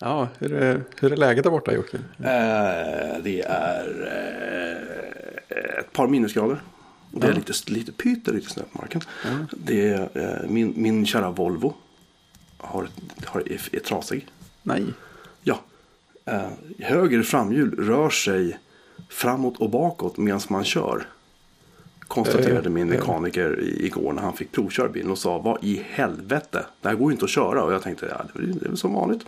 Ja, hur är, hur är läget där borta Jocke? Eh, det är eh, ett par minusgrader. Det är Ja. lite, lite pyt, lite snö på marken. Det är, eh, min, min kära Volvo har, har, är, är trasig. Nej. Ja. Eh, höger framhjul rör sig framåt och bakåt medan man kör. Konstaterade Eh, min eh. mekaniker igår när han fick provköra bilen och sa vad i helvete. Det här går ju inte att köra. Och jag tänkte ja, det är väl- som vanligt.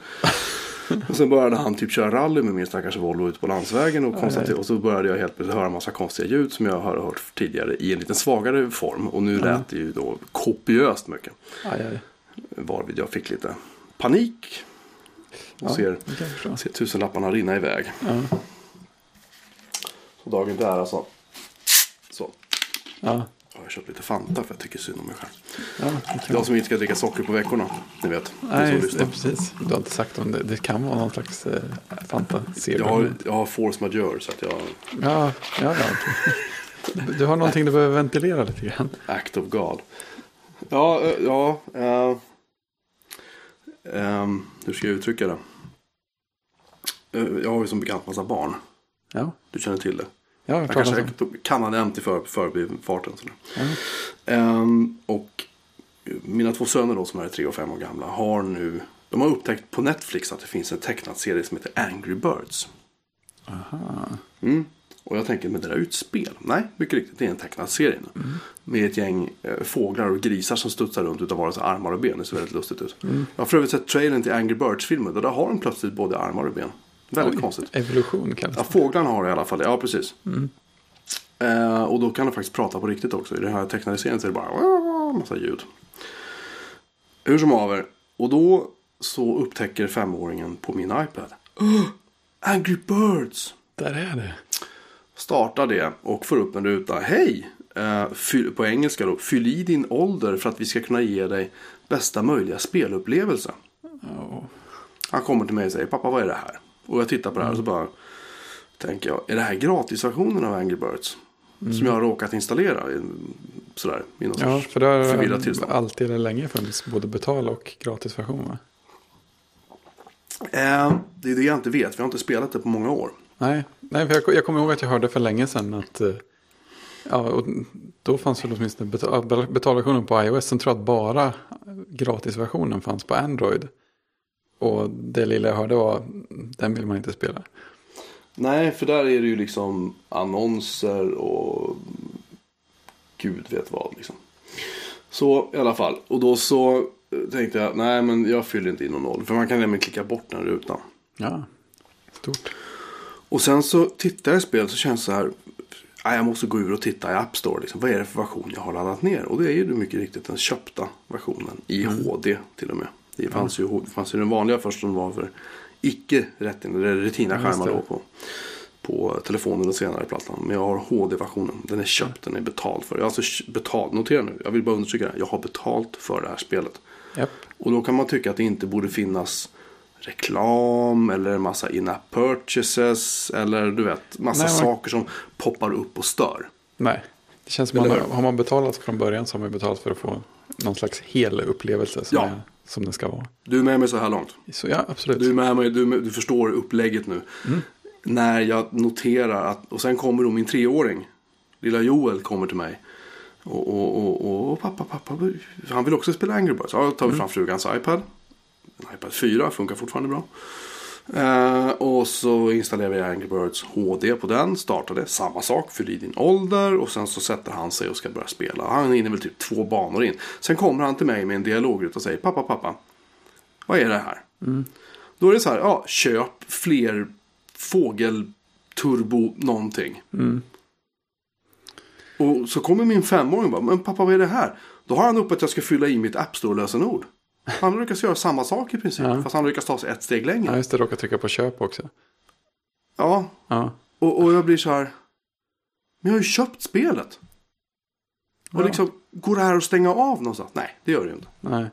och sen började han typ köra rally med min stackars Volvo ute på landsvägen. Och, konstater- och så började jag helt plötsligt höra massa konstiga ljud som jag har hört tidigare i en lite svagare form. Och nu lät det ju då kopiöst mycket. Aj, aj. Varvid jag fick lite panik. Och Ja, ser, ser tusenlapparna rinna iväg. Ja. Så dagen där alltså. Ja. Jag har köpt lite Fanta för jag tycker synd om mig själv. Ja. Jag som inte ska dricka socker på veckorna. Ni vet. Nej, just det, precis. Du har inte sagt om det. Det kan vara någon slags eh, Fanta Jag har, jag har force majeure så att jag Ja, ja, ja. Du har någonting du behöver ventilera lite grann. act of God. Ja, eh, ja. eh, ehm, hur ska jag uttrycka det? Eh, jag har ju som bekant massa barn. Ja, Du känner till det. Ja jag kanske om. kan ha nämnt i för, förbifarten. Ja. Ehm, och mina två söner då som är tre och fem år gamla har nu de har upptäckt på Netflix att det finns en tecknad serie som heter Angry Birds. Aha. Mm. Och jag tänker, men det där är ju ett spel. Nej, mycket riktigt, det är en tecknad serie nu. Med ett gäng eh, fåglar och grisar som studsar runt utav vare sig armar och ben. Det ser väldigt lustigt ut. Jag har för övrigt sett trailern till Angry Birds-filmen. Och där har de plötsligt både armar och ben. Väldigt Oj, konstigt. Evolution kallas Ja, fåglarna har det i alla fall. Ja, precis. Eh, och då kan de faktiskt prata på riktigt också. I den här tecknade serien så är det bara massa ljud. Hur som haver. Och då så upptäcker femåringen på min iPad. "Åh, Angry Birds! Där är det. Startar det och får upp en ruta. Hej! Eh, på engelska då. Fyll i din ålder för att vi ska kunna ge dig bästa möjliga spelupplevelse. Ja. Han kommer till mig och säger pappa vad är det här? Och jag tittar på det här och så bara tänker jag. Är det här gratisversionen av Angry Birds? Som jag har råkat installera. i- Sådär. I någon Ja, för det har alltid eller länge funnits både betal och gratisversion va? Eh, det är det jag inte vet. Vi har inte spelat det på många år. Nej, nej för jag, jag kommer ihåg att jag hörde för länge sedan att eh, ja, och då fanns väl åtminstone betal, betalversionen på iOS. Sen tror jag att bara gratisversionen fanns på Android. Och det lilla jag hörde var den vill man inte spela. Nej, för där är det ju liksom annonser och gud vet vad liksom. Så i alla fall. Och då så tänkte jag, nej men jag fyller inte in någon ålder. För man kan nämligen klicka bort den rutan. Ja, stort. Och sen så tittar jag i spelet så känns det så här. Jag måste gå ur och titta i App Store. Liksom. Vad är det för version jag har laddat ner? Och det är ju mycket riktigt den köpta versionen. I HD till och med. Det fanns, ju, det fanns ju den vanliga först som var för icke retina-skärmar då på, på telefonen och senare plattan. Men jag har HD-versionen. Den är köpt, den är betald för. Jag har alltså betalt, notera nu, jag vill bara understryka det. Jag har betalt för det här spelet. Japp. Och då kan man tycka att det inte borde finnas reklam eller massa in-app purchases eller du vet massa Nej, man- saker som poppar upp och stör. Nej, det känns som hur? har man betalat från början så har man betalat för att få någon slags hel upplevelse Ja. är, som den ska vara. Du är med mig så här långt. Så ja, absolut. Du är med mig, du, du förstår upplägget nu. När jag noterar att, och sen kommer då min treåring, lilla Joel kommer till mig. Och, och, och, och pappa, pappa, han vill också spela Angry Birds. Ja, då tar vi fram frugans iPad. En iPad 4 funkar fortfarande bra. Eh, och så installerar vi Angry Birds HD på den. Startar det. Samma sak. Fyll i din ålder. Och sen så sätter han sig och ska börja spela. Han är inne väl typ två banor in. Sen kommer han till mig med en dialogruta och säger Pappa, pappa. Vad är det här? Då är det så här. Ja, köp fler fågelturbo någonting. Och så kommer min femåring och bara. Men pappa, vad är det här? Då har han upp att jag ska fylla i mitt App Store-lösenord. Han har lyckats göra samma sak i princip. Ja. Fast han har lyckats ta sig ett steg längre. Ja, just det, råkar trycka på köp också. Ja, Ja, och, och jag blir så här. Men jag har ju köpt spelet. Och Ja. liksom, går det här att stänga av någonstans? Nej, det gör det ju inte. nej.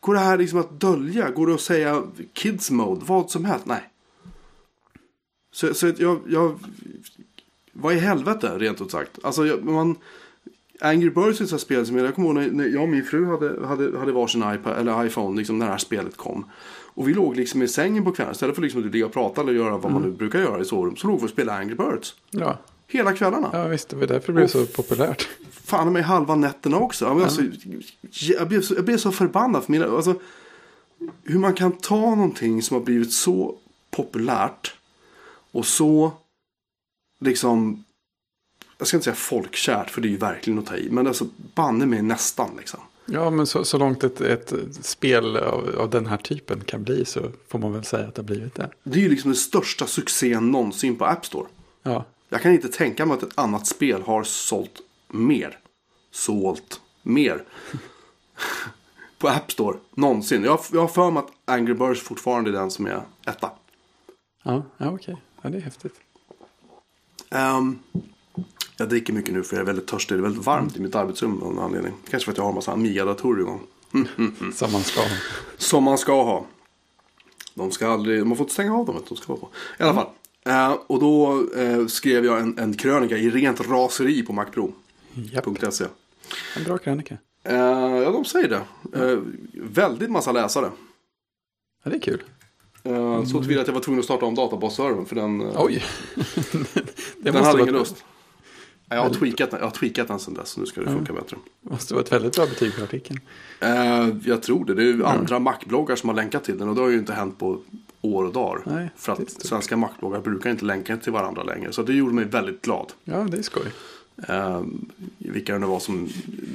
Går det här liksom att dölja? Går det att säga kids mode? Vad som helst? Nej. Så, så jag, jag... Vad i helvete, rent ut sagt. Alltså, jag, man... Angry Birds är ett sånt spel som jag, jag kommer ihåg när, jag och min fru hade, hade, hade varsin iPad, eller iPhone liksom, när det här spelet kom. Och vi låg liksom i sängen på kvällen. Istället för liksom att ligga och prata eller göra vad man nu brukar göra i sovrum. Så låg vi och spelade Angry Birds. Ja. Hela kvällarna. ja, visst. Det var därför det blev så populärt. Fan med halva nätterna också. Jag, alltså, jag, blev så, jag blev så förbannad. För mina, alltså, hur man kan ta någonting som har blivit så populärt. Och så liksom. Jag ska inte säga folkkärt. För det är ju verkligen att ta i. Men alltså banne mig nästan liksom. Ja, men så, så långt ett, ett spel av, av den här typen kan bli så får man väl säga att det har blivit det. Det är ju liksom den största succén någonsin på App Store. Ja, Jag kan inte tänka mig att ett annat spel har sålt mer. Sålt mer. på App Store. Någonsin. Jag, jag har för mig att Angry Birds fortfarande är den som är etta. ja, ja okej. Ja, det är häftigt. Ehm, jag dricker mycket nu för jag är väldigt törstig. Det är väldigt varmt i mitt arbetsrum av någon anledning. Kanske för att jag har en massa Amiga-datorer igång. Som man ska ha. Som man ska ha. De ska aldrig, man får inte stänga av dem. De ska vara på. I alla fall. Eh, och då eh, skrev jag en, en krönika i rent raseri på macpro.se. En bra krönika. Eh, ja, de säger det. Eh, väldigt massa läsare. Ja, det är kul. Eh, så tillvida att jag var tvungen att starta om databasservern för den, eh, Oj. den hade ingen lust. Jag har, tweakat, jag har tweakat den sedan dess så nu ska det funka bättre. måste vara ett väldigt bra betyg för artikeln. Eh, jag tror det. Det är ju andra Mac-bloggar som har länkat till den och det har ju inte hänt på år och dagar. Nej, för att svenska Mac-bloggar brukar inte länka till varandra längre. Så det gjorde mig väldigt glad. Ja, det är skoj. Eh, vilka det nu var som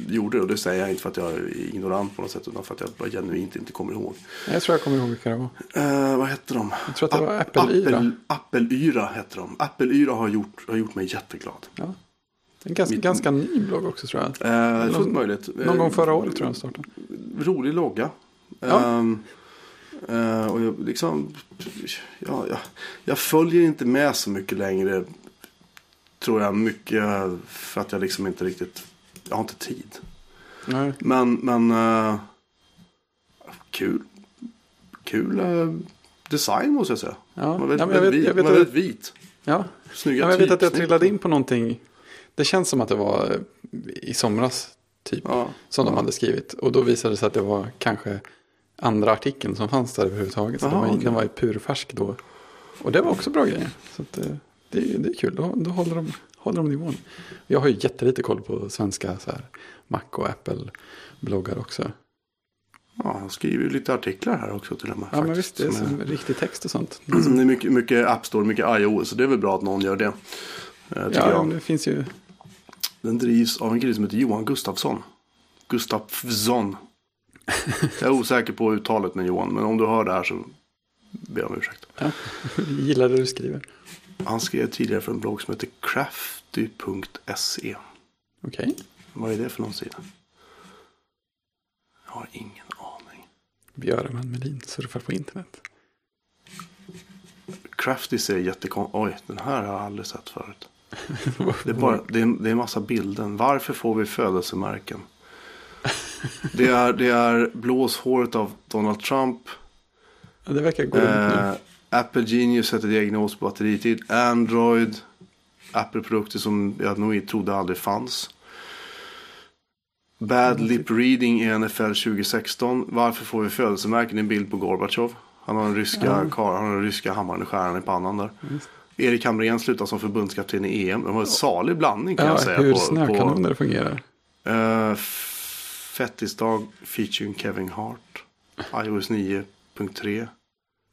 gjorde det. Och det säger jag inte för att jag är ignorant på något sätt. Utan för att jag bara genuint inte kommer ihåg. Jag tror jag kommer ihåg vilka det var. Eh, vad hette de? Jag tror att det var App- Apple-yra. Apple- Apple-yra hette de. Apple-yra har gjort, har gjort mig jätteglad. Ja. En ganska, Mitt- ganska ny blogg också tror jag. Eh, fullt Någon- möjligt. Någon Eh, gång förra året tror jag den startade. rolig logga. Ja. Ehm, eh, och jag, liksom, ja, jag, jag följer inte med så mycket längre. Tror jag mycket för att jag liksom inte riktigt, jag har inte tid. Nej. Men, men eh, kul. Kul eh, design måste jag säga. Ja. Den var väldigt, Ja, jag vet- jag vet var att- väldigt vit. Ja, Snygga Ja, jag vet att jag trillade in på någonting. Det känns som att det var eh, i somras typ. Ja. Som de hade skrivit. Och då visade det sig att det var kanske andra artikeln som fanns där överhuvudtaget. Så Jaha, det var, okej. den var ju purfärsk då. Och det var också bra grejer. Så att, eh, det, är- det är kul. Då, då håller, de, håller de nivån. Jag har ju jättelite koll på svenska så här, Mac och Apple-bloggar också. Ja, han skriver ju lite artiklar här också till och med. Ja, men faktiskt, visst. Det är som som riktig text och sånt. Det är mycket, mycket App Store, mycket iOS. Så det är väl bra att någon gör det. eh, Ja, det finns ju. Den drivs av en kille som heter Johan Gustafsson. Gustafsson. Jag är osäker på uttalet med Johan. Men om du hör det här så ber jag om ursäkt. Ja, gillar det du skriver. Han skrev tidigare för en blogg som heter crafty.se. Okej. Vad är det för någon sida? Jag har ingen aning. Björman Melin surfar på internet. Crafty ser jättekonstigt Oj, den här har jag aldrig sett förut. Det är, bara, det, är, det är en massa bilder. Varför får vi födelsemärken? Det är, det är blåshåret av Donald Trump. Ja, det verkar gå runt nu. Eh, Apple Genius sätter diagnos på batteritid. Android. Apple-produkter som jag nog trodde aldrig fanns. Bad lip reading i NFL 2016. Varför får vi födelsemärken i en bild på Gorbachev? Han har den ryska, Ja. kar, han har den ryska hammaren i stjärnan i pannan där. Just. Erik Hamrén slutar som förbundskapten i EM. Det var en salig blandning kan jag Ja, säga. hur på, snökanoner fungerar. uh, Fettisdag featuring Kevin Hart. iOS 9.3.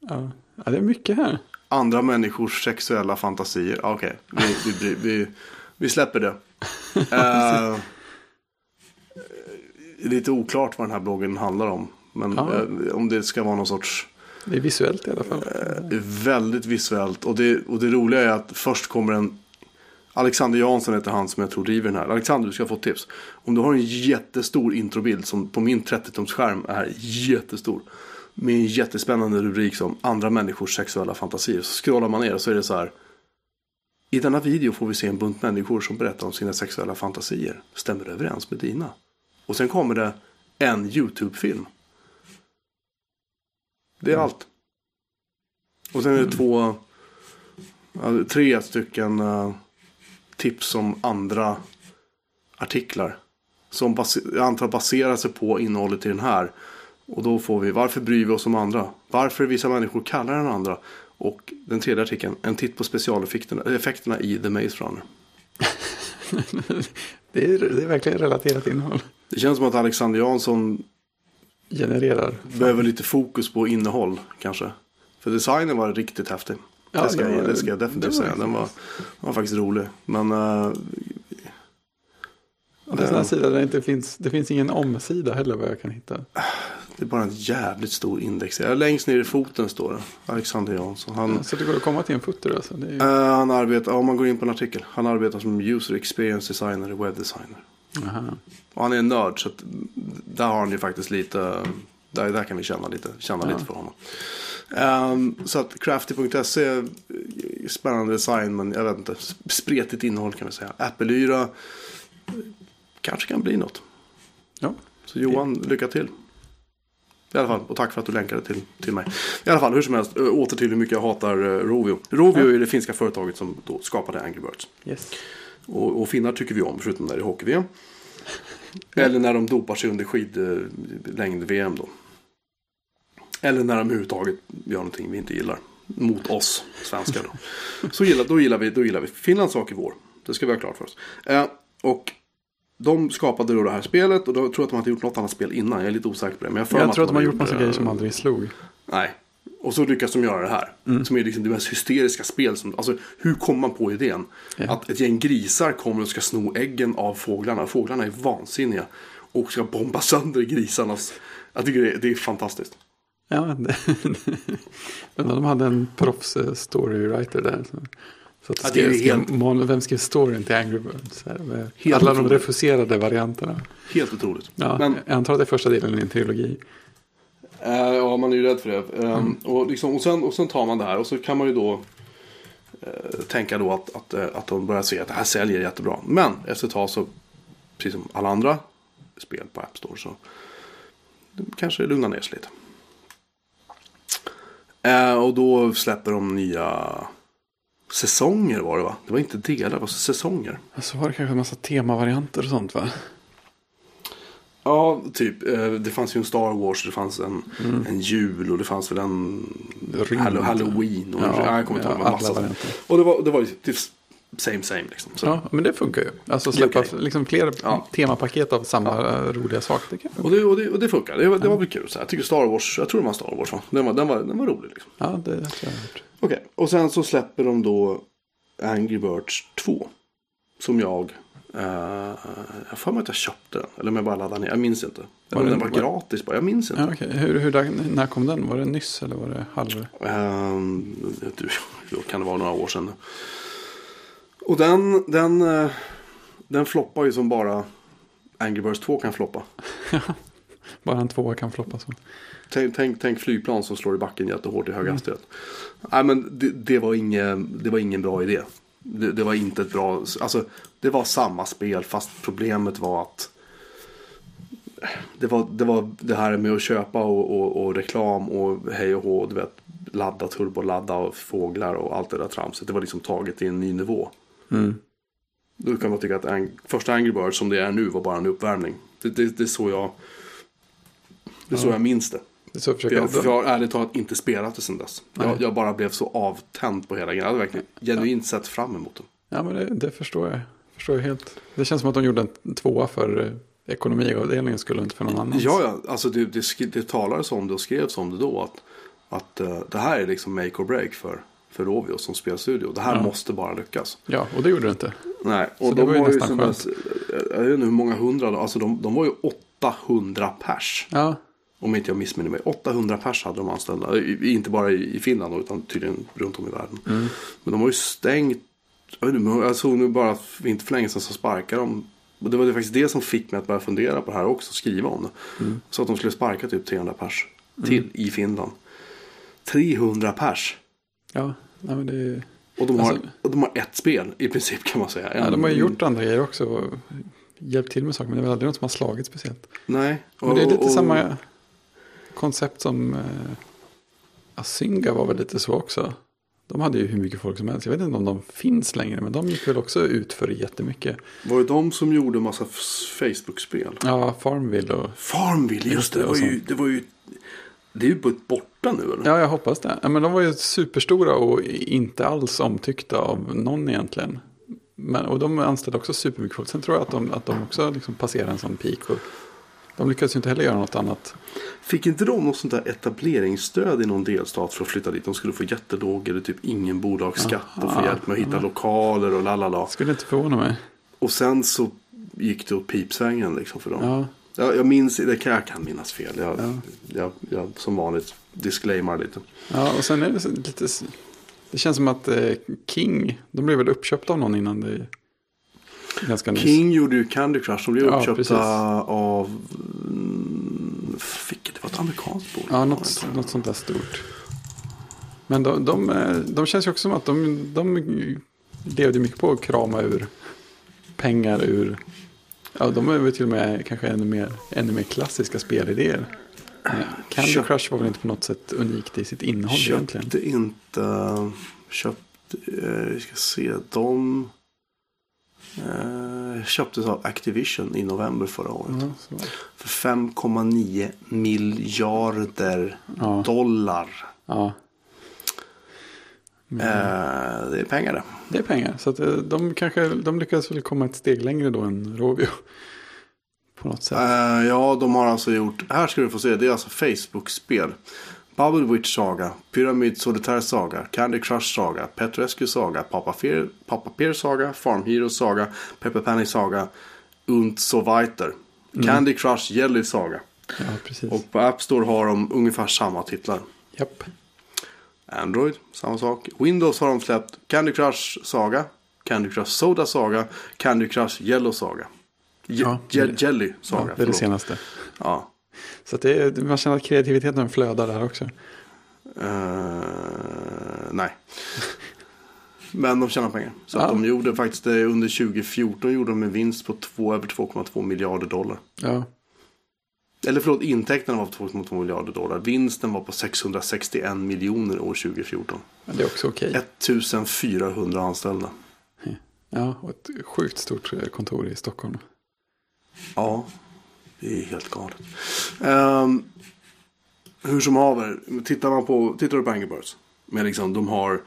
Ja. ja, det är mycket här. Andra människors sexuella fantasier. Ah, Okej, vi, vi, vi, vi, vi släpper det. Eh, lite oklart vad den här bloggen handlar om. Men Ja. eh, om det ska vara någon sorts det är visuellt i alla fall. eh, väldigt visuellt. Och det, och det roliga är att först kommer en Alexander Jansson heter han som jag tror driver den här. Alexander, du ska få ett tips. Om du har en jättestor introbild som på min 30-tumsskärm är jättestor. Med en jättespännande rubrik som andra människors sexuella fantasier. Så scrollar man ner och så är det så här. I denna video får vi se en bunt människor som berättar om sina sexuella fantasier. Stämmer det överens med dina? Och sen kommer det en YouTube-film. Det är allt. Och sen är det två, ja, tre stycken eh, tips om andra, artiklar. Som bas- jag antar baserar sig på innehållet i den här. Och då får vi varför bryr vi oss om andra? Varför vissa människor kallare än andra? Och den tredje artikeln, en titt på specialeffekterna effekterna i The Maze Runner. Det är, det är verkligen relaterat innehåll. Det känns som att Alexander Jansson Genererar. behöver lite fokus på innehåll kanske. För designen var riktigt häftig. Ja, det, ska, det jag- var- det ska jag definitivt säga. Den var, var faktiskt rolig. Men eh, Och det är en sån här sida där det inte finns, det finns ingen omsida heller vad jag kan hitta. det är bara en jävligt stor index. Ja, Längst ner i foten står det. Alexander Jansson. Han, Så det går att komma till en footer alltså. Ju- eh, han arbetar, om man går in på en artikel. Han arbetar som user experience designer och webbdesigner. Aha. Och han är en nörd så där har han ju faktiskt lite. Där, där kan vi känna lite, känna Ja. lite för honom. Ehm, så att crafty.se är spännande design men jag vet inte. Spretigt innehåll kan vi säga. Appelyra eh, kanske kan bli något. Ja. Så Johan, lycka till. I alla fall, och tack för att du länkade till, till mig. I alla fall, hur som helst, ö, åter till hur mycket jag hatar uh, Rovio. Rovio Ja. är det finska företaget som då skapade Angry Birds. Yes. Och, och finnar tycker vi om, förutom när det är hockey-VM. Eller när de dopar sig under skidlängd-VM då. Eller när de överhuvudtaget gör någonting vi inte gillar. Mot oss svenskar då. Så gillar, då, gillar vi, då gillar vi Finlands sak i vår. Det ska vi ha klart för oss. Eh, och de skapade då det här spelet och då tror jag att de hade gjort något annat spel innan. Jag är lite osäker på det. Men jag, Jag tror att de har gjort eh, massa grejer som aldrig slog. Nej. Och så lyckas de göra det här. Mm. Som är liksom det mest hysteriska spel. Som, alltså, hur kom man på idén? Ja. Att ett gäng grisar kommer och ska sno äggen av fåglarna. Fåglarna är vansinniga. Och ska bomba sönder grisarnas... Jag tycker det är, det är fantastiskt. Ja, det, men de hade en proffs eh, storywriter där. Så, att Ja, det är skrev, skrev, helt- mon- vem skrev storyn till Angry Birds? Här, alla de otroligt. refuserade varianterna. Helt otroligt. Ja, Men Jag antar att det är första delen i en trilogi. Eh, ja, man är ju rädd för det. Eh, och, liksom, och, sen, och sen tar man det här och så kan man ju då eh, tänka då att, att, eh, att de börjar se att det här säljer jättebra. Men efter ett tag så, precis som alla andra spel på App Store så det kanske det lugnar ner sig lite. Eh, och då släpper de nya säsonger var det va? Det var inte delar, det var säsonger. Så var det kanske en massa temavarianter och sånt va? Ja, typ. eh, Det fanns ju en Star Wars, det fanns en, en jul och det fanns väl en. Hallo- Halloween. Och ja, jag kommer inte ihåg, ja, massa. Och det var, det var ju typ same same liksom. Så. Ja, men det funkar ju. Alltså släppa okej. liksom fler Ja. temapaket av samma eh, roliga sak. Det kan. Och, det, och, det, och det funkar. Det, var- det var väl kul. Så jag tycker Star Wars, jag tror det var Star Wars va? Den var, den var, den var rolig liksom. Ja, det tror jag. Okej, och sen så släpper de då Angry Birds 2. Som jag, eh, jag för mig att jag köpte den. Eller om jag bara laddade ner, jag minns inte. Eller om det- den var var- gratis bara, jag minns inte. Ja, okej. Hur, hur, när kom den? Var det nyss eller var det halv? Du, då kan det vara några år sedan. Och den, den, eh, den floppar ju som bara Angry Birds 2 kan floppa. Bara en tvåa kan floppa så. Tänk, tänk, tänk flygplan som slår i backen jättehårt i hög hastighet. Nej men det, det, var ingen, det var ingen bra idé. Det, det var inte ett bra, alltså det var samma spel fast problemet var att det var det, var det här med att köpa och, och, och reklam och hej och hå, du vet, ladda, turboladda och fåglar och allt det där tramset. Det var liksom taget till en ny nivå. Mm. Då kan man tycka att Ang- första Angry Birds som det är nu var bara en uppvärmning. Det, det, det är så jag, det är så Ja. jag minns det. Det är så jag Jag, för jag har ärligt talat inte spelat det sedan dess. Jag, jag bara blev så avtänd på hela grejen. Jag hade verkligen genuint sett fram emot det. Ja, men det, det förstår jag. Förstår helt. Det känns som att de gjorde en tvåa för eh, ekonomiavdelningen skulle inte för någon annan. Ja, ja, alltså det, det, det talades om det och skrevs om det då. Att, att eh, det här är liksom make or break för, för Rovio som spelstudio. Det här Ja. måste bara lyckas. Ja, och det gjorde det inte. Nej, Så och det de var ju var ju som skönt. dess, jag vet inte hur många hundra, alltså de, de var ju 800 pers. Ja, Om inte jag missminner mig. 800 pers hade de anställda. I, inte bara i, Finland utan tydligen runt om i världen. Mm. Men de har ju stängt. Jag, vet inte, jag såg nu bara inte för länge sedan så sparkade de. Och det var det faktiskt det som fick mig att börja fundera på det här också. Skriva om det. Mm. Så att de skulle sparka typ 300 pers. Till i Finland. 300 pers. ja. Nej, men det, Och de, har, Alltså- och de har ett spel i princip kan man säga. ja, de har ju gjort andra grejer också. Och hjälpt till med saker. Men det är väl aldrig något som har slagit speciellt. Nej. Men det är lite och- samma koncept som... Eh, Asynga var väl lite så också. De hade ju hur mycket folk som helst. Jag vet inte om de finns längre. Men de gick väl också ut för jättemycket. Var det de som gjorde massa Facebook-spel? Ja, Farmville och... Farmville, just det. Det var ju... Det, var ju, det är ju borta nu eller? Ja, jag hoppas det. Men de var ju superstora och inte alls omtyckta av någon egentligen. Men, och de anställde också supermycket folk. Sen tror jag att de, att de också liksom passerade en sån peak. Och de lyckades ju inte heller göra något annat. Fick inte de något sånt där etableringsstöd i någon delstat för att flytta dit? De skulle få jättelåg eller typ ingen bolagsskatt och få hjälp med att hitta lokaler och lalala. Skulle inte förvåna mig. Och sen så gick det åt pipsvängen liksom för dem. Ja, Jag, jag minns, det kan, jag kan minnas fel. Jag, jag, jag, som vanligt disclaimar lite. ja och sen är det lite... Det känns som att eh, King, de blev väl uppköpta av någon innan det... Ganska nyss. King gjorde ju Candy Crush. De blev Ja, uppköpta precis. av... mm, Vilket, det var ett amerikanskt bolag. Ja, något, något sånt där stort. Men de, de, de känns ju också som att de, de levde mycket på att krama ur pengar ur... Ja, de är väl till och med kanske ännu mer, ännu mer klassiska spelidéer. Candy Köp- Crush var väl inte på något sätt unikt i sitt innehåll egentligen. Köpte inte... Köpte... Eh, vi ska se. De... Eh, köptes av Activision i november förra året. Så. För 5,9 miljarder Ja. dollar. ja, Eh, det är pengar det. det är pengar. Så att eh, de kanske de lyckas väl komma ett steg längre då än Rovio. På något sätt. Eh, ja, de har alltså gjort, här ska du få se, det är alltså Facebook-spel. Bubble Witch Saga, Pyramid Solitaire Saga, Candy Crush Saga, Pet Rescue Saga, Papa, Fear, Papa Peer Saga, Farm Hero Saga, Pepper Panic Saga, und so weiter. Candy Crush Jelly Saga. Ja. Och på App Store har de ungefär samma titlar. Japp. Android, samma sak. Windows har de släppt Candy Crush Saga, Candy Crush Soda Saga, Candy Crush Yellow Saga. Je- Ja, Jelly Ja, Saga, det är det förlåt. senaste. Ja. Så det man känner att kreativiteten flödar där också. Eh, nej. Men de tjänar pengar. Så att Ja. de gjorde faktiskt det under 2014 gjorde de en vinst på två, över 2,2 miljarder dollar. Ja, Eller förlåt, intäkterna var på 2,2 miljarder dollar. Vinsten var på 661 miljoner år 2014. men det är också okej. 1400 anställda. Ja, och ett sjukt stort eh, kontor i Stockholm. Ja, det är helt galet. Ehm, hur som haver, tittar man på, tittar du på Angry Birds. Men liksom, de har,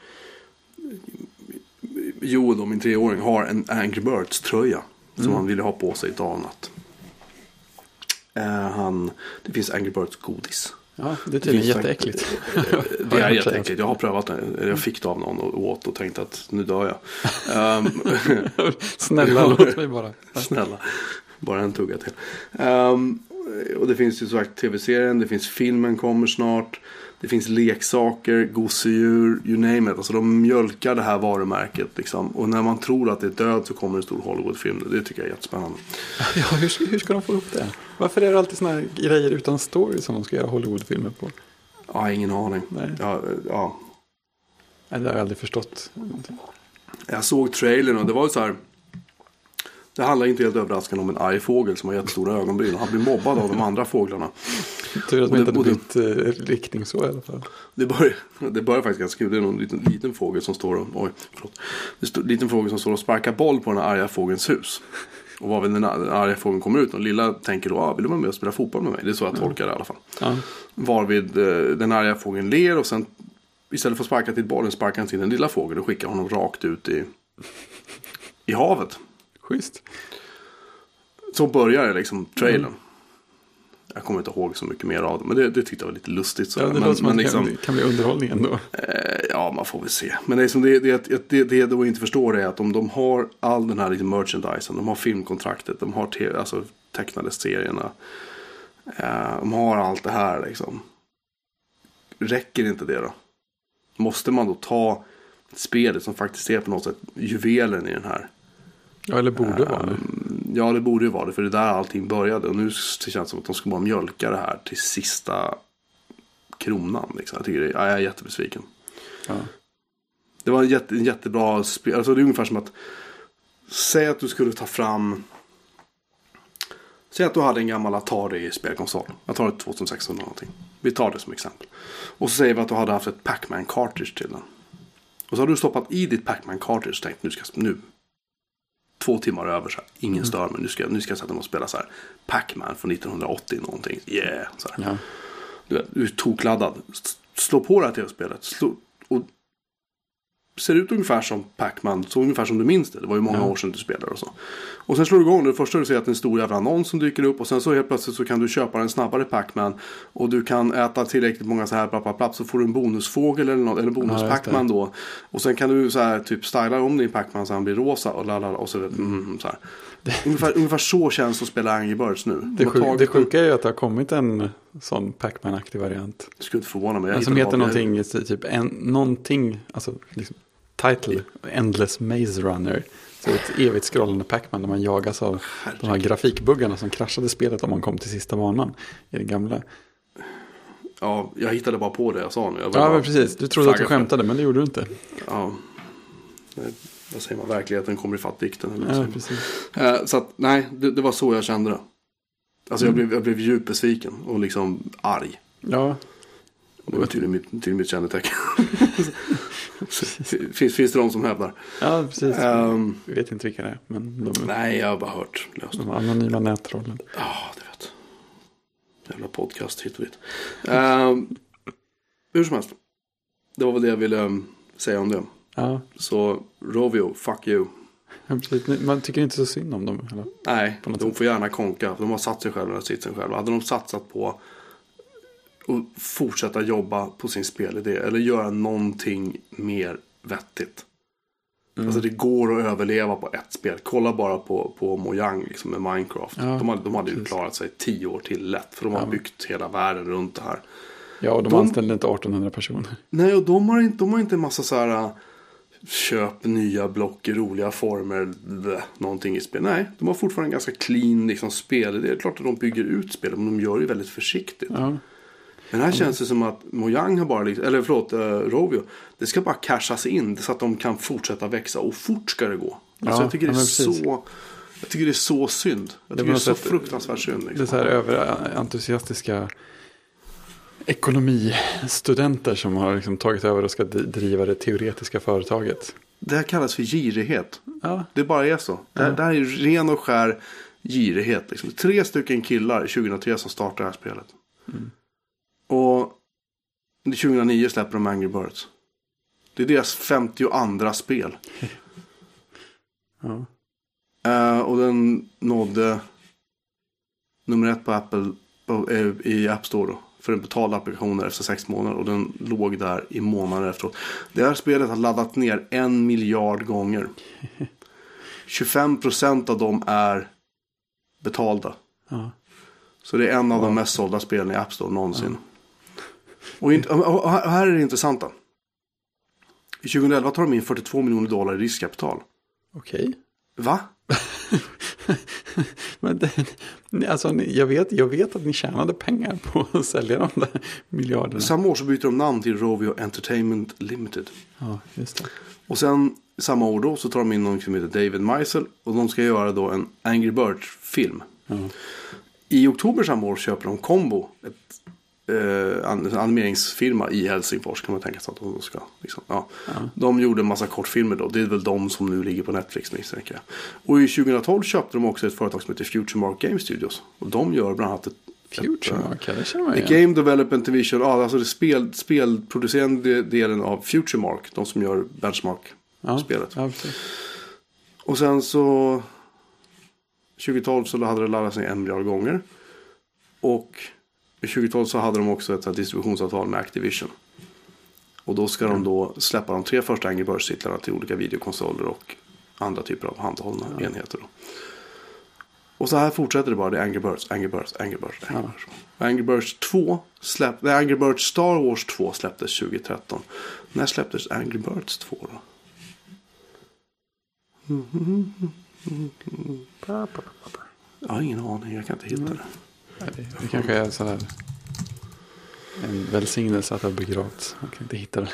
Joel då, min treåring, har en Angry Birds-tröja. Som han ville ha på sig dag och natt. Eh, han, det finns Angry Birds-godis. Ja, det är tydligen jätteäckligt. Det är jätteäckligt. Jag har prövat det. Jag fick det av någon och åt och tänkte att nu dör jag. Ehm, Snälla, låt mig bara. Snälla, bara en tugga till. Ehm, och det finns ju sagt tv-serien, det finns filmen kommer snart. Det finns leksaker, gosedjur, you name it. Alltså de mjölkar det här varumärket liksom. Och när man tror att det är död så kommer en stor Hollywoodfilm. Det tycker jag är jättespännande. Ja, hur, ska- hur ska de få ihop det? Varför är det alltid här grejer utan story som de ska göra Hollywoodfilmer på? Ja, ingen aning. Nej. Ja, ja. Nej, det har jag aldrig förstått. Jag såg trailern och det var ju så här. Det handlar inte helt överraskande om en arg fågel som har jättestora ögonbryn. Han blir mobbad av de andra fåglarna. Tur att man inte hade bytt eh, riktning så i alla fall. Det börjar, det börjar faktiskt ganska kul. Det är någon liten, liten fågel som står och, oj, förlåt. Det står en liten fågel som står och sparkar boll på den arga fågelns hus. Och vad väl den den arga fågeln kommer ut och lilla tänker då, ah, vill du vara med och spela fotboll med mig? Det är så jag tolkar det i alla fall. Ja, Varvid eh, den arga fågeln ler och sen istället för att sparka till bollen sparkar han till den lilla fågeln och skickar honom rakt ut i, i havet. Schysst. Så börjar liksom trailern. Jag kommer inte ihåg så mycket mer av det. Men det, det tyckte jag var lite lustigt. Så Ja, det men, låter som att det liksom, kan, bli- underhållning ändå. Eh, Ja, man får väl se. Men det, är som det, det, det, det, det jag då inte förstår är att om de har all den här liksom merchandisen, de har filmkontraktet, de har te, alltså, tecknade serierna. Eh, de har allt det här liksom. Räcker inte det då? Måste man då ta spelet som faktiskt är på något sätt juvelen i den här? Ja, eller borde vara det. Mm, Ja, det borde ju vara det. För det är där allting började. Och nu känns det som att de ska bara mjölka det här till sista kronan. Liksom. Jag, tycker det, ja, jag är jättebesviken. Ja. Det var en, jätte, jättebra spel. Alltså det är ungefär som att. Säg att du skulle ta fram. Säg att du hade en gammal Atari spelkonsol. Jag tar ett 2600 någonting. Vi tar det som exempel. Och så säger vi att du hade haft ett Pac-Man cartridge till den. Och så har du stoppat i ditt Pac-Man cartridge och tänkt nu ska nu. Två timmar över så här. Ingen stör mig. Nu ska, nu ska jag sätta mig och spela så här. Pac-Man från 1980 någonting. Yeah. Så här. Ja. Du, du är tokladdad. Slå på det här tv-spelet. Slå, och ser ut ungefär som Pac-Man. Så ungefär som du minns det. Det var ju många Ja. år sedan du spelade och så. Och sen slår du igång det. Första du ser att det är en stor jävla annons som dyker upp. Och sen så helt plötsligt så kan du köpa en snabbare Pac-Man. Och du kan äta tillräckligt många så här bla, bla, bla, så får du en bonusfågel eller något. Eller bonus Ja. Pac-Man då. Och sen kan du så här typ styla om din Pac-Man så han blir rosa. Och, lalala, och så, mm, så här. Ungefär, ungefär så känns det att spela Angry Birds nu. De Det, sjuk, tagit det sjuka är ju att det har kommit en sån Pac-Man-aktig variant. Det skulle inte förvåna mig. Som hittar heter någonting, typ en, någonting, alltså liksom, title, Endless Maze Runner. Så ett evigt scrollande Pac-Man där man jagas av de här grafikbuggarna som kraschade spelet om man kom till sista banan i den gamla. Ja, jag hittade bara på det jag sa nu. Jag Ja, men precis. Du trodde att du skämtade, men det gjorde du inte. Ja. Vad säger man? Verkligheten kommer ifatt dikten. Eller Ja, man? precis. Eh, så att, nej, det, det var så jag kände det. Alltså jag, blev, jag blev djupt besviken och liksom arg. Ja, Det var tydligen mitt, tydligen mitt kännetecken. finns, finns det de som hävdar? ja precis. Ehm, Jag vet inte vilka det är, men de, nej, jag har bara hört löst. de anonyma nättrollen. Ja, det vet. Jävla podcast hit och dit. Um, hur som helst. Det var väl det jag ville um, säga om det. Ja, Så Rovio, fuck you. Man tycker inte så synd om dem. Eller? Nej, de får gärna konka. De har satt sig själva och sitsen själva. Hade de satsat på att fortsätta jobba på sin spelidé. Eller göra någonting mer vettigt. Mm. Alltså det går att överleva på ett spel. Kolla bara på, på Mojang liksom med Minecraft. Ja, de hade, de hade ju klarat sig tio år till lätt. För de har Ja. byggt hela världen runt det här. Ja, och de, De- anställde inte 1800 personer. Nej, och de har inte, de har inte en massa så här äh, köp nya block i roliga former, bleh, någonting i spel. Nej, de har fortfarande en ganska clean liksom, spel. Det är klart att de bygger ut spelet, men de gör det väldigt försiktigt. Ja, Men här känns det som att Mojang har bara, liksom, eller förlåt, uh, Rovio, det ska bara cashas in så att de kan fortsätta växa och fort ska det gå. Alltså Ja, jag tycker det ja, är så, jag tycker det är så synd. Jag Det tycker det är så att- fruktansvärt synd. det är Liksom. så här överentusiastiska ekonomistudenter som har liksom tagit över och ska driva det teoretiska företaget. Det här kallas för girighet. Ja, Det bara är så. Det, här, det här är ren och skär girighet. Liksom. Tre stycken killar 2003 som startade det här spelet. Och 2009 släpper de Angry Birds. Det är deras 52 spel. ja. Eh, och den nådde nummer ett på Apple eh, i App Store då. För en betald applikation efter sex månader. Och den låg där i månader efteråt. Det här spelet har laddat ner en miljard gånger. 25% av dem är betalda. ja. Så det är en av de mest sålda spelen i App Store någonsin. Och, inte, och här är det intressanta. I 2011 tar de in 42 miljoner dollar i riskkapital. Okej. Va? Men det, alltså, jag, vet, jag vet att ni tjänade pengar på att sälja de där miljarderna. Samma år så byter de namn till Rovio Entertainment Limited. Ja, just det. Och sen samma år då så tar de in någon som heter David Meisel. Och de ska göra då en Angry Birds-film. Ja. I oktober samma år köper de Combo. Ett, eh, animeringsfirma i Helsingfors kan man tänka sig att de ska. Liksom, ja. De gjorde en massa kortfilmer då. Det är väl de som nu ligger på Netflix misstänker jag. Och i 2012 köpte de också ett företag som heter Futuremark Game Studios. Och de gör bland annat ett Futuremark, ja, det känner man The igen. Game Development Division, ja, alltså det spel, spelproducerande delen av Futuremark. De som gör Benchmark-spelet. Ja. Och sen så 2012 så hade det laddats ner en miljard gånger. Och 2012 så hade de också ett distributionsavtal med Activision. Och då ska de då släppa de tre första Angry Birds-titlarna till olika videokonsoler och andra typer av handhållna enheter. Då. Och så här fortsätter det bara. Det är Angry Birds, Angry Birds, Angry Birds, Angry Birds. Angry Birds 2 släpp, nej, Angry Birds Star Wars 2 släpptes 2013. När släpptes Angry Birds 2 då? Jag har ingen aning, jag kan inte hitta det. Det, det kanske är så här en välsignelse att det har begravts. Man kan inte hitta det.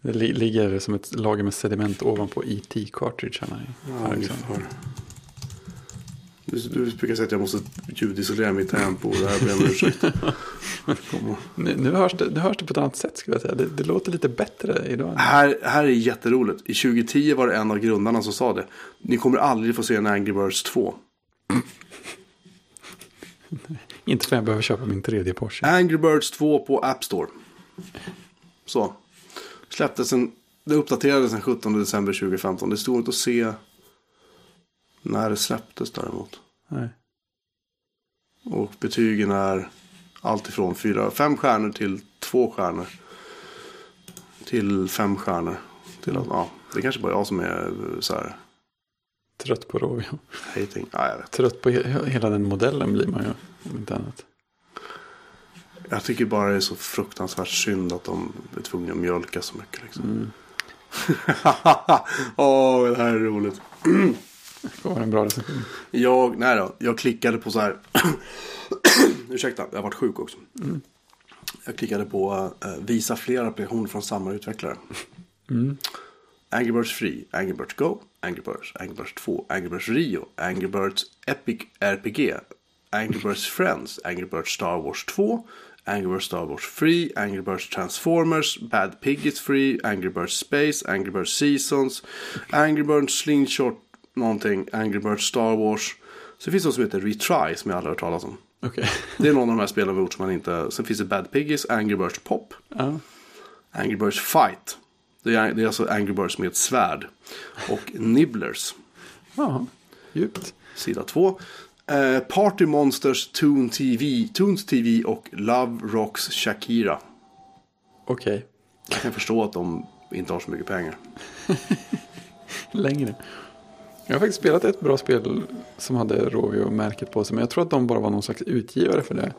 Det li- ligger som ett lager med sediment ovanpå IT-cartridgarna. här liksom. Du, du brukar säga att jag måste ljudisolera mitt tempo. Det här ber om ursäkt. Nu, nu, hörs det, nu hörs det på ett annat sätt skulle jag säga. Det, det låter lite bättre idag. Här, här är jätteroligt. I 2010 var det en av grundarna som sa det. Ni kommer aldrig få se en Angry Birds 2. Inte för att jag behöver köpa min tredje Porsche. Angry Birds 2 på App Store. Så. Släpptes en, det uppdaterades den 17 december 2015. Det stod inte att se när det släpptes däremot. Nej. Och betygen är allt ifrån fyra, fem stjärnor till två stjärnor. Till fem stjärnor. Till att, ja, det är kanske bara jag som är så här Trött på Rovio. hating. Ja. Trött på he hela den modellen blir man ju. Om inte annat. Jag tycker bara det är så fruktansvärt synd att de är tvungna att mjölka så mycket. Liksom. Åh, det här är roligt. Var en bra recension. Jag, nej då, jag klickade på så här. Ursäkta, jag har varit sjuk också. Jag klickade på eh, visa fler applikationer från samma utvecklare. Angry Birds Free, Angry Birds Go, Angry Birds, Angry Birds 2, Angry Birds Rio, Angry Birds Epic RPG, Angry Birds Friends, Angry Birds Star Wars 2, Angry Birds Star Wars Free, Angry Birds Transformers, Bad Piggies Free, Angry Birds Space, Angry Birds Seasons, Angry Birds Slingshot någonting, Angry Birds Star Wars. Så det finns något som heter Retry som jag aldrig har hört talas om. Okej. Det är någon av de här spelen vi har gjort som man inte... Sen finns det Bad Piggies, Angry Birds Pop, Ja. Angry Birds Fight. Det är, det är alltså Angry Birds med ett svärd. Och Nibblers, Ja. Djupt. sida 2. Eh, Party Monsters, Toon TV, Toons TV och Love Rocks Shakira. Okej. Jag kan förstå att de inte har så mycket pengar. Längre. Jag har faktiskt spelat ett bra spel som hade Rovio-märket på sig. Men jag tror att de bara var någon slags utgivare för det.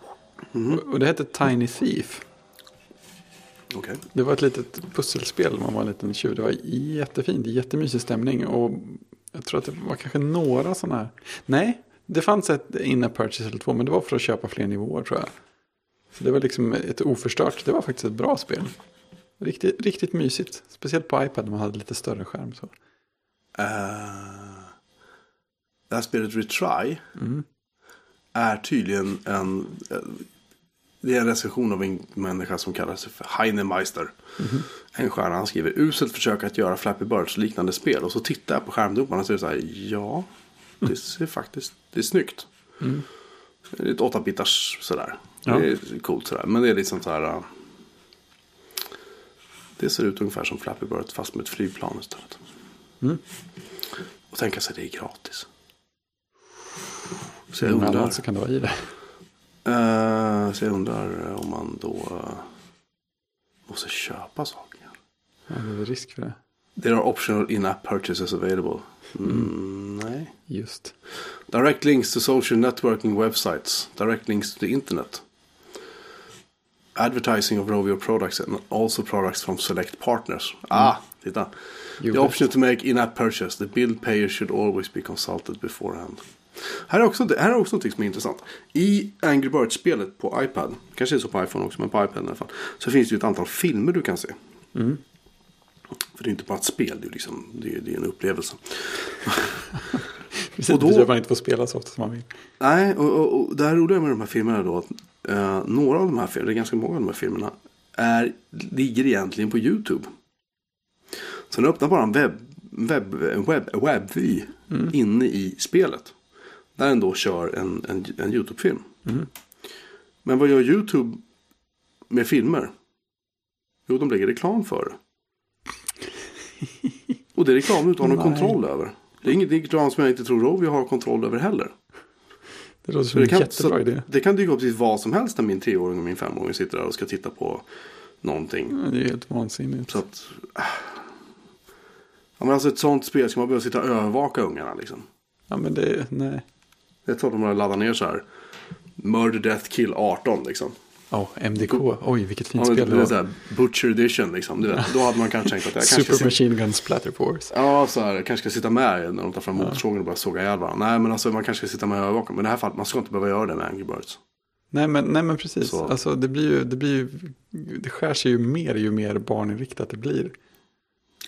Och- Och det hette Tiny Thief. Okej. Det var ett litet pusselspel. Man var en liten tjuv. Det var jättefint. Jättemysig stämning. Och jag tror att det var kanske några sådana här. Nej, det fanns ett in-app purchase eller två. Men det var för att köpa fler nivåer tror jag. Så det var liksom ett oförstört. Det var faktiskt ett bra spel. Riktigt, riktigt mysigt. Speciellt på iPad när man hade lite större skärm. Så. Eh, det här spelet Retry är tydligen en... Det är en recension av en människa som kallar sig för Heinemeister. En stjärna. Han skriver uselt försök att göra Flappy Birds liknande spel. Och så tittar jag på skärmdumparna och så är det så här. Ja, det ser faktiskt... Det är snyggt. Det är ett 8-bitars sådär. Ja. Det är coolt sådär. Men det är liksom så här... eh, Det ser ut ungefär som Flappy Bird fast med ett flygplan istället. Och tänka sig det är gratis. Så jag undrar, så kan det vara i det. Eh, så jag undrar eh, om man då eh, måste köpa saker. Ja, det är risk för det. There are optional in-app purchases available. Mm, Nej. Just. Direct links to social networking websites. Direct links to the internet. Advertising of Rovio products and also products from select partners. Ah, titta. You The bet. option to make in-app purchase. The bill payer should always be consulted beforehand. Här är också, här är också något som är intressant. I Angry Birds-spelet på iPad, kanske är så på iPhone också, men på iPad i alla fall. Så finns det ju ett antal filmer du kan se. För det är inte bara ett spel, det är, liksom, det är, det är en upplevelse. Precis, Och då- att man inte får spela så ofta som man vill. Nej, och, och, och det här roliga med de här filmerna då. Att, eh, några av de här filmerna, det är ganska många av de här filmerna. Är, ligger egentligen på YouTube. Så den öppnar bara en webb, webb, webb, webbvy inne i spelet. Där den då kör en, en, en YouTube-film. Men vad gör YouTube med filmer? Jo, de lägger reklam för det. Och det är reklam utan någon kontroll över. Det är inget reklam som jag inte tror Rovio har kontroll över heller. Det låter som en kan, jättebra idé. det kan dyka upp precis vad som helst när min treåring och min femåring sitter där och ska titta på någonting. Ja, Det är helt vansinnigt. Så att... ah. Ja, men alltså ett sånt spel ska man behöva sitta och övervaka ungarna liksom. Ja men det, nej. Jag tror de har laddat ner så här. Murder Death Kill 18 liksom. Ja, MDK. Oj, vilket fint Ja, spel det det är så var. här Butcher Edition liksom. Du vet, då hade man kanske tänkt att jag kanske Super Machine Gun Splatter Force. ja, så här, kanske ska sitta med när de tar fram motorsågen och börjar såga ihjäl varandra. Nej, men alltså man kanske ska sitta med och övervaka. Men i det här fallet, man ska inte behöva göra det med Angry Birds. Nej men, nej men precis. Så. Alltså det blir ju, det blir ju, det skär sig ju mer ju mer barninriktat det blir.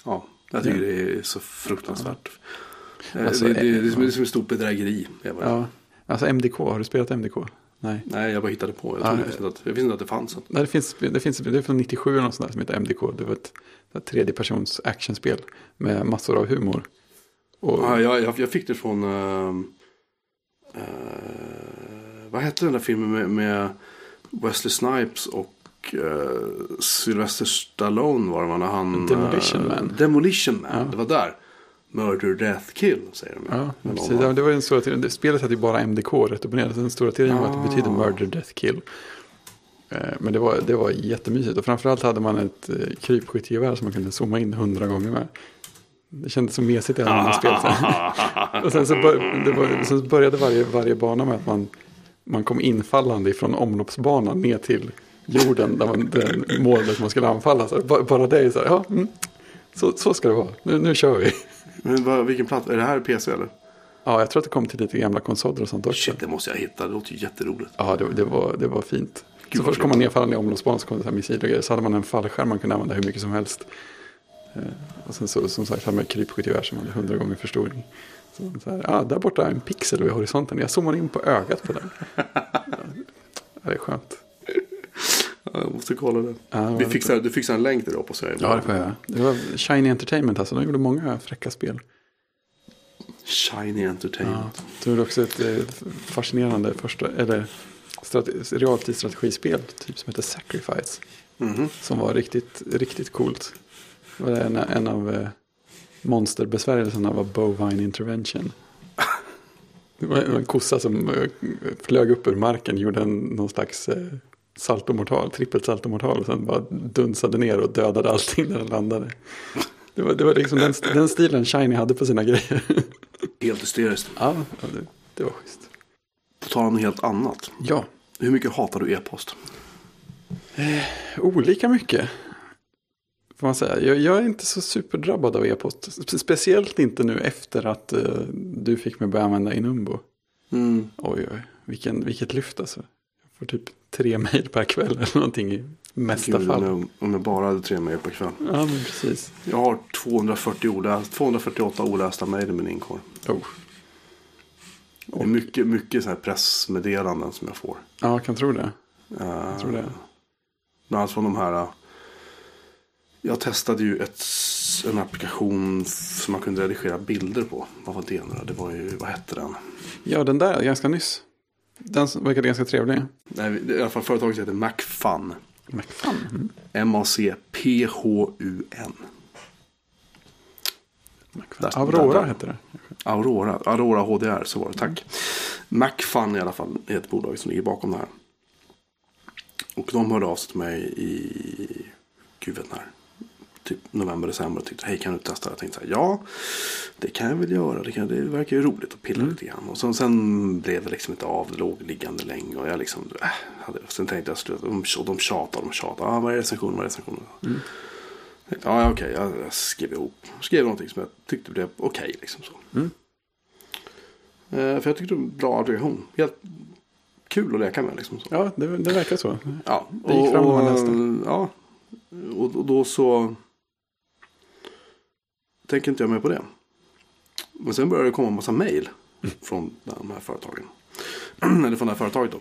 Ja, jag tycker det är så fruktansvärt Eh, Alltså, det, det, det, är som, det är som ett stort bedrägeri. Ja, alltså MDK, har du spelat MDK? Nej. Nej, jag bara hittade på. Jag, Ja, trodde, ja. visste inte att, jag visste inte att det fanns. Nej, det finns, det finns, det är från 97 eller sånt där som heter MDK. Det var ett, ett tredjepersons actionspel med massor av humor. Och, Ja, jag, jag, jag fick det från... ehm, eh, vad hette den där filmen med, med Wesley Snipes och uh, Sylvester Stallone var det? När han, Demolition eh, Man. Demolition Man, Ja. det var där. Murder, Death, Kill säger de. Ja, Men precis. de- Det, det var den stora teorin. Spelet hette ju bara MDK rätt upp och ner. Den stora teorin var att det betyder Ah. murder, death, kill. Eh, Men det var, det var jättemysigt. Och framförallt hade man ett eh, krypskyttegevär som man kunde zooma in hundra gånger med. Det kändes så mesigt i alla spel. och sen så, bör, sen började varje, varje bana med att man, man kom infallande ifrån omloppsbanan ner till jorden. Där man, den målet man skulle anfalla. Så bara, bara det är så här, ja, mm, så, så ska det vara. Nu, nu kör vi. Men vad, vilken platt? Är det här PC eller? Ja, jag tror att det kom till lite gamla konsoler och sånt också. Shit, det måste jag hitta. Det låter ju jätteroligt. Ja, det, det, var, det var fint. Gud, så först kom man roligt. nerfallande i omloppsbanan så kom det så här missiler och grejer. Så hade man en fallskärm man kunde använda hur mycket som helst. Eh, och sen så, som sagt hade man krypskyttegevär som hade hundra gånger förstoring. Så, så här, ah, där borta är en pixel vid horisonten. Jag zoomar in på ögat på den. ja, det är skönt. Ja, jag måste kolla det. Ja, det Vi fixar, du fixar en länk till det hoppas jag. Ja, det får jag göra. Det var Shiny Entertainment alltså. De gjorde många fräcka spel. Shiny Ja, Entertainment. de gjorde också ett eh, fascinerande första, eller strate- realtidsstrategispel typ som heter Sacrifice. Mhm. Som var riktigt, riktigt coolt. Det var en, en av eh, monsterbesvärjelserna var Bovine Intervention. Det var en kossa som eh, flög upp ur marken, gjorde en, någon slags saltomortal, trippelt saltomortal och sen bara dunsade ner och dödade allting när den landade. Det var, det var liksom den, den stilen Shiny hade på sina grejer. Helt hysteriskt. ja, det, det var schysst. På tal om något helt annat. Ja, Hur mycket hatar du e-post? olika mycket. Får man säga. Jag, jag är inte så superdrabbad av e-post. Spe- Speciellt inte nu efter att eh, du fick mig börja använda Inumbo. Mm. Oj, oj, vilken, vilket lyft alltså. Jag får typ tre mejl per kväll eller någonting i mesta Gud, fall. om, jag, om jag bara hade tre mejl per kväll. Ja, men precis. Jag har 240 oläst, 248 olästa mejl i min inkorg. Oh. Det är mycket, mycket så här pressmeddelanden som jag får. Ja, jag kan tro det. Uh, Jag tror det. Bland annat från de här. uh, Jag testade ju ett, en applikation som man kunde redigera bilder på. Vad var det nu? Det var ju, vad hette den? Ja, den där ganska nyss. Den verkade ganska trevlig. Nej, i alla fall företaget heter Macfun. McFun. Mm. M-A-C-P-H-U-N. Där- Aurora där- hette det. Aurora, Aurora HDR, så var det, tack. Macfun i alla fall är ett bolag som ligger bakom det här. Och de hörde av sig till mig i, gud vet när, typ november, december och tyckte hej kan du testa? Jag tänkte så här, ja det kan jag väl göra, det, kan, det verkar ju roligt att pilla lite grann. Och sen, sen blev det liksom inte av, det låg liggande länge och jag liksom, äh, hade, sen tänkte jag sluta, de, och de tjatar, de tjatar, ah, vad är recensionen, vad är recensionen? Tänkte, Ja, ja, okej, jag, jag skrev ihop. Skrev någonting som jag tyckte blev okej. liksom så. Mm. Eh, för jag tyckte det var en bra applikation. Helt kul att leka med. Liksom så. Ja, det, det verkar så. Ja, Det gick fram man läste. Ja, och, och då så tänker inte jag med på det. Men sen började det komma en massa mail från de här företagen. Eller från det här företaget då.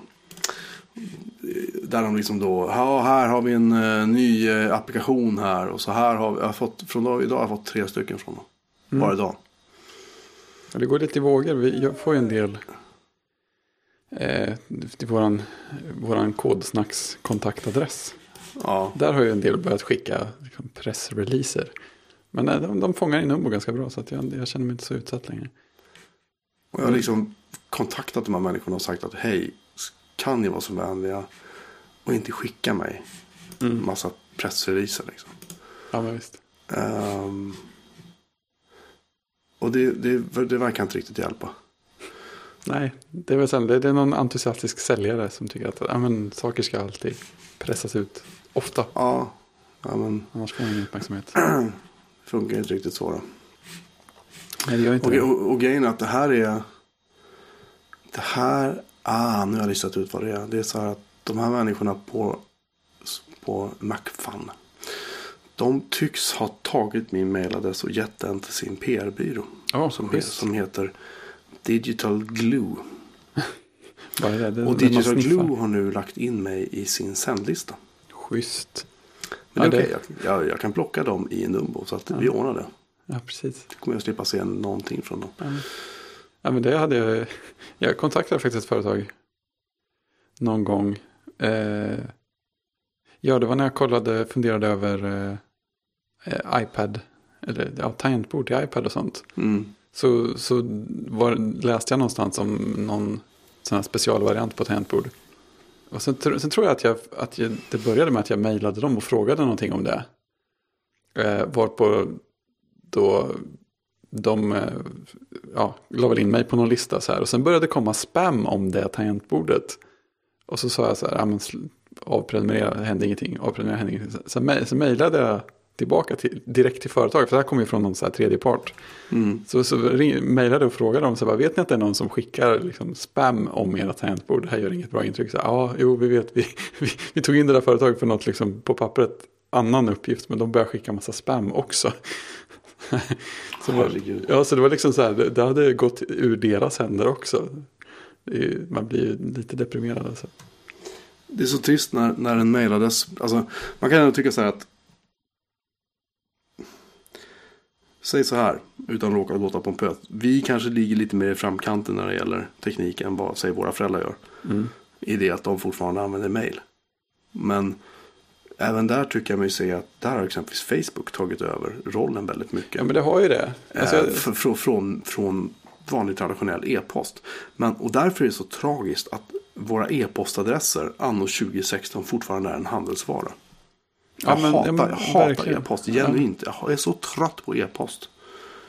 Där de liksom då, ja här har vi en eh, ny eh, applikation här. Och så här har vi, jag har fått, från dag, idag har jag fått tre stycken från dem. Mm. Bara idag. Ja, det går lite i vågor. Vi, jag får ju en del eh, till våran, våran kodsnacks kontaktadress. Ja, Där har ju en del börjat skicka liksom, pressreleaser. Men nej, de, de fångar in Umbo ganska bra så att jag, jag känner mig inte så utsatt längre. och jag har liksom kontaktat de här människorna och sagt att hej, kan ni vara så vänliga och inte skicka mig Mm. massa pressreleaser liksom. Ja, men visst. Ehm, och det, det, det verkar inte riktigt hjälpa. Nej, det är väl sen, det, det är någon entusiastisk säljare som tycker att ja, men, saker ska alltid pressas ut. Ofta, Ja, ja men annars får man ingen uppmärksamhet. funkar inte riktigt så då. Nej, det gör inte Och, det. och, och grejen är att det här är... Det här... Ah, nu har jag listat ut vad det är. Det är så här att de här människorna på, på Macfun. De tycks ha tagit min mailadress och gett den till sin PR-byrå. Ja, som, som heter Digital Glue. Det? Det- Och Digital. Glue har nu lagt in mig i sin sändlista. Schysst. Men det Ja, är det- okej, jag, jag, jag kan plocka dem i Numbo så att vi ordnar det. Ja, precis. Då kommer jag slippa se någonting från dem. Ja, men det hade jag. Jag kontaktade faktiskt ett företag någon gång. Eh, ja, det var när jag kollade, funderade över eh, iPad. Eller ja, tangentbord till iPad och sånt. Mm. Så, så var, läste jag någonstans om någon sån här specialvariant på tangentbord. Och sen, sen tror jag att, jag att jag, det började med att jag mejlade dem och frågade någonting om det. Eh, varpå då de eh, ja, la väl in mig på någon lista så här. Och sen började det komma spam om det tangentbordet. Och så sa jag så här, ja, men avprenumerera, hände ingenting. Avprenumerera, hände ingenting. Sen, sen så mejlade jag tillbaka till, direkt till företaget, för det här kommer ju från någon så här tredje part. Mm. Så, så ring, mejlade och frågade dem, så bara, vet ni att det är någon som skickar liksom, spam om era tangentbord? Det här gör inget bra intryck. Så, ja, jo, vi vet, vi, vi, vi tog in det där företaget för något liksom, på pappret annan uppgift, men de börjar skicka massa spam också. så, Herregud. ja, så det var liksom så här, det, det hade gått ur deras händer också. Är, man blir ju lite deprimerad alltså. Det är så trist när, när en mailadress, alltså man kan ändå tycka så här att Säg så här, utan att råka låta pompös. Vi kanske ligger lite mer i framkanten när det gäller teknik än vad säg, våra föräldrar gör. Mm. I det att de fortfarande använder mail. Men även där tycker jag mig se att där har exempelvis Facebook tagit över rollen väldigt mycket. Ja, men det har ju det. Alltså, Eh, jag- f- från, från, från vanlig traditionell e-post. Men, och därför är det så tragiskt att våra e-postadresser anno 2016 fortfarande är en handelsvara. Ja, Jag men- ja, hatar, men jag hatar verkligen. e-post, genuint. Jag är så trött på e-post.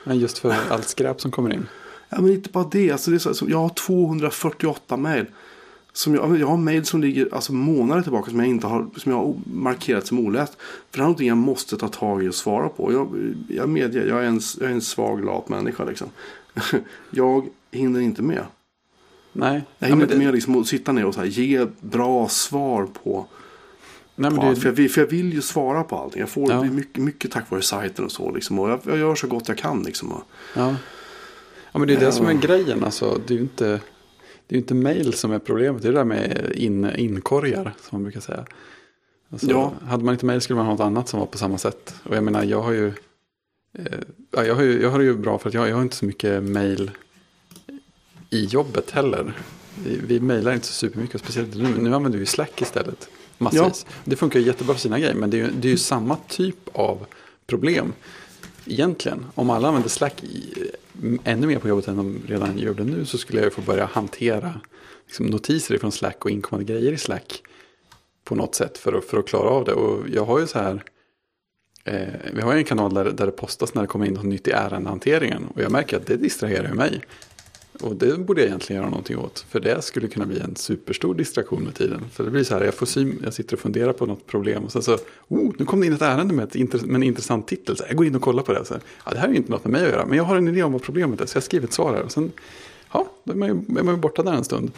men just för allt skräp som kommer in. Ja, men inte bara det. Alltså, det så, så, jag har 248 mejl. Som jag, jag har mejl som ligger alltså, månader tillbaka som jag, inte har, som jag har markerat som oläst. För det är någonting jag måste ta tag i och svara på. Jag, jag medger, jag är, en, jag är en svag lat människa. Liksom. jag hinner inte med. Nej, Jag ja, hinner men inte det, med liksom, att sitta ner och här, ge bra svar på, nej, men det. För jag, vill, för jag vill ju svara på allting. Jag får Ja. mycket, mycket tack vare sajten och så. Liksom, och jag, jag gör så gott jag kan. Liksom, och, Ja. ja, men det är det Ja. som är grejen. Alltså, det är ju inte, det är inte mail som är problemet. Det är det där med in, inkorgar, som man brukar säga. Alltså, Ja. Hade man inte mail skulle man ha något annat som var på samma sätt. Och jag menar, jag har ju... Eh, ja, jag, har ju jag har det ju bra för att jag, jag har inte så mycket mail i jobbet heller. Vi, vi mailar inte så supermycket, speciellt nu, nu använder vi Slack istället. Massvis. Det funkar ju jättebra för sina grejer, men det är, ju, det är ju samma typ av problem. Egentligen, om alla använder Slack i, ännu mer på jobbet än de redan gör det nu så skulle jag få börja hantera liksom, notiser från Slack och inkommande grejer i Slack på något sätt för att, för att klara av det. Och jag har ju så här, eh, vi har en kanal där, där det postas när det kommer in något nytt i ärendehanteringen. Och jag märker att det distraherar mig. Och det borde jag egentligen göra någonting åt. För det skulle kunna bli en superstor distraktion med tiden. För det blir så här, jag, får syn, jag sitter och funderar på något problem. Och sen så, oh, nu kom det in ett ärende med, ett, intress med en intressant titel. Så jag går in och kollar på det. Så, ja, det här är ju inte något med mig att göra. Men jag har en idé om vad problemet är. Så jag skriver ett svar här. Och sen, ja, då är man ju, är man ju borta där en stund.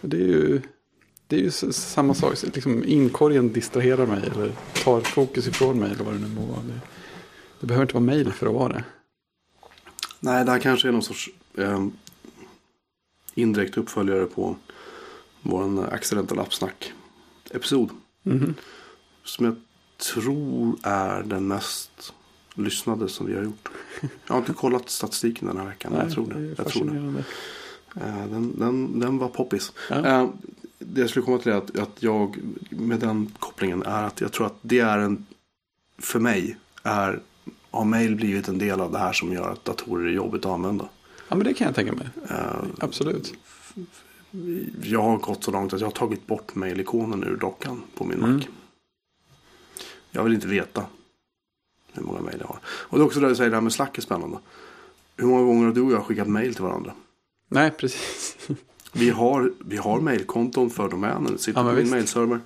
Det är ju, det är ju samma sak. Liksom inkorgen distraherar mig. Eller tar fokus ifrån mig. Eller vad det nu må vara. Det, det behöver inte vara mejl för att vara det. Nej, det här kanske är någon sorts eh, indirekt uppföljare på vår accidental appsnack-episod. Mhm. Som jag tror är den mest lyssnade som vi har gjort. Jag har inte kollat statistiken den här veckan, men jag tror det. ju Jag tror det. Den, den, den var poppis. Ja. Eh, Det jag skulle komma till är att, att jag med den kopplingen är att jag tror att det är en, för mig, är, har mail blivit en del av det här som gör att datorer är jobbigt att använda. Ja, men det kan jag tänka mig. Eh, Absolut. Jag har gått så långt att jag har tagit bort mail-ikonen ur dockan på min Mm. Mac. Jag vill inte veta hur många mail jag har. Och det är också det du säger, det här med Slack är spännande. Hur många gånger har du och jag skickat mail till varandra? Nej, precis. Vi har, vi har mailkonton för domänen. Det sitter Ja, på min visst. mailserver.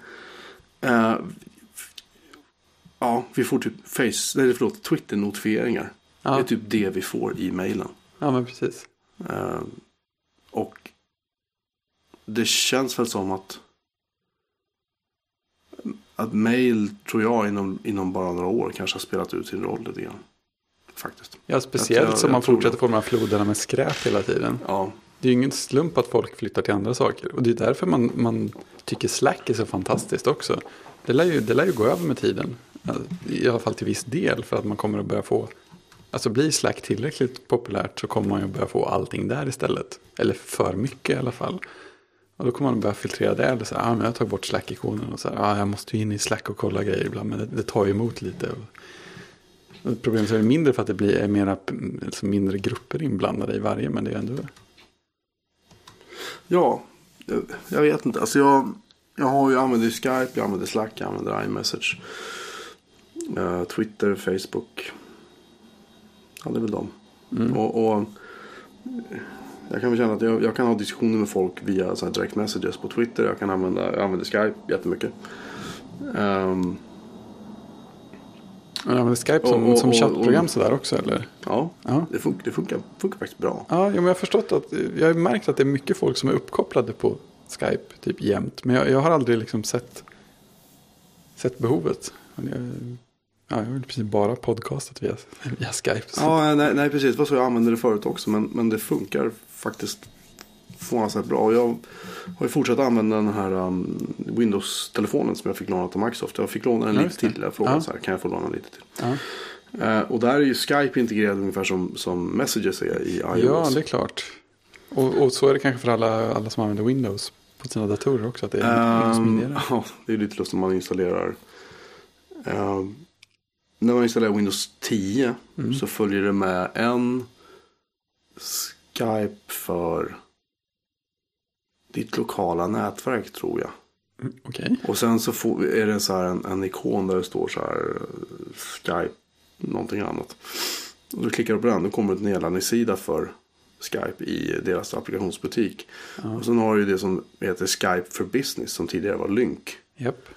Eh, ja, vi får typ face, nej, förlåt, Twitter-notifieringar. Det Ja, är typ det vi får i mailen. Ja men precis. Eh, och det känns väl som att att mail tror jag inom, inom bara några år kanske har spelat ut sin roll lite grann. Faktiskt. Ja, speciellt Jag- som jag man fortsätter det. få de här floderna med skräp hela tiden. Ja, Det är ju ingen slump att folk flyttar till andra saker. Och det är därför man, man tycker Slack är så fantastiskt också. Det lär, ju, det lär ju gå över med tiden. I alla fall till viss del. För att man kommer att börja få... Alltså blir Slack tillräckligt populärt så kommer man ju börja få allting där istället. Eller för mycket i alla fall. Och då kommer man börja filtrera det. Eller så här, ah, men jag tar bort Slack-ikonen. Och så här, ah, jag måste ju in i Slack och kolla grejer ibland. Men det, det tar ju emot lite. Och, problemet är mindre för att det blir är mera, alltså mindre grupper inblandade i varje. Men det är ändå... ja jag, jag vet inte. Alltså jag, jag har ju använder Skype, jag använder Slack, jag använder iMessage. Eh, Twitter, Facebook. Ja, det är väl dem. Och, och jag kan väl känna att jag, jag kan ha diskussioner med folk via så direct messages på Twitter. Jag kan använda, jag använder Skype jättemycket. Ehm, Ja, men Skype som, Och- och- som chattprogram och- sådär också eller? ja, Ja. det, funkar, det funkar, funkar faktiskt bra. Ja, ja, men jag har förstått att, jag har märkt att det är mycket folk som är uppkopplade på Skype typ jämt. Men jag, jag har aldrig liksom sett, sett behovet. Men Jag, ja, jag väl precis bara podcastat via, via Skype. Så. Ja, nej, nej precis. Det var så jag använde det förut också. Men, men det funkar faktiskt förvånansvärt bra. Och jag har ju fortsatt använda den här um, Windows-telefonen som jag fick låna av Microsoft. Jag fick låna den Ja, lite till. Jag frågade Ja. så här, kan jag få låna lite till? Ja. Eh, och där är ju Skype integrerad ungefär som, som Messages är i iOS. ja, det är klart. Och, och så är det kanske för alla, alla som använder Windows på sina datorer också. Att det är smidigare. ja, det är lite lustigt om man installerar. ehm, när man installerar Windows 10 Mm. så följer det med en Skype för ditt lokala nätverk tror jag. Mm, Okej. Och sen så får, är det så här en, en ikon där det står så här Skype någonting annat. Och då klickar du på den, då kommer det en nedladdningssida för Skype i deras applikationsbutik. Ja. Och sen har du det som heter Skype for Business som tidigare var Lync. Japp.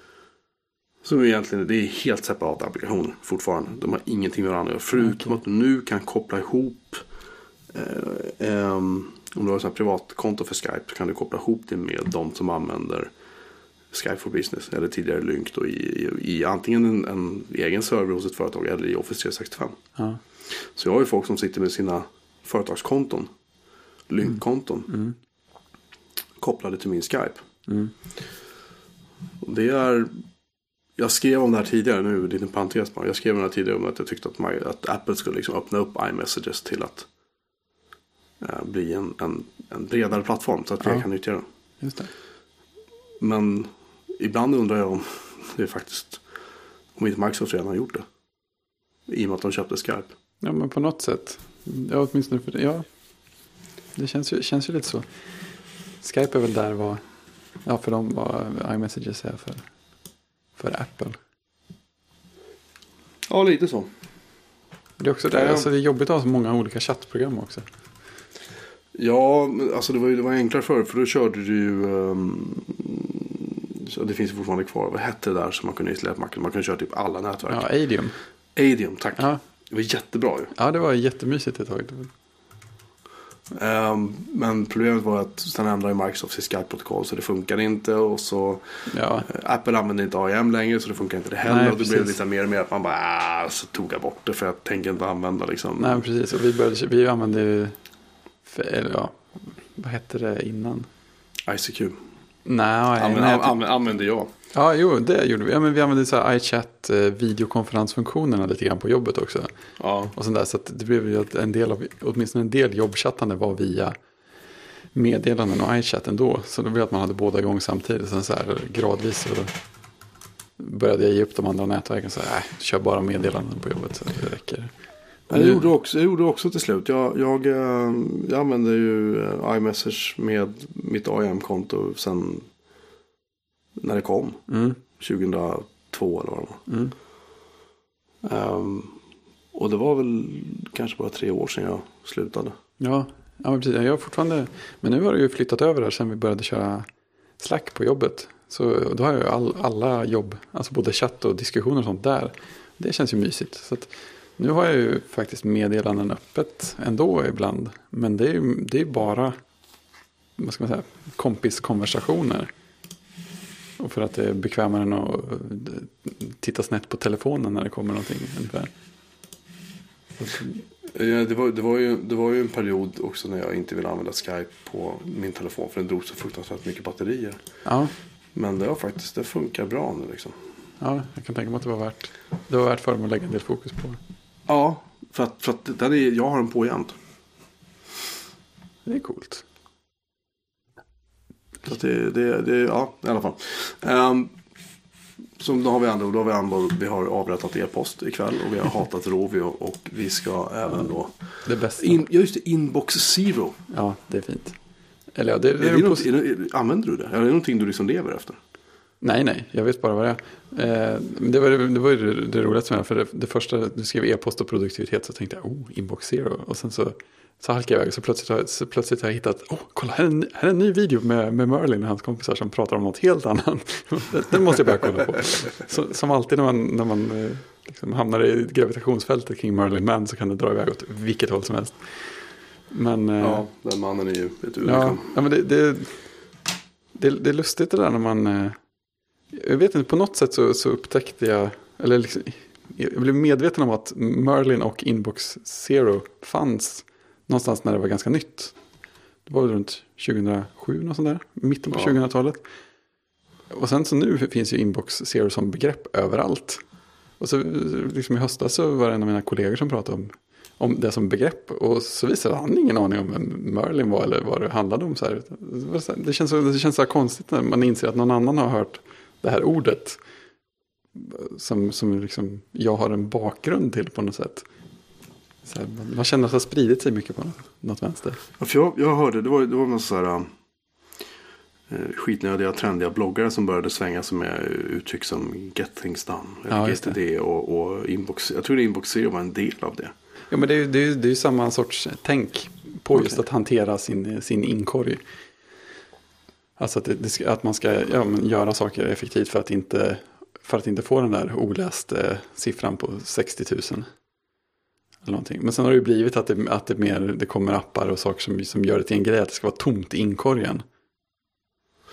Som är egentligen det är helt separata applikationer fortfarande. De har ingenting med varandra. Förutom Okej. att du nu kan koppla ihop. Eh, ehm, om du har ett privatkonto för Skype så kan du koppla ihop det med de som använder Skype for Business. Eller tidigare Lync då i, i, i antingen en, en egen server hos ett företag eller i Office 365. Ja. Så jag har ju folk som sitter med sina företagskonton. Lync-konton. Mm. Kopplade till min Skype. Mm. Det är... Jag skrev om det här tidigare nu, en liten parentes bara. Jag skrev om det här tidigare om att jag tyckte att, my, att Apple skulle liksom öppna upp iMessages till att eh, bli en, en, en bredare plattform så att fler Ja. kan nyttja den. Just det. Men ibland undrar jag om det är faktiskt om inte Microsoft redan har gjort det. I och med att de köpte Skype. Ja, men på något sätt. Ja, åtminstone för det. Ja. Det känns ju, känns ju lite så. Skype är väl där vad, ja, för dem vad iMessages är för, för Apple. Ja, lite så. Det är också det, Ja. alltså det är jobbigt att ha så många olika chattprogram också. Ja, alltså det var det var enklare förr för då körde du ju ehm, så det finns fortfarande kvar. Vad hette det där som man kunde installera på Mac? Man kunde köra typ alla nätverk. Ja, Adium. Adium, tack. Ja, Det var jättebra ju. ja, det var jättemysigt ett tag. Ehm, men problemet var att sen ändrade Microsoft sitt Skype-protokoll så det funkade inte. Och så Ja, eh, Apple använde inte AIM längre så det funkar inte det heller. Nej, och det blev lite mer och mer att man bara ah, så tog jag bort det för jag tänker inte använda liksom. nej, precis. Och vi, började, vi använde ju, eller ja, vad hette det innan? ICQ. Nej, Använd, nej, använd, använde jag. Ja, jo, det gjorde vi. Ja, men vi använde så här iChat eh, videokonferensfunktionerna lite grann på jobbet också. Ja. Och sånt där, så att det blev ju att en del av, åtminstone en del jobbchattande var via meddelanden och iChat ändå. Så det blev att man hade båda igång samtidigt. Sen så här gradvis så började jag ge upp de andra nätverken. Så här, äh, kör bara meddelanden på jobbet så det räcker. Jag gjorde, också, jag gjorde också till slut. Jag, jag, eh, jag använde ju eh, iMessage med mitt AIM-konto sen när det kom. Mm, 2002 eller vad det var. mm, Ehm, och det var väl kanske bara tre år sedan jag slutade. ja, ja, men precis. Jag har fortfarande, men nu har det ju flyttat över här sen vi började köra Slack på jobbet. Så då har jag ju all, alla jobb, alltså både chatt och diskussioner och sånt där. Det känns ju mysigt. Så att nu har jag ju faktiskt meddelanden öppet ändå ibland. Men det är ju det är bara vad ska man säga, kompiskonversationer. Och för att det är bekvämare än att eh, titta snett på telefonen när det kommer någonting. Ungefär. Ja, det, var, det, var ju, det var ju en period också när jag inte ville använda Skype på min telefon. För den drog så fruktansvärt mycket batterier. Ja, Men det, har faktiskt, det funkar bra nu liksom. ja, jag kan tänka mig att det var värt, det var värt för dem att lägga en del fokus på. Ja, för att, för att den är, jag har den på jämt. Det är coolt. Så att det, det, det, ja, i alla fall. Um, som då har vi ändå, då har vi, ändå, vi har avrättat e-post ikväll och vi har hatat Rovio och vi ska även då... Det bästa. In, ja, just det, Inbox Zero. Ja, det är fint. Eller ja, det, Är är det något, är använder du det? Är det någonting du liksom lever efter? Nej, nej, jag vet bara vad det är. Eh, det var, det var ju det, roligaste med det, för det, det första, du skrev e-post och produktivitet så tänkte jag, oh, inbox zero. Och sen så, så halkade jag iväg så plötsligt, har- så plötsligt har jag hittat, oh, kolla här är, en, här är en ny video med, med Merlin och hans kompisar som pratar om något helt annat. Den- måste jag börja kolla på. Så, som alltid när man, när man eh, liksom hamnar i gravitationsfältet kring Merlin Man så kan det dra iväg åt vilket håll som helst. Men, eh, Ja, den mannen är ju ett unikum. Ja, ja men det, det, det, det är lustigt det där när man... Jag vet inte, på något sätt så, så upptäckte jag... Eller liksom, jag blev medveten om att Merlin och Inbox Zero fanns någonstans när det var ganska nytt. Det var väl runt 2007, något sånt där, mitten på Ja. 2000-talet. Och sen så nu finns ju Inbox Zero som begrepp överallt. Och så liksom i höstas så var det en av mina kollegor som pratade om, om det som begrepp. Och så visade han ingen aning om vem Merlin var eller vad det handlade om. Så här. Det känns så, det känns så konstigt när man inser att någon annan har hört det här ordet. Som, som liksom jag har en bakgrund till på något sätt. Så här, man, känner att det har spridit sig mycket på något, något vänster. Ja, för jag, jag hörde, det var, det var någon sån här uh, skitnödiga, trendiga bloggare som började svänga sig med uttryck som get things done. Ja, just. GTD och, och inbox. Jag tror det Inbox Zero var en del av det. Ja, men det är ju det är, ju- det är ju samma sorts tänk på just Okej. att hantera sin, sin inkorg. Alltså att, det, att man ska ja, göra saker effektivt för att inte, för att inte få den där oläste siffran på 60 000. Eller någonting. Men sen har det ju blivit att det, att det, mer, det kommer appar och saker som, som gör det till en grej att det ska vara tomt i inkorgen.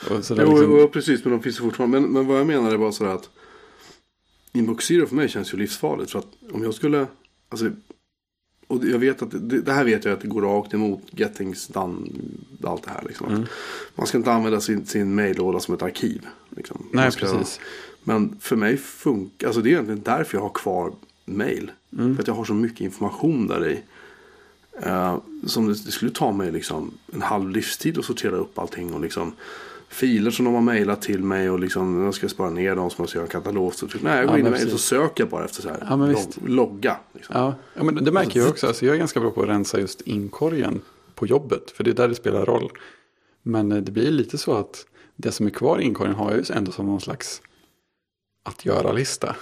Och så Jo, liksom, jo, precis, men de finns ju fortfarande. Men, men vad jag menar är bara sådär att Inbox Zero för mig känns ju livsfarligt. För att om jag skulle, alltså, och jag vet att, det, det här vet jag att det går rakt emot Get Things Done, allt det här liksom. Mm. Man ska inte använda sin, sin maillåda som ett arkiv. Liksom. nej, ska, precis. Men för mig funkar, alltså det är egentligen därför jag har kvar mail. Mm. För att jag har så mycket information där i. Eh, som det, det skulle ta mig liksom en halv livstid att sortera upp allting. Och liksom filer som de har mejlat till mig. Och liksom, jag ska spara ner dem som ska göra en katalog. Så, nej, jag går Ja, in i men mejl så söker jag bara efter så här. Ja, log, logga. Liksom. Ja, ja men det märker jag också. Alltså, jag är ganska bra på att rensa just inkorgen på jobbet. För det är där det spelar roll. Men eh, det blir lite så att det som är kvar i inkorgen har jag ju ändå som någon slags att göra-lista.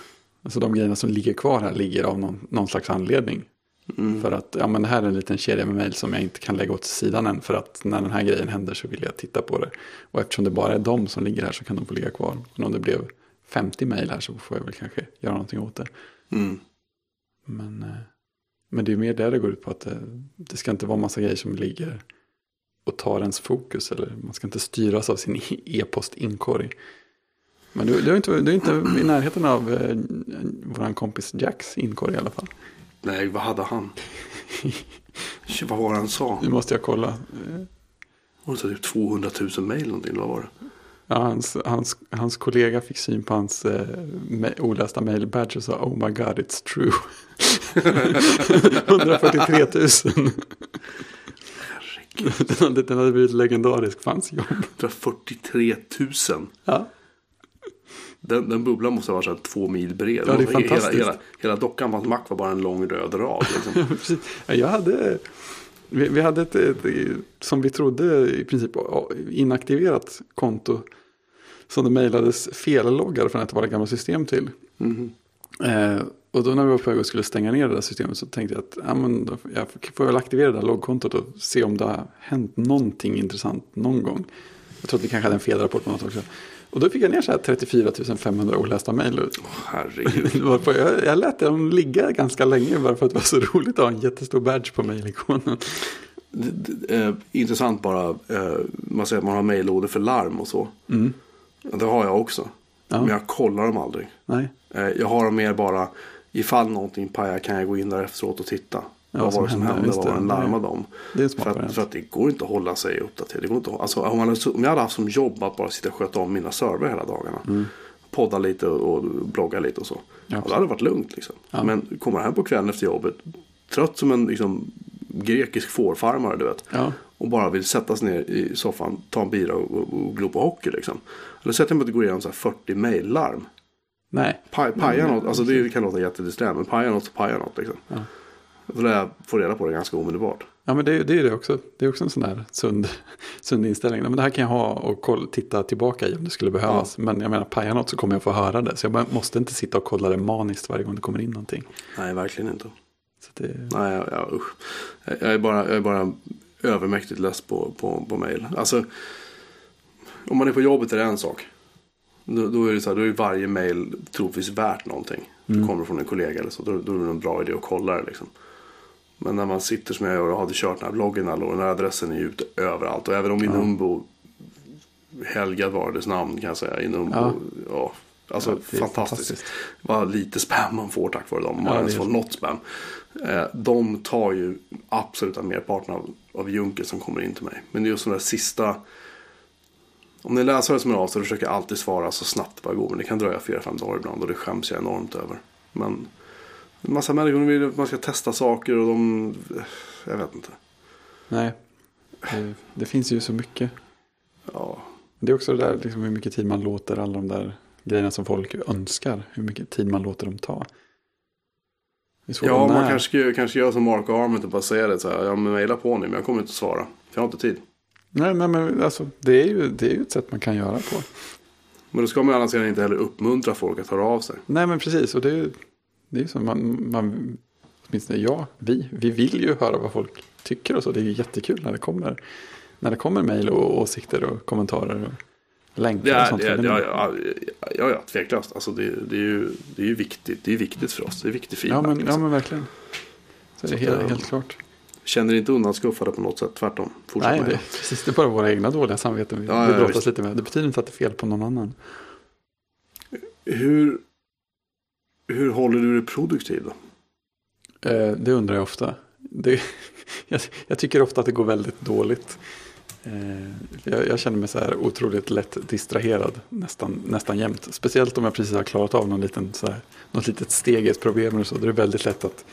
Alltså de grejerna som ligger kvar här ligger av någon, någon slags anledning. Mm. För att ja, men det här är en liten kedja med mejl som jag inte kan lägga åt sidan än. För att när den här grejen händer så vill jag titta på det. Och eftersom det bara är de som ligger här så kan de få ligga kvar. Men om det blev 50 mejl här så får jag väl kanske göra någonting åt det. Mm. Men, eh, men det är mer där det går ut på att det, det ska inte vara massa grejer som ligger och tar ens fokus. Eller man ska inte styras av sin e-post-inkorg. Men du, du, är inte, du är inte i närheten av eh, vår kompis Jacks inkorg i alla fall. Nej, vad hade han? Vad var det han sa? Nu måste jag kolla. Var det typ 200 000 mejl någonting? Vad var det? Ja, hans, hans, hans kollega fick syn på hans eh, me- olästa mail-badge och sa Oh my god, it's true. 143 000. Herregud. Den hade, den hade blivit legendarisk för hans jobb. 143 000. Ja. Den, den bubblan måste ha varit så här två mil bred. Ja, det är hela, fantastiskt. hela, hela dockan på hans mack var bara en lång röd rad. Liksom. Jag hade, vi, vi hade ett, ett, som vi trodde i princip inaktiverat konto. Som det mejlades felloggar från ett av våra gamla system till. Mhm. Eh, och då när vi var på väg och skulle stänga ner det där systemet så tänkte jag att ja, men då, jag får väl aktivera det där loggkontot och se om det har hänt någonting intressant någon gång. Jag tror att vi kanske hade en felrapport på något också. Och då fick jag ner så här 34 500 olästa mejl. Herregud. På- Jag, jag lät dem ligga ganska länge bara för att det var så roligt att ha en jättestor badge på mejlikonen. Eh, intressant bara. Eh, man säger att man har mejllådor för larm och så. Mm. Det har jag också. Ja. Men jag kollar dem aldrig. Nej. Eh, Jag har dem mer bara ifall någonting pajar kan jag gå in där efteråt och titta. Ja, vad var det som hände, Vad det. var den larmade om? Det är För att, för att det går inte att hålla sig uppdaterad. Det går inte att, alltså, om, man, om jag hade haft som jobb att bara sitta och sköta om mina server hela dagarna. Podda lite och, och blogga lite och så. Ja, Ja, då hade det varit lugnt liksom. Ja. Men kommer hem på kvällen efter jobbet. Trött som en liksom, grekisk fårfarmare du vet. Ja. Och bara vill sätta sig ner i soffan, ta en bira och, och, och glo på hockey liksom. Eller sätter jag mig att gå igenom så här 40 mejllarm. Nej. Pa, paja något, alltså det kan låta jättedisträ, men paja något så paja något liksom. Ja. Då lär jag få reda på det ganska omedelbart. Ja men det, det är det också. Det är också en sån där sund, sund inställning. Men det här kan jag ha och koll, titta tillbaka i om det skulle behövas. Men jag menar, pajar något så kommer jag få höra det. Så jag måste inte sitta och kolla det maniskt varje gång det kommer in någonting. Nej, verkligen inte. Det, Nej, jag, jag, usch. Jag, är bara, jag är bara övermäktigt less på, på, på mail. Alltså, om man är på jobbet är det en sak. Då, då är det så här, då är varje mail troligtvis värt någonting. Det kommer från en kollega eller så. Då, då är det en bra idé att kolla det liksom. Men när man sitter som jag gör och hade kört den här bloggen alla år. Den här adressen är ju ute överallt. Och även om min umbo helgad var dess namn kan jag säga. I Numbo. Ja. Ja. Alltså Ja, det fantastiskt. fantastiskt. Vad lite spam man får tack vare dem. Om man Ja, ens det får något spam. Eh, de tar ju absoluta merparten av, av junket som kommer in till mig. Men det är just de där sista. Om det är läsare som är av så försöker jag alltid svara så snabbt det bara går. Men det kan dröja fyra fem dagar ibland och det skäms jag enormt över. Men en massa människor vill att man ska testa saker och de... Jag vet inte. nej, det, det finns ju så mycket. Ja, Det är också det där liksom hur mycket tid man låter alla de där grejerna som folk önskar. Hur mycket tid man låter dem ta. Ja man kanske kanske göra som Mark Arment och bara säga det så här. Ja men mejla på nu men jag kommer inte att svara. För jag har inte tid. Nej, nej, men alltså, det, är ju, det är ju ett sätt man kan göra på. Men då ska man andra sidan inte heller uppmuntra folk att höra av sig. Nej, men precis. Och det är ju det är så. Man, man, åtminstone jag, vi, vi vill ju höra vad folk tycker och så. Det är ju jättekul när det kommer, när det kommer mejl och åsikter och kommentarer och länkar Det och är, sånt. det är, För ja, det- ja, ja, ja, tveklöst. Alltså det, det, är ju, det är ju viktigt. Det är viktigt för oss. Det är viktig ja, feedback. men, ja, liksom. men verkligen. Så det är Så helt, helt klart. Känner inte undanskuffade på något sätt. Tvärtom. Fortsätt Nej, med det, precis, det är bara våra egna dåliga samveten vi, Ja, vi ja, brottas visst. lite med. Det betyder inte att det är fel på någon annan. Hur, hur håller du dig produktiv då? Eh, det undrar jag ofta. Det, jag, jag tycker ofta att det går väldigt dåligt. Eh, jag, jag känner mig så här otroligt lätt distraherad nästan, nästan jämt. Speciellt om jag precis har klarat av någon liten, så här, något litet steg i ett problem. Eller så. Då är det väldigt lätt att,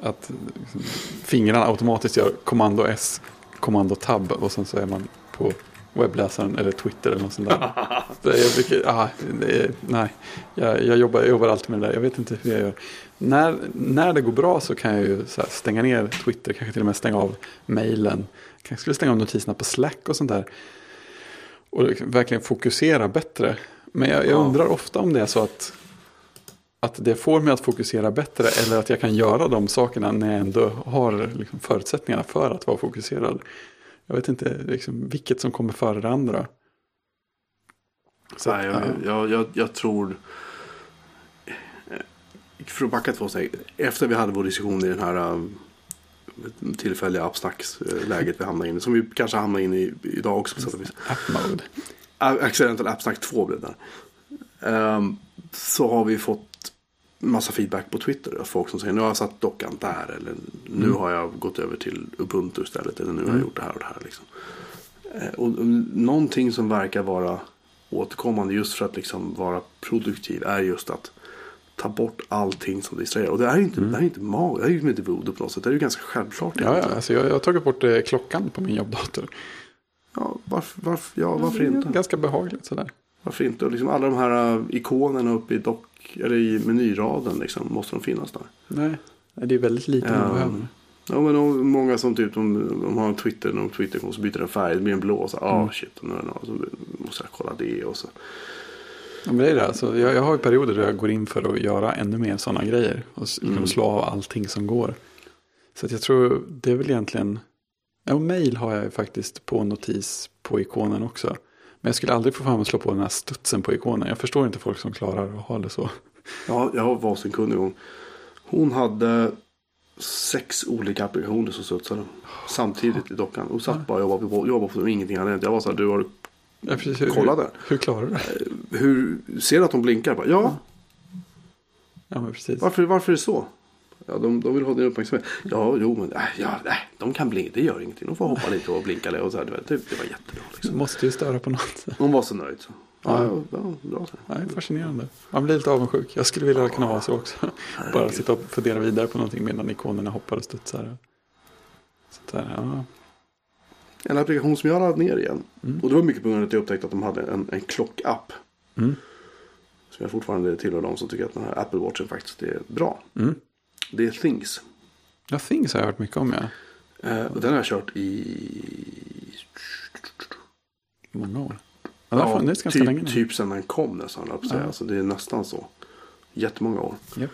att liksom, fingrarna automatiskt gör kommando S, kommando tab och sen så är man på webbläsaren eller Twitter eller något sånt där. Jag brukar, ah, är, nej, jag, jag, jobbar, jag jobbar alltid med det där. Jag vet inte hur jag gör. När, när det går bra så kan jag ju här stänga ner Twitter, kanske till och med stänga av mejlen. Kanske skulle stänga av notiserna på Slack och sånt där. Och verkligen fokusera bättre. Men jag, jag Ja. undrar ofta om det är så att, att det får mig att fokusera bättre. Eller att jag kan göra de sakerna när jag ändå har liksom förutsättningarna för att vara fokuserad. Jag vet inte liksom, vilket som kommer före det andra. Så, Nej, jag, ja. jag, jag, jag tror... För att backa två steg. Efter vi hade vår diskussion i den här um, tillfälliga appsnacksläget vi hamnade in i. Som vi kanske hamnar in i idag också på sätt och vis. App mode. Accidental Appsnack 2 blev det. Ehm, så har vi fått massa feedback på Twitter. Folk som säger nu har jag satt dockan där. Eller nu har jag gått över till Ubuntu istället. Eller nu har jag gjort det här och det här. Liksom. Eh, och någonting som verkar vara återkommande just för att liksom vara produktiv är just att ta bort allting som distraherar. Och det är ju inte, det här är inte mag, det är ju inte voodoo på något sätt. Det är ju ganska självklart. Ja, ja alltså jag, jag har tagit bort eh, klockan på min jobbdator. ja varför, varför, ja, varför Det inte? Ganska behagligt sådär. Varför inte? Och liksom alla de här uh, ikonerna uppe i dock, eller i menyraden liksom, måste de finnas där. Nej, det är väldigt lite man Ja. behöver. Ja men och många som typ de, de har en Twitter, när de Twitter så byter den färg, det blir en blå. Så ah Mm. shit, nu är den, så måste jag kolla det och så. Ja, men det är det. Alltså, jag, jag har ju perioder där jag går in för att göra ännu mer sådana grejer. Och s- Mm. slå av allting som går. Så jag tror det är väl egentligen. Ja, mail har jag faktiskt på notis på ikonen också. Men jag skulle aldrig få fram att slå på den här studsen på ikonen. Jag förstår inte folk som klarar att ha det så. Ja, jag var hos en kund en gång. Hon hade sex olika applikationer som studsade. Samtidigt i dockan. Hon satt bara och jobbade på, jobbade på ingenting hade hänt. Jag var så här, du har Ja, precis. Hur, kolla där. Hur, klarar du det? Hur, ser du att de blinkar? Bara, ja, Ja, men precis. varför, varför är det så? Ja, de, de vill ha din uppmärksamhet. Ja, jo, men äh, ja, nej, de kan blinka. Det gör ingenting. De får hoppa lite och blinka. lite Och så här, det, var- det, var jättebra. Du Liksom. måste ju störa på något sätt. Hon var så nöjd. Så. Ja, ja, ja, bra. Ja, fascinerande. Man blir lite avundsjuk. Jag skulle vilja kunna vara så också. Bara sitta och fundera vidare på någonting medan ikonerna hoppar och studsar. Så där, ja. En applikation som jag laddade ner igen. Mm. Och det var mycket på grund av att jag upptäckte att de hade en, en klockapp. Mm. Så jag fortfarande tillhör de som tycker att den här Apple Watchen faktiskt är bra. Mm. Det är Things. Ja, Things har jag hört mycket om, ja. Eh, och den har jag kört i Många år. Ja, det har funnits ganska typ, länge typ sedan den kom nästan. Ja. Alltså, det är nästan så. Jättemånga år. Japp.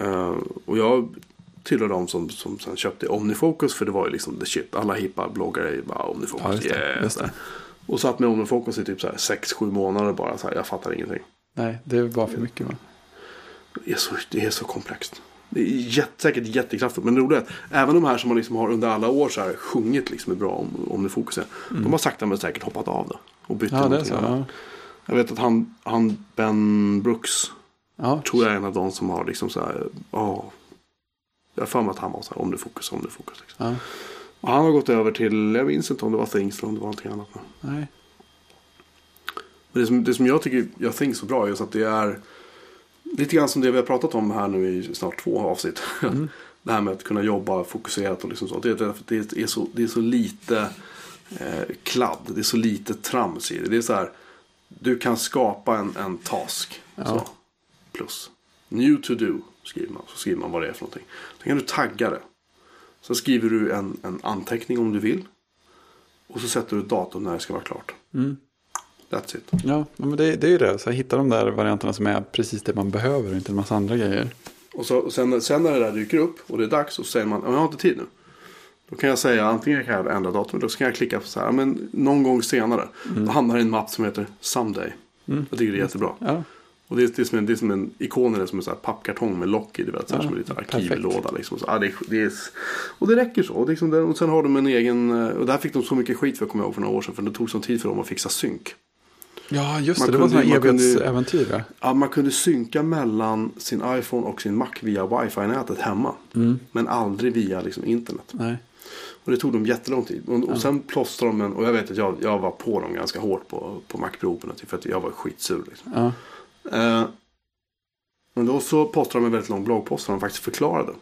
Eh, och jag tillhör de som, som sen köpte Omnifocus. För det var ju liksom the shit. Alla hippa bloggare är bara Omnifocus. Ja, just det, yes. just det. Och satt med Omnifocus i typ 6-7 månader bara. Så här, jag fattar ingenting. Nej, det var för mycket va? Det är så, det är så komplext. Det är jätte, säkert jättekraftfullt. Men det roliga är att även de här som man liksom har under alla år så här sjungit liksom är bra om, om det fokuset. De har sakta men säkert hoppat av det. Och bytt Mm. Ja, till annat. Ja. Jag vet att han, han Ben Brooks Ja. tror jag är en av de som har liksom så här. Ja. jag har för mig att han var så här om det fokus, om det fokus. Liksom. ja. Och han har gått över till, jag minns inte om det var Things eller om det var någonting annat. Nej. Men det som, det som jag tycker gör Things så bra är just att det är lite grann som det vi har pratat om här nu i snart två avsnitt. det här med att kunna jobba fokuserat och liksom så. Det, det, det, är, så, det är så lite eh, kladd, det är så lite trams i det. Det är så här, du kan skapa en, en task. Ja. Så, plus. New to do skriver man, så skriver man vad det är för någonting. Då kan du tagga det. Sen skriver du en, en anteckning om du vill. Och så sätter du datum när det ska vara klart. Mm. That's it. Ja, men det, det är ju det. Så hitta de där varianterna som är precis det man behöver och inte en massa andra grejer. Och, så, och sen, sen när det där dyker upp och det är dags så säger man "Ja, jag har inte tid nu. Då kan jag säga antingen kan jag ändra datumet eller så kan jag klicka på så här, "Ja, men någon gång senare. Då hamnar det i en mapp som heter Someday. Jag tycker det är jättebra. Ja, Och det är, det är, som en, det är som en ikon eller som en så pappkartong med lock i. Du vet, så här, Ja, som en liten arkivlåda. Liksom. Så, ja, det, är, det är, och det räcker så. Och, liksom, och sen har de en egen, eh, och där fick de så mycket skit för jag kommer ihåg för några år sedan. För det tog sån tid för dem att fixa synk. Ja just Man det. Det var kunde- sådana kunde- evighetsäventyr. Ja. Ja, man kunde synka mellan sin iPhone och sin Mac via wifi-nätet hemma. Men aldrig via liksom, internet. Nej. Och det tog dem jättelång tid. Och, och sen plåstrade de en, och jag vet att jag, jag var på dem ganska hårt på, på Mac-proven. För att jag var skitsur. Liksom. Ja. Eh, men då så postade de en väldigt lång bloggpost där de faktiskt förklarade.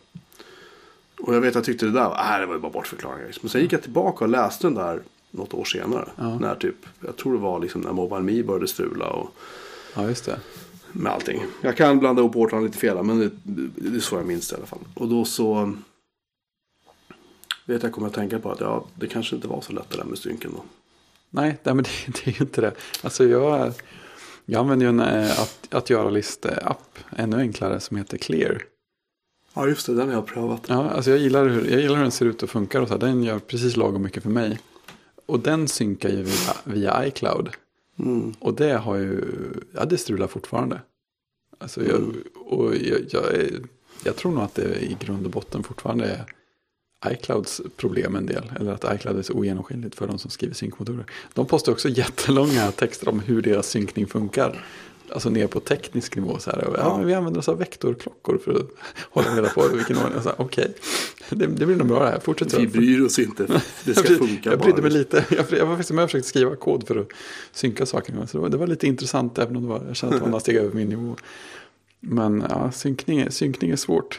Och jag vet att jag tyckte det där äh, det var ju bara bortförklaringar. Liksom. Men sen gick jag tillbaka och läste den där något år senare. Ja. När typ, jag tror det var liksom när Mobile Me började strula och ja, just det. med allting. Jag kan blanda ihop årtalen lite fel men det, det är så jag minns det i alla fall. Och då så vet jag kommer att tänka på att ja, det kanske inte var så lätt det där med synken då. Nej, nej men det, det är ju inte det. Alltså jag, jag använder ju en eh, att, att göra list-app ännu enklare som heter Clear. Ja just det, den har jag prövat. Ja, alltså jag gillar, hur, jag gillar hur den ser ut och funkar och så här. Den gör precis lagom mycket för mig. Och den synkar ju via, via iCloud. Mm. Och det har ju, ja det strular fortfarande. Alltså jag, Mm. och jag, jag, jag tror nog att det i grund och botten fortfarande är iClouds problem en del. Eller att iCloud är så ogenomskinligt för de som skriver synkmotorer. De postar också jättelånga texter om hur deras synkning funkar. Alltså ner på teknisk nivå. Så här. Och, ja. Ja. vi använder oss av vektorklockor för att hålla reda på vilken ordning. Okej, det, det blir nog bra det här. Fortsätt så. Vi bryr oss inte. Det ska jag, funka jag brydde mig lite. Jag, jag var faktiskt med och försökte skriva kod för att synka saker. Så det var, det var lite intressant även om det var, jag kände att det var några steg över min nivå. Men ja, synkning, synkning är svårt.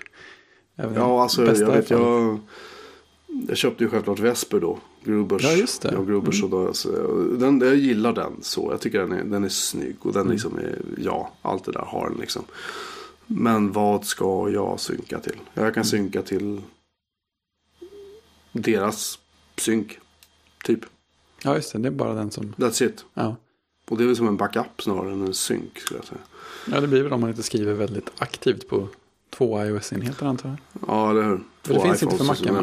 Även Ja, alltså bästa jag vet, jag, jag köpte ju självklart Vesper då. Grubers. Ja, just det. Mm. Ja, Grubers och då, så, den, jag gillar den så. Jag tycker den är, den är snygg. Och den Mm. liksom är, ja, allt det där har den liksom. Men vad ska jag synka till? Jag Mm. kan synka till deras synk. Typ. Ja, just det. Det är bara den som... That's it. Ja, Och det är väl som en backup snarare än en synk skulle jag säga. ja det blir väl om man inte skriver väldigt aktivt på två iOS-enheter antar jag. Ja, eller hur? För det finns inte för Macen,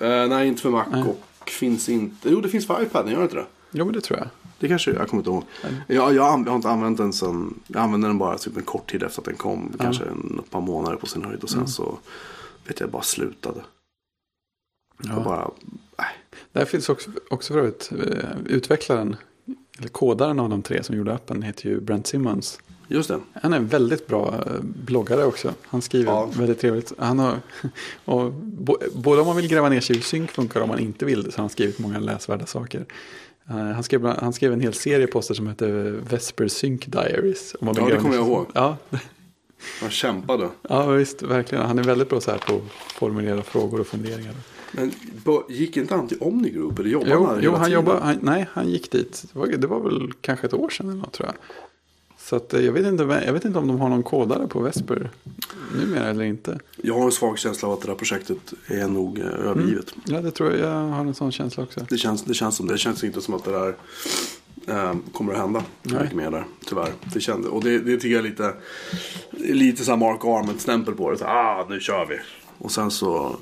vidare. Eh, nej, inte för Mac. Nej. Och finns inte. Jo, det finns för iPaden, gör det inte det? Jo, men det tror jag. Det kanske, jag kommer inte ihåg. Nej. Jag, jag, jag har inte använt den sen, jag använde den bara typ en kort tid efter att den kom. Kanske en, ett par månader på sin höjd. Och sen Mm. så, vet jag, bara slutade. Jag Ja. bara, Där finns också, också för övrigt, eh, utvecklaren eller kodaren av de tre som gjorde appen heter ju Brent Simmons. Just det. Han är en väldigt bra eh, bloggare också. Han skriver Ja. väldigt trevligt. Han har, och, bo, både om man vill gräva ner sig i synk funkar och om man inte vill det så har han skrivit många läsvärda saker. Eh, han, skrev, han skrev en hel serie poster som heter Vesper Sync Diaries. Om man Ja, det kommer jag ihåg. Ja, Han kämpade. ja, visst, verkligen. Han är väldigt bra så här på att formulera frågor och funderingar. Men gick inte han till Omni Group? Eller jobbade Jo, han där jo han jobbade, han, nej, han gick dit. Det var, det var väl kanske ett år sedan eller något tror jag. Så att, eh, jag, vet inte, jag vet inte om de har någon kodare på Vesper numera eller inte. Jag har en svag känsla av att det där projektet är nog eh, övergivet. Ja, det tror jag. Jag har en sån känsla också. Det, känns, det känns som det. Känns inte som att det där eh, kommer att hända. Nej. Mer där, tyvärr. Det kände, och det, det tycker jag är lite, lite så här Mark Arment-stämpel på det. Så, ah, nu kör vi. Och sen så,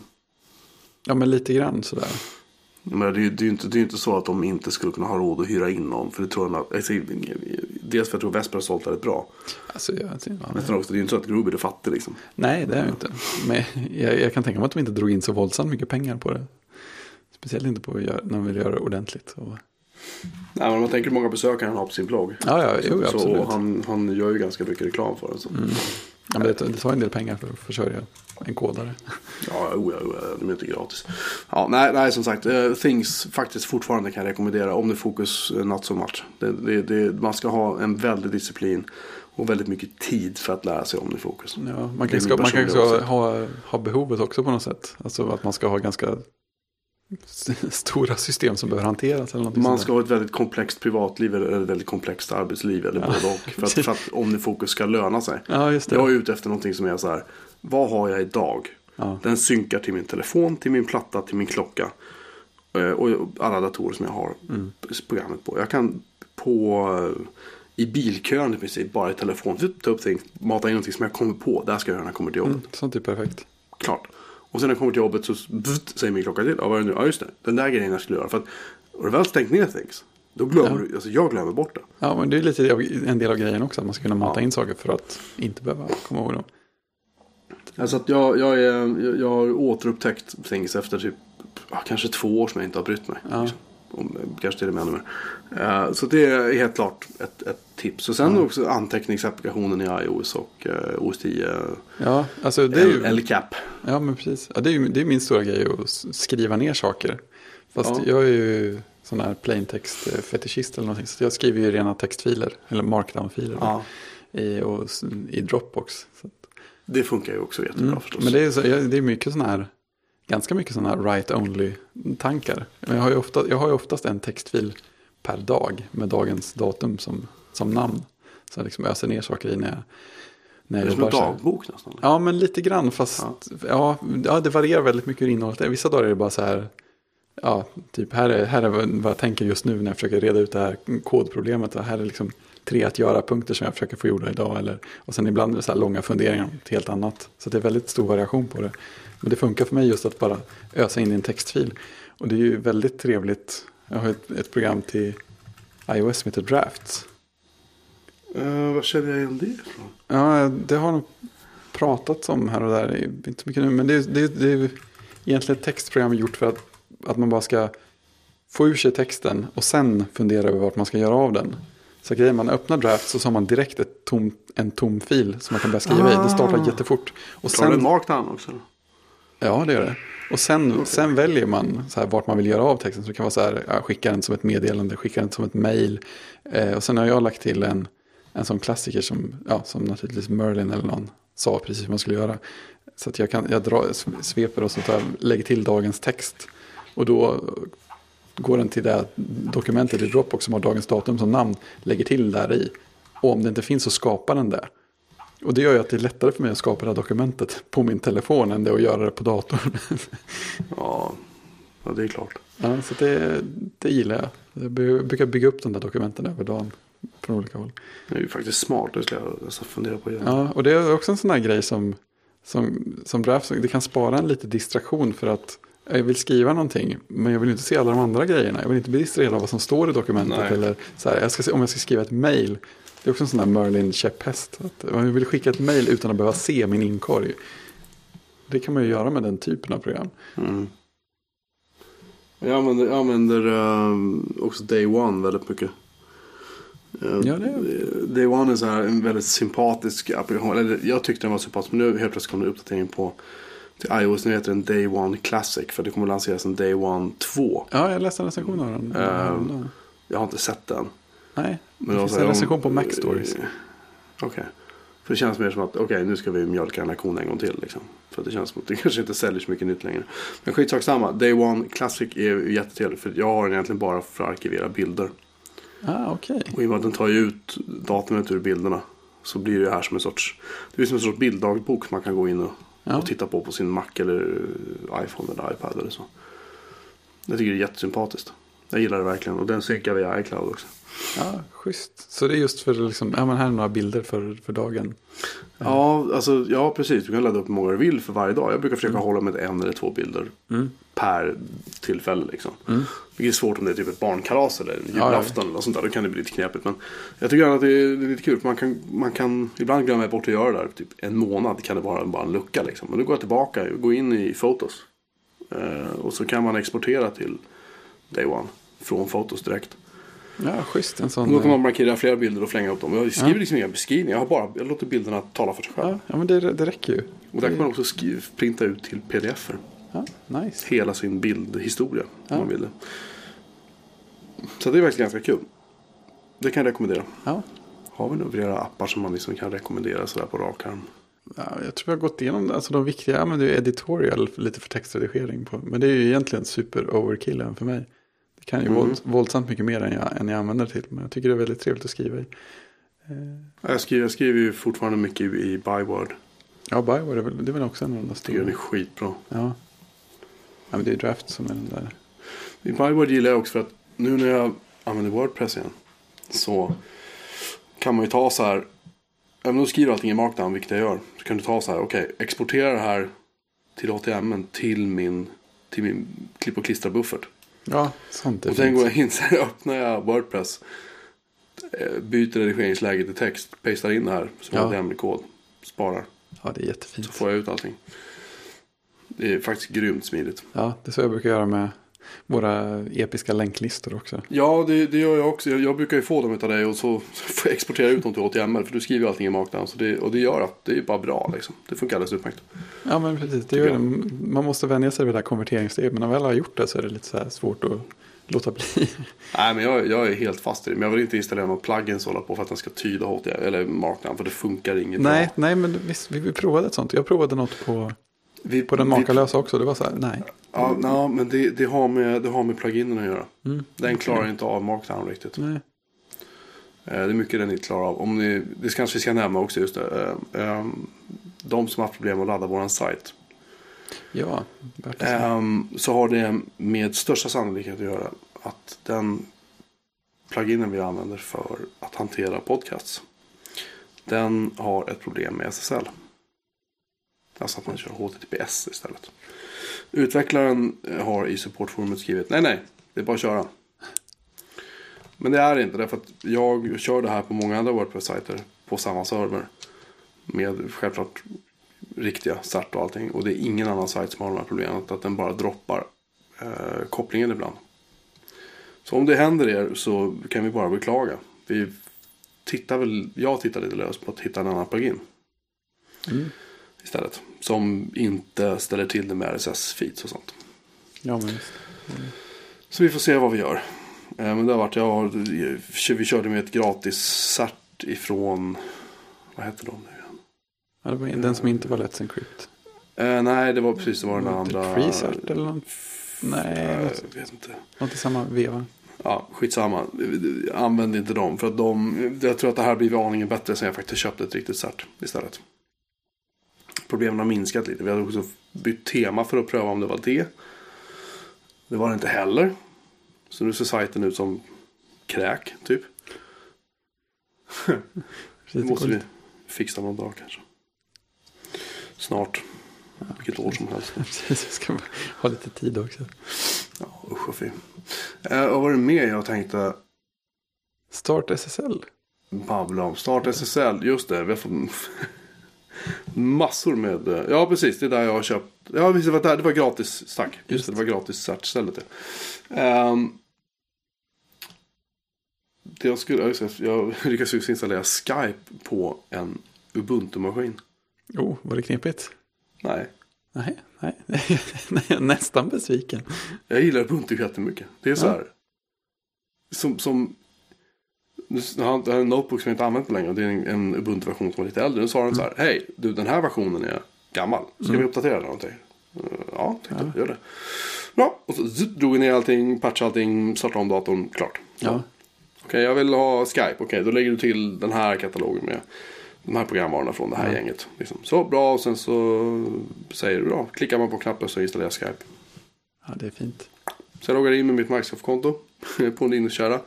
Ja, men lite grann sådär. menar, det, är ju- det är ju inte, det är ju inte så att de inte skulle kunna ha råd att hyra in någon. För det tror jag, alltså, dels för att jag tror Vesper har sålt väldigt bra. Alltså, jag, ja, Men sen också, det är ju inte så att Gruber är fattig liksom. nej, det är jag inte. Men jag, jag kan tänka mig att de inte drog in så våldsamt mycket pengar på det. Speciellt inte på göra, när de vill göra det ordentligt. Och, Nej, men man tänker hur många besökare han har på sin blogg. ja, ja, jo, så, absolut. och han, han gör ju ganska mycket reklam för den. Så. Ja, men det, det tar en del pengar för att försörja en kodare. Ja, oh, ja, oh, ja, de är inte gratis. Ja, nej, nej, som sagt. eh, Things faktiskt fortfarande kan jag rekommendera. Omnifokus, uh, not so much. Det, det, det, man ska ha en väldig disciplin och väldigt mycket tid för att lära sig. Ja, man Det är kan, min ska, man kan också åsikt. ha, ha behovet också på något sätt. Alltså att man ska ha ganska stora system som behöver hanteras. Eller Man ska ha ett väldigt komplext privatliv eller ett väldigt komplext arbetsliv eller både och. För att, för att Omnifokus ska löna sig. Ja. Jag är ute efter någonting som är så här. Vad har jag idag? Ja. Den synkar till min telefon, till min platta, till min klocka. Eh, Och alla datorer som jag har Mm. programmet på. Jag kan på eh, i bilkön i princip bara i telefon ta upp ting, mata in någonting som jag kommer på. Där ska jag göra när jag kommer till jobbet. Mm, sånt är perfekt. Klart. Och sen när jag kommer till jobbet så bft, säger min klocka till. Ja, vad är det nu? Ja, just det. Den där grejen jag skulle göra. För att har du väl stängt ner things. Då glömmer du, alltså jag glömmer bort det. Ja, men det är lite en del av grejen också. Att man ska kunna mata Ja. in saker för att inte behöva komma ihåg dem. Alltså att jag, jag, är, jag, har återupptäckt things efter typ kanske två år som jag inte har brytt mig. Ja. Liksom. Om, kanske till och med ännu mer. Eh, så det är helt klart ett, ett tips. Och sen också anteckningsapplikationen i iOS och uh, OS 10. Ja, alltså det är ju... Eller CAP. Ja, men precis. Ja, det, är ju, det är min stora grej att skriva ner saker. Fast Ja. jag är ju sån här plaintext-fetischist eller någonting. Så jag skriver ju rena textfiler, eller markdown-filer Ja. i, och, i Dropbox. Det funkar ju också jättebra mm. förstås. Men det är, så, det är mycket sån här, ganska mycket sådana. Men jag har, ju ofta, jag har ju oftast en textfil per dag med dagens datum som, som namn. Så jag liksom öser ner saker i när jag, när det jag är som en dagbok nästan. Ja, men lite grann. Fast ja. Ja, det varierar väldigt mycket hur innehållet är. Vissa dagar är det bara så här. Ja, typ här är, här är vad jag tänker just nu när jag försöker reda ut det här kodproblemet. Här är liksom tre att göra-punkter som jag försöker få gjorda idag. Eller, och sen ibland är det så här långa funderingar om ett helt annat. Så det är väldigt stor variation på det. Men det funkar för mig just att bara ösa in i en textfil. Och det är ju väldigt trevligt. Jag har ett, ett program till iOS som heter Drafts. Uh, vad känner jag igen det ifrån? Ja, det har nog pratats om här och där. Inte mycket nu, men det är, det är, det är egentligen ett textprogram gjort för att, att man bara ska få ur sig texten och sen fundera över vart man ska göra av den. Så grejen man öppnar draft så har man direkt tom, en tom fil som man kan börja skriva i. Det startar jättefort. Och Tar sen, markdown också? Ja, det gör det. Och sen, sen väljer man så här vart man vill göra av texten. Så det kan vara så här, ja, skicka den som ett meddelande, skicka den som ett mail. Eh, och sen har jag lagt till en, en sån klassiker som, ja, som naturligtvis Merlin eller någon sa precis hur man skulle göra. Så att jag, kan, jag dra, sveper och så tar lägger till dagens text. Och då går den till det dokumentet i Dropbox som har dagens datum som namn, lägger till där i. Och om det inte finns så skapar den det. Och det gör ju att det är lättare för mig att skapa det här dokumentet på min telefon än det att göra det på datorn. Ja, ja, det är klart. ja, så det, det gillar jag. Jag brukar bygga upp de där dokumenten över dagen från olika håll. Det är ju faktiskt smart. Det ska jag alltså fundera på igen. Ja, och det är också en sån här grej som, som, som Drafts, det kan spara en lite distraktion för att jag vill skriva någonting, men jag vill inte se alla de andra grejerna. Jag vill inte bli distraherad av vad som står i dokumentet. Nej. Eller så här, jag ska, se- om jag ska skriva ett mail, det är också en sån här Merlin-käpphäst. Jag vill skicka ett mail utan att behöva se min inkorg. Det kan man ju göra med den typen av program. Mm. Jag använder, jag använder ehm, också Day One väldigt mycket. Eh, Ja, det- Day One är så här en väldigt sympatisk applikation. Eller jag tyckte den var sympatisk. Men nu helt plötsligt kom det uppdatering på till iOS. Nu heter den Day One Classic. För det kommer lanseras en Day One 2. Ja, jag läste en recension av den. Ehm, Jag har inte sett den. Nej, Men det de finns säger en recension på Mac Stories. Eh, Okej. För det känns mer som att okej nu ska vi mjölka den här kon en gång till. Liksom. För det känns som att det kanske inte säljer så mycket nytt längre. Men skitsak samma. Day One Classic är jättetrevlig. För jag har den egentligen bara för att arkivera bilder. Ah, okej. Och i och med att den tar ju ut datumet ur bilderna. Så blir det här som en sorts. Det blir som en sorts bilddagbok som man kan gå in och, Ja. och titta på på sin Mac eller iPhone eller iPad eller så. Jag tycker det är jättesympatiskt. Jag gillar det verkligen. Och den synkar via iCloud också. Ja, schysst. Så det är just för liksom, ja men här är några bilder för, för dagen. Ja, alltså, ja, precis. Du kan ladda upp hur många du vill för varje dag. Jag brukar försöka hålla mig till en eller två bilder Mm. per tillfälle. Liksom. Mm. Vilket är svårt om det är typ ett barnkalas eller en ja. julafton eller något sånt där. Då kan det bli lite knepigt. Men jag tycker att det är, lite kul. För man kan, man kan ibland glömma bort att göra det där. Typ en månad kan det vara bara en lucka. Liksom. Men då går jag tillbaka och går in i Photos. Eh, och så kan man exportera till Day One. Från Photos direkt. Ja, schysst. En sån. då kan eh, man markera flera bilder och flänga upp dem. Jag skriver Ja. liksom inga beskrivningar. Jag, har bara, jag låter bilderna tala för sig själv. Ja, ja men det, det räcker ju. Och där kan man också skriva, printa ut till pdf-er. Ja, nice. Hela sin bildhistoria. Ja. Om man vill det. Så det är faktiskt ganska kul. Det kan jag rekommendera. Ja. Har vi några appar som man liksom kan rekommendera sådär på rak arm? Ja, jag tror vi har gått igenom. Alltså de viktiga, ja men det är editorial lite för textredigering på. Men det är ju egentligen super overkillen för mig. Det kan ju Mm. våld, våldsamt mycket mer än jag, än jag använder det till. Men jag tycker det är väldigt trevligt att skriva i. Jag skriver, jag skriver ju fortfarande mycket i, Byword. Ja, Bioware är väl, det är väl också en av de där Tycker den är stora. skitbra. Ja. ja, men det är Draft som är den där. I Byword gillar jag också för att nu när jag använder Wordpress igen. Så kan man ju ta så här. Även om du skriver allting i markdown, vilket jag gör. Så kan du ta så här. Okej, exportera det här till ATM till min, till min klipp och klistra buffert. Ja, sånt är Och sen går jag in, sen öppnar jag Wordpress. eh, Byter redigeringsläge till text. Pastar in det här som Ja. HTML-kod. Sparar. Ja, det är jättefint. Så får jag ut allting. Det är faktiskt grymt smidigt. Ja, det är så jag brukar göra med våra episka länklistor också. Ja, det, det gör jag också. Jag, jag brukar ju få dem av dig och så får jag exportera ut dem till HTML. För du skriver ju allting i markdown. Så det, och det gör att det är bara bra liksom. Det funkar alldeles utmärkt. Ja, men precis. Det gör det. Man måste vänja sig vid det här konverteringssteget. Men när man väl har gjort det så är det lite så svårt att låta bli. Nej, men jag, jag är helt fast i det. Men jag vill inte installera någon plugins och hålla på för att den ska tyda HTML eller markdown. För det funkar inget nej, bra. nej, men visst, vi, vi provade ett sånt. Jag provade något på, Vi, på den makalösa också. Det var så här, nej. Ja, ja men det, det, har med, det har med pluginen att göra. Mm. Den klarar inte av markdown riktigt. nej. Eh, Det är mycket den inte klarar av. Om ni, det kanske vi ska nämna också just det. Eh, eh, De som har haft problem att ladda våran sajt. Ja. Ehm, så har det med största sannolikhet att göra att den pluginen vi använder för att hantera podcasts. Den har ett problem med SSL. Alltså att man kör HTTPS istället. Utvecklaren eh, har i supportforumet skrivit nej nej, det är bara att köra. Men det är det inte därför att jag kör det här på många andra Wordpress-sajter på samma server. Med självklart riktiga cert och allting. Och det är ingen annan sajt som har de här problemen. Att den bara droppar eh, kopplingen ibland. Så om det händer er så kan vi bara beklaga. Vi tittar väl, jag tittar lite löst på att hitta en annan plugin Mm istället. Som inte ställer till det med RSS-feeds och sånt. Ja, men visst. Så vi får se vad vi gör. Eh, men det har varit, jag har, vi körde med ett gratis cert ifrån, vad heter de nu igen? Ja, det var den som inte var Let's Encrypt. Eh, nej, det var precis, det var den Typ andra. FreeCert eller något? Nej, jag vet inte. något i samma veva. Ja, skitsamma. Använd inte dem. För att de, jag tror att det här blir aningen bättre sen jag faktiskt köpte ett riktigt cert istället. Problemen har minskat lite. Vi hade också bytt tema för att pröva om det var det. Det var det inte heller. Så nu ser sajten ut som kräk, typ. Det Precis, måste vi fixa någon dag kanske. Snart. Vilket år som helst. Precis, vi ska ha lite tid också. Ja, usch och fy. Eh, vad var det mer jag tänkte Start SSL. babbla om? Start SSL, just det. Vi har fått massor med... eh, Ja, precis. Det är där jag har köpt. Ja, visst, det var, där, det var gratis. Tack. Just det, det var gratis startstället. Ja. Ehm, det jag, skulle, just jag lyckades just installera Skype på en Ubuntu-maskin. Oh, var det knepigt? Nej, Nej, nej. nästan besviken. jag gillar Ubuntu jättemycket. Det är så Ja. här. Som, som nu har jag en notebook som jag inte använt och Det är en, en Ubuntu-version som är lite äldre. Nu sa den så här. Hej, du den här versionen är gammal. Ska vi uppdatera den någonting? Uh, ja, tänkte jag. Gör det. Bra. Och så zup, drog vi ner allting, patchade allting, startade om datorn. Klart. Ja. Okej, jag vill ha Skype. Okej, då lägger du till den här katalogen med de här programvarorna från det här gänget. Liksom. Så bra, och sen så säger du bra. Klickar man på knappen så installerar Skype. ja, det är fint. Så jag loggar in med mitt Microsoft-konto på en Linux-kära.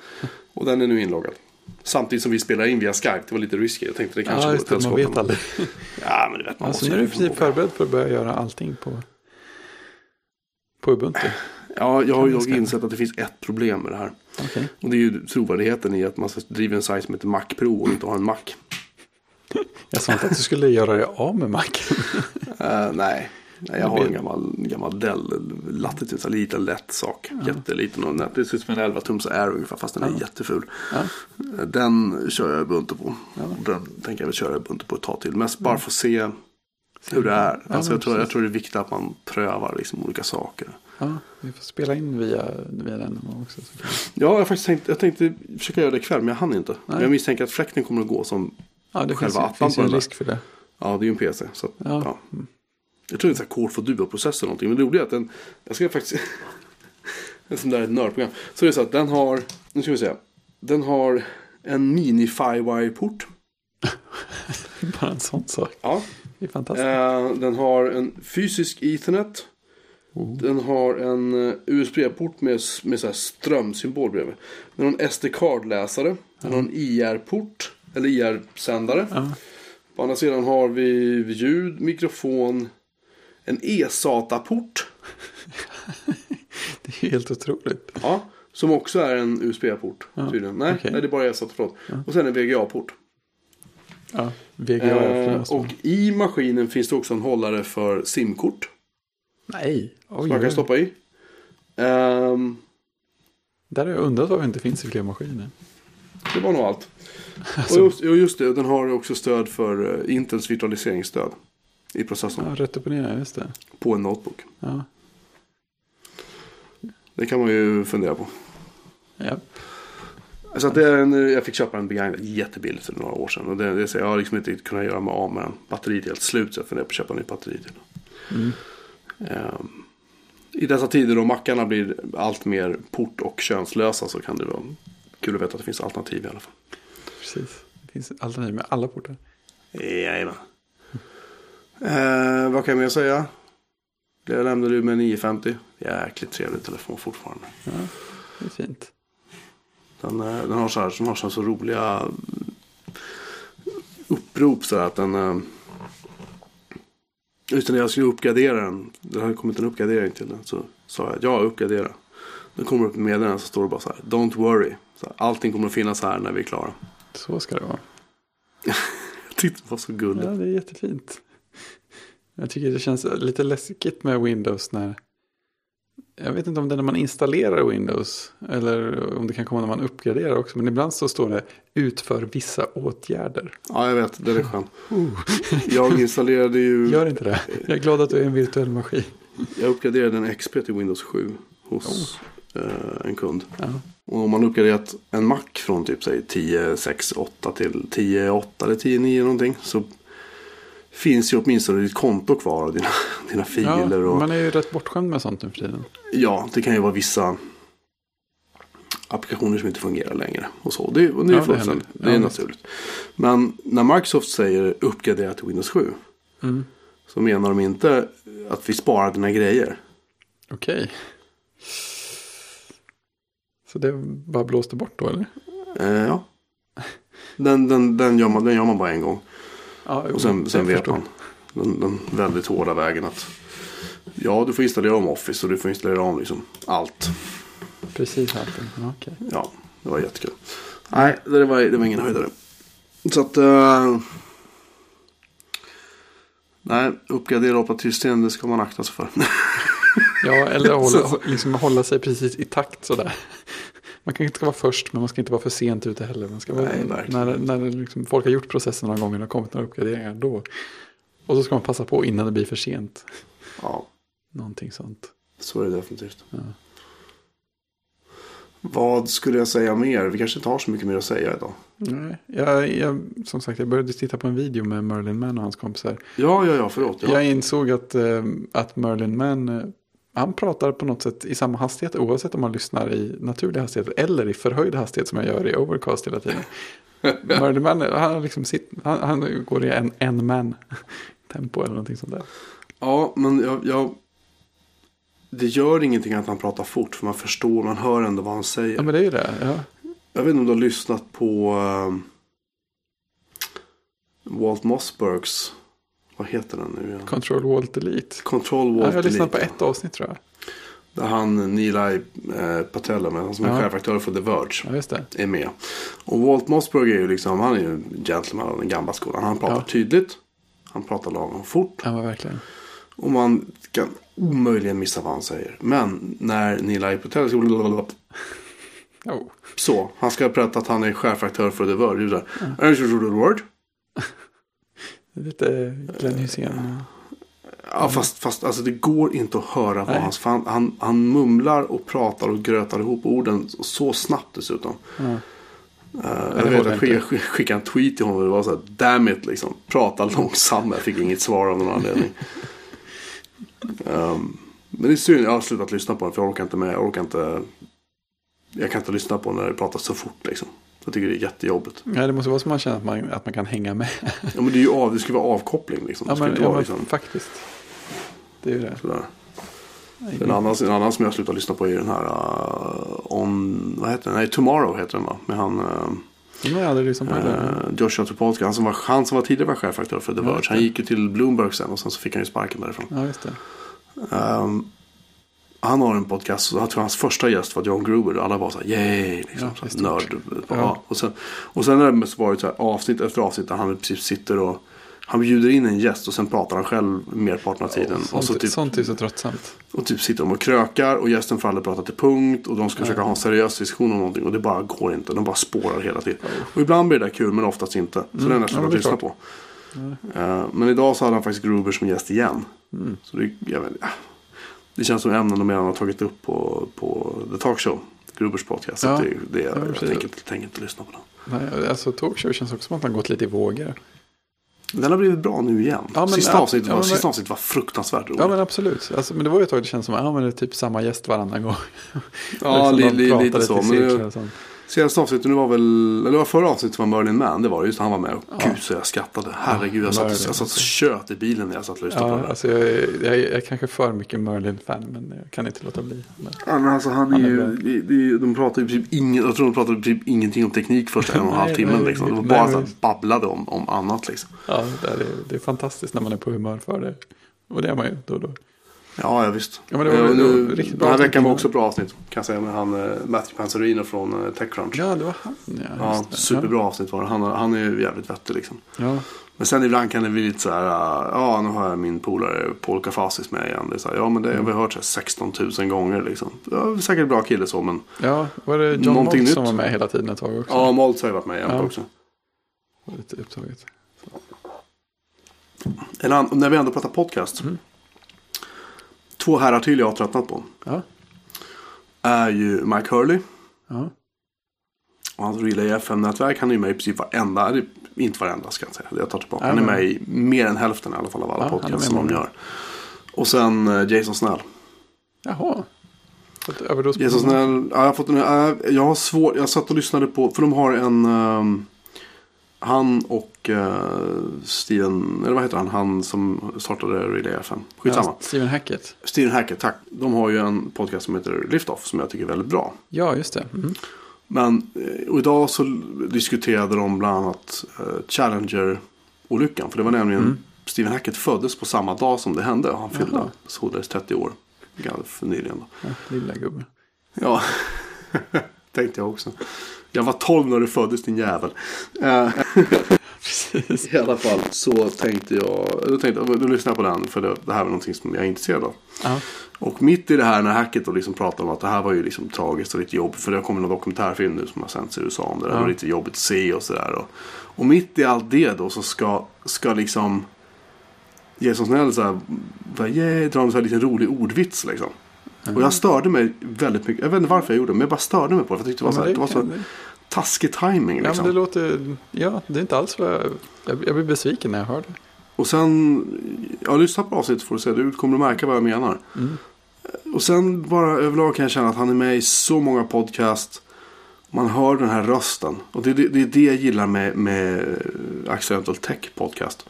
Och den är nu inloggad. Samtidigt som vi spelar in via Skype. Det var lite risky. Jag tänkte det kanske Ja, just det, man vet aldrig. Ja, men du vet. Man Alltså, nu är du i princip förberedd för att börja göra allting på, på Ubuntu. Ja, jag har ju insett att det finns ett problem med det här. Okej. Och det är ju trovärdigheten i att man driva en sajt som heter Mac Pro och inte har en Mac. Jag sa inte att du skulle göra det av med Mac. Eh, nej. Nej, jag har en gammal, gammal Dell Latitude, en liten lätt sak. Jätteliten och nätt. Det ser ut som en 11 tums Air ungefär, fast den är jätteful. Ja. Den kör jag Ubuntu på. Den tänker jag väl köra Ubuntu på ett tag till. Mest bara för att se hur det är. Ja, Alltså, jag, tror, jag tror det är viktigt att man prövar liksom olika saker. Ja, vi får spela in via, via den också. Ja, jag, faktiskt tänkt, jag tänkte försöka göra det ikväll, men jag hann inte. Men jag misstänker att fläkten kommer att gå som Ja, det Själva finns, appen finns på ju en den risk för det. Ja, det är ju en PC. Så Ja. ja. Jag tror det är en Core for Duo-process eller någonting. Men det roliga är att den, jag ska faktiskt, en sån där nördprogram. Så det är så att den har, nu ska vi se. Den har en mini Firewire-port. Bara en sån sak. Ja. Det är fantastiskt. Eh, den har en fysisk Ethernet. Oh. Den har en eh, USB-port med, med så här strömsymbol bredvid. Den har en SD-card-läsare. Den har en IR-port. Eller IR-sändare. Ja. På andra sidan har vi ljud, mikrofon, en E-SATA-port. Det är helt otroligt. Ja, som också är en USB-port. tydligen. Nej, okej. nej, det är bara E-SATA, förlåt. Och sen en VGA-port. Ja, VGA Eh, och i maskinen finns det också en hållare för SIM-kort. Nej, oj, Som man kan stoppa i. Ehm, Där har jag undrat varför det inte finns i fler maskiner. det var nog allt. Alltså- Och just, och just det, den har också stöd för eh, Intels virtualiseringsstöd. I processorn. Ja, rätt upp och ner, just det. På en notebook. Ja, Det kan man ju fundera på. ja. Att det är en, jag fick köpa en begagnad jättebilligt för några år sedan. Och det, det, så jag har liksom inte kunnat göra mig av med den. Batteriet är helt slut så jag funderar på att köpa en ny batteri till. Mm. Ehm, I dessa tider då mackarna blir allt mer port och könslösa så kan det vara kul att veta att det finns alternativ i alla fall. precis. Det finns alternativ med alla portar. Jajamän. Eh, vad kan jag säga? Det lämnade du med 950. Jäkligt trevlig telefon fortfarande. Ja, det är fint. Den, eh, den har så här, den har så, här så roliga upprop så här att den... eh, Utan jag skulle uppgradera den. Det hade kommit en uppgradering till den. Så sa jag ja, uppgradera. Då kommer det upp ett meddelande så står det bara så här. Don't worry. Så här, allting kommer att finnas här när vi är klara. Så ska det vara. Jag tyckte det var så gulligt. Ja, det är jättefint. Jag tycker det känns lite läskigt med Windows när... Jag vet inte om det är när man installerar Windows. Eller om det kan komma när man uppgraderar också. Men ibland så står det utför vissa åtgärder. Ja, jag vet. Det är skönt. Jag installerade ju... Gör inte det. Jag är glad att du är en virtuell maskin. Jag uppgraderade en XP till Windows 7 hos eh, en kund. Ja. Och om man uppgraderat en Mac från typ säg 10.6.8 till 10.8 eller 10.9 någonting. Så finns ju åtminstone ditt konto kvar och dina, dina Ja, filer. och, man är ju rätt bortskämd med sånt nu för tiden. ja, det kan ju vara vissa applikationer som inte fungerar längre. Och så. Det, och det är Ja, det. Det är Ja, naturligt. Men när Microsoft säger uppgradera till Windows 7. Mm. Så menar de inte att vi sparar dina grejer. Okej. Så det bara blåste bort då eller? Eh, ja. Den, den, den, gör man, den gör man bara en gång. Ja, Och sen, sen vet förstår. man den, den väldigt hårda vägen att ja, du får installera om Office och du får installera om liksom allt. Precis allting. Ja, okej. Ja, det var jättekul. Nej, det var, det var ingen höjdare. Så att... eh, nej, uppgradera operativsystem det ska man akta sig för. Ja, eller hålla, liksom hålla sig precis i takt sådär. Man kanske inte ska vara först men man ska inte vara för sent ute heller. Man ska vara, Nej, när när liksom, folk har gjort processen några gånger och kommit några uppgraderingar då. Och så ska man passa på innan det blir för sent. Ja, Någonting sånt. så är det definitivt. Ja. Vad skulle jag säga mer? Vi kanske inte har så mycket mer att säga idag. Nej, jag, jag, som sagt, jag började titta på en video med Merlin Mann och hans kompisar. Ja, ja, ja, förlåt. Ja. Jag insåg att, eh, att Merlin Mann, eh, han pratar på något sätt i samma hastighet oavsett om man lyssnar i naturlig hastighet eller i förhöjd hastighet som jag gör i Overcast hela tiden. Merlin Mann, han, liksom sitt, han, han går i en, en man tempo eller någonting sånt där. Ja, men jag, jag... Det gör ingenting att han pratar fort för man förstår, man hör ändå vad han säger. Ja men det är ju det. Ja. Jag vet inte om du har lyssnat på ehm, Walt Mossbergs, vad heter den nu igen? Control Walt Delete. Control Ja, Walt jag har lyssnat på ett avsnitt tror jag. Där han, Nilay eh, Patel, han som är Ja. chefredaktör för The Verge, Ja är med. Och Walt Mossberg är ju liksom, han är ju en gentleman av den gamla skolan. Han pratar Ja. tydligt, han pratar lagom fort. Ja verkligen. Och man kan omöjligen missa vad han säger. Men när Nilay Patel ska Oh. Så, han ska berätta att han är chefredaktör för The Verge. Så här, The Lite Glenn Hysén. Ja, fast, fast alltså, det går inte att höra vad han, han, han, mumlar och pratar och grötar ihop orden så snabbt dessutom. Ja. Uh, jag vet jag skickade, skickade en tweet till honom och det var så här, damn it liksom, prata långsammare. Jag fick inget svar av någon anledning. um, men det är synd, jag har slutat lyssna på den för jag orkar inte med, jag orkar inte, jag kan inte lyssna på när det pratas så fort liksom. Jag tycker det är jättejobbigt. Ja, det måste vara så man känner att man, att man kan hänga med. Ja men det är ju av, det ska vara avkoppling liksom. Ja Det ska men, ja, vara men liksom, faktiskt. Det är ju det. sådär. En annan, en annan som jag slutar lyssna på är den här uh, On, vad heter den? Nej, Tomorrow heter den va? Med han uh, Jag aldrig lyssnat på det. uh, Joshua Topolsky. Han som, var, han som var tidigare var chefredaktör för The Verge. Han gick ju till Bloomberg sen och sen så fick han ju sparken därifrån. Ja, just det. Um, han har en podcast, och jag tror hans första gäst var John Gruber. Och alla var så här, yay, liksom, Ja, så här, nörd. Ja. Ja. Och, sen, och sen har det varit så här, avsnitt efter avsnitt där han i princip sitter och han bjuder in en gäst och sen pratar han själv merparten av tiden. och, Sånt, så typ, sånt är så tröttsamt. och typ sitter de och krökar och gästen får aldrig prata till punkt. Och de ska försöka ha en seriös diskussion om någonting och det bara går inte. De bara spårar hela tiden. Och ibland blir det där kul men oftast inte. Så det är Mm. Ja, nästan men att lyssna på. Eh, men idag så hade han faktiskt Gruber som gäst igen. Mm. Så det, jag vet, ja. Det känns som ämnen de redan har tagit upp på, på The Talk Show. Grubers podcast. Ja. det, det, jag, precis. tänker, tänker inte lyssna på den. Nej, alltså talkshow känns också som att man gått lite i vågor. Den har blivit bra nu igen. Ja, men- sista, ja, avsnittet ja, var, men- sista avsnittet var fruktansvärt roligt. Ja men absolut. Alltså, men det var ju ett tag det kändes som att ja, men det är typ samma gäst varannan gång. Ja, Liksom, li, li, lite så. Men det, senaste avsnittet nu var väl, eller det var förra avsnittet var Merlin Man. Det var det, just han var med. Och Ja. gud så jag skrattade. Herregud, jag satt, jag satt och tjöt i bilen när jag satt och lyssnade på Ja, det. alltså, jag, är- jag, jag är kanske för mycket Merlin-fan men jag kan inte låta bli. Men, Ja, men alltså han är Han är ju, det, det, de pratar ju typ ingen, jag tror de pratade typ ingenting om teknik första en och en halv timmen liksom. De nej, bara så här babblade om, om annat liksom. ja, det är, det är fantastiskt när man är på humör för det. Och det är man ju då och då. Ja, ja visst. Ja, men det var- Eh, det var nu, riktigt bra den här veckan var också bra avsnitt. Kan jag säga med han eh, Matthew Panzerino från eh, Techcrunch. Ja, Ja, det var han. Ja, det. superbra avsnitt var det. Han, han är ju jävligt vettig liksom. Ja, Men sen ibland kan det bli lite så här, uh, ja nu har jag min polare Paul Kafasis med igen. Det är så här, ja men det har vi hört så här 16 000 gånger liksom. Ja, säkert bra kille så men. ja var det John Moltz som var med hela tiden ett tag också? Ja, Moltz har ju varit med igen Ja. också. Var Lite upptaget. En när vi ändå pratar podcast. Mm. Två herrar till jag har tröttnat på. Ja, Är ju Mike Hurley. ja, Och hans Relay FM-nätverk. Han är ju med i princip varenda. Inte varenda ska jag säga. Jag tar tillbaka. Ja, Han är med i mer än hälften i alla fall av alla Ja, podcasts som de gör. Och sen eh, Jason Snell. jaha. Honom. Snell. Ja, jag, har fått en, ja, jag har svårt. Jag satt och lyssnade på. För de har en. ehm, han och uh, Steven. Eller vad heter han? Han som startade Relay FM. Skitsamma. Ja, Stephen Hackett. Steven Hackett, tack. De har ju en podcast som heter Liftoff. Som jag tycker är väldigt bra. Ja, just det. Mm. Men eh, idag så diskuterade de bland annat eh, Challenger-olyckan. För det var nämligen Mm. Stephen Hackett föddes på samma dag som det hände. Han fyllde Jaha. således 30 år. Ganska nyligen då. Ja, lilla gubben. Ja, tänkte jag också. Jag var 12 när du föddes din jävel. Eh, precis. I alla fall så tänkte jag, då tänkte jag, då lyssnade jag på den för det, det här var någonting som jag är intresserad av. Ja. Och mitt i det här när hacket då liksom pratar om att det här var ju liksom tragiskt och lite jobbigt. För det har kommit en dokumentärfilm nu som har sänts i USA om det där. Ja. Och lite jobbigt att se och sådär. Och, och mitt i allt det då så ska, ska liksom Jason Snell så här, bara, yeah, dra en så här liten rolig ordvits liksom. Och jag störde mig väldigt mycket. Jag vet inte varför jag gjorde det. Men jag bara störde mig på det. För jag tyckte det var, så, här, det var så taskig timing Ja, liksom. men det låter... Ja, det är inte alls vad jag... Jag, jag blir besviken när jag hör det. Och sen, ja lyssna på avsnittet får du se. Du kommer att märka vad jag menar. Mm. Och sen bara överlag kan jag känna att han är med i så många podcast. Man hör den här rösten. Och det, det, det är det jag gillar med, med Accidental Tech Podcast.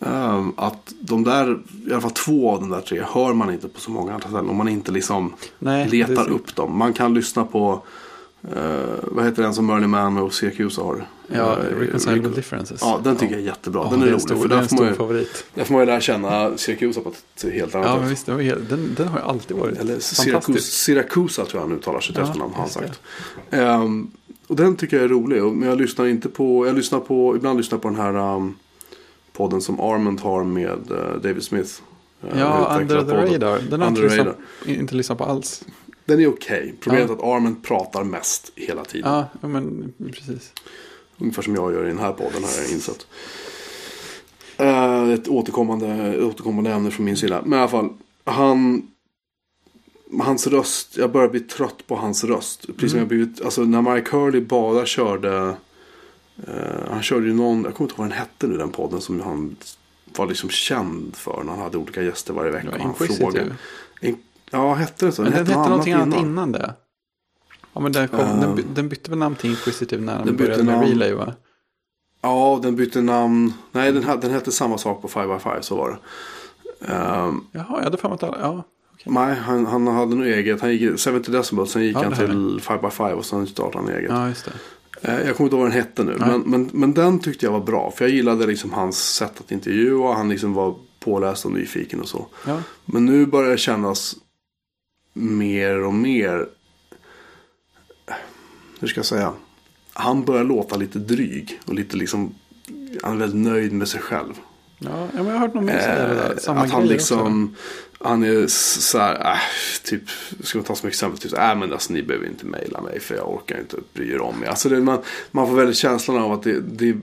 Ehm, att de där, i alla fall två av de där tre, hör man inte på så många andra ställen. Om man inte liksom Nej, letar är upp dem. Man kan lyssna på, eh, vad heter den som Merlin Man och Syracuse har? Ja, Eh, Reconcilable Recon- Differences. Ja, den tycker jag är jättebra. Ja, den är, en rolig. stor, för är där en får man stor ju, favorit. där får man ju lära känna Syracuse på ett helt annat Ja, sätt. men visst. Den, den har ju alltid varit Eller fantastisk. Syracusa tror jag han uttalar sitt Ja, efternamn har han sagt. Ehm, och den tycker jag är rolig. Men jag lyssnar inte på, jag lyssnar på, ibland lyssnar jag på den här um, podden som Armand har med eh, David Smith. Eh, Ja, Under the podden. Radar. Den har jag Under inte lyssnat, inte lyssnat på alls. Den är okej. Problemet Ja. är att Armand pratar mest hela tiden. Ja, men precis. Ungefär som jag gör i den här podden har jag insett. Eh, ett återkommande, återkommande ämne från min sida. Men i alla fall. Han, hans röst. Jag börjar bli trött på hans röst. Precis som jag blivit. Alltså när Mike Hurley bara körde. Eh, han körde ju någon. Jag kommer inte ihåg vad den hette nu den podden. Som han var liksom känd för. När han hade olika gäster varje vecka. Det och han frågade. In, ja, hette den så? Men den hette något någonting annat innan. innan det. Ja, men den, kom, Ehm. den, by, den bytte väl namn till Inquisitive när Den den började med namn. Relay va? Ja, den bytte namn. Nej, den, den hette samma sak på 5x5. Så var det. Ehm, Jaha, jag hade för mig att alla- ja. Nej, han, han hade nog eget. Han gick 70 decibel, sen gick Ja, han det till 5x5 och sen startade han eget. ja, just det. Eh, Jag kommer inte ihåg vad den hette nu. Men, men, men den tyckte jag var bra. För jag gillade liksom hans sätt att intervjua. Han liksom var påläst och nyfiken och så. Ja, Men nu börjar det kännas mer och mer. Hur ska jag säga? Han börjar låta lite dryg. Och lite liksom. Han är väldigt nöjd med sig själv. ja, men jag har hört någon mer säga det där. Eh, Samma att han liksom, han är så här, äh, typ, ska man ta som exempel, typ, äh, men alltså, ni behöver inte mejla mig för jag orkar inte bry er om er. Alltså det, man, man får väldigt känslan av att det, det,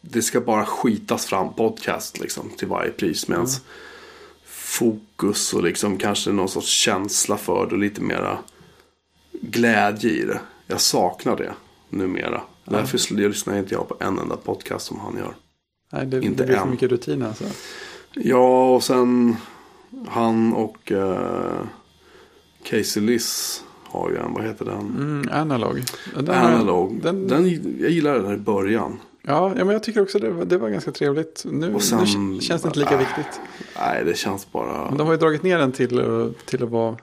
det ska bara skitas fram podcast liksom till varje pris. Medan fokus och liksom kanske någon sorts känsla för det och lite mera glädje i det. Jag saknar det numera. Därför lyssnar inte jag på en enda podcast som han gör. Nej, det, inte det blir för mycket rutin alltså. Ja, och sen han och uh, Casey Liss har ju en, vad heter den? Mm, analog. Den, Analog. Den, Den, jag gillade den i början. ja, ja, men jag tycker också det var, det var ganska trevligt. Nu, sen- nu känns det inte lika ah. viktigt. Nej, det känns bara... Men de har ju dragit ner den till, eh, till att vara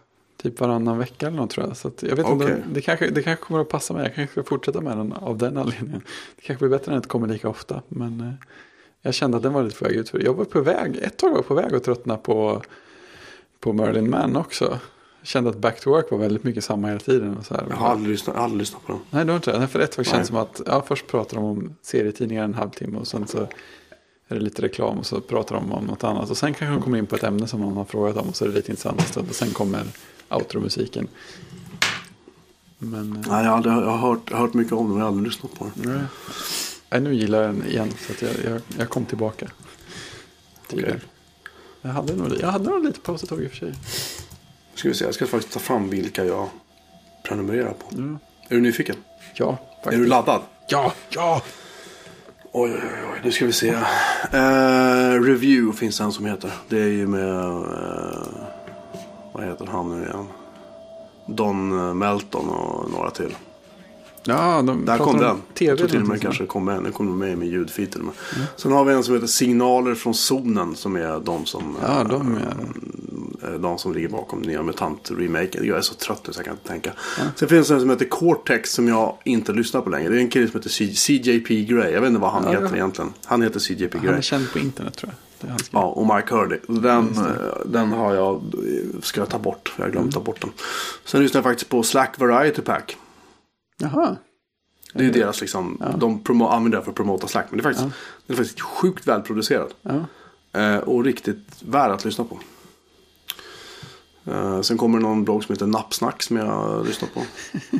typ varannan vecka eller något tror jag. Så att jag vet inte, Okej. det, kanske, det kanske kommer att passa mig. Jag kanske ska fortsätta med den av den anledningen. Det kanske blir bättre när det inte kommer lika ofta. Men eh, jag kände att den var lite på väg ut. Jag var på väg, ett tag var jag på väg att tröttna på, på Merlin Man också. Jag kände att Back to Work var väldigt mycket samma hela tiden. Och så här. Jag har aldrig lyssnat, aldrig lyssnat på den. Nej, det var inte det. Nej, För ett tag känns det som att ja, först pratar de om serietidningar en halvtimme och sen så är det lite reklam och så pratar de om något annat. Och sen kanske de kommer in på ett ämne som någon har frågat om och så är det lite intressant och sen kommer outro-musiken. Men eh, Nej, jag har, aldrig, jag har hört, har hört mycket om den men jag har aldrig lyssnat på den. nej. Nej, nu gillar jag den igen så jag, jag, jag kom tillbaka. till den. Jag hade nog, jag hade nog lite paus ett tag i och för sig. Ska vi se, jag ska faktiskt ta fram vilka jag prenumererar på. Ja, Är du nyfiken? ja Är faktiskt. du laddad? Ja, ja! Oj, oj, oj. Nu ska vi se. Eh, review finns en som heter. Det är ju med... eh, vad heter han nu igen? Don Melton och några till. Ja, de Där kom om den. TV jag tror till och med kanske kom med. Den kom med till och med. Sen har vi en som heter Signaler från zonen. Som är de som, Ja, eh, de är... eh, de som ligger bakom nya MUTANT-remaken. Jag är så trött nu så jag kan inte tänka. Sen finns det en som heter Cortex som jag inte lyssnar på längre. Det är en kille som heter CJP Grey. Jag vet inte vad han Ja, heter ja. egentligen. Han heter CJP Han Grey. är känd på internet tror jag. Ja, och Mike Hurdy. Den, eh, den har jag, ska jag ta bort. Jag har glömt ta bort den. Sen lyssnar jag faktiskt på Slack Variety Pack. Jaha. Det är deras liksom, de promo- använder det för att promota Slack. Men det är faktiskt, det är faktiskt sjukt välproducerat. Ja. Eh, och riktigt värd att lyssna på. Eh, sen kommer det någon blogg som heter Nappsnack som jag har lyssnat på.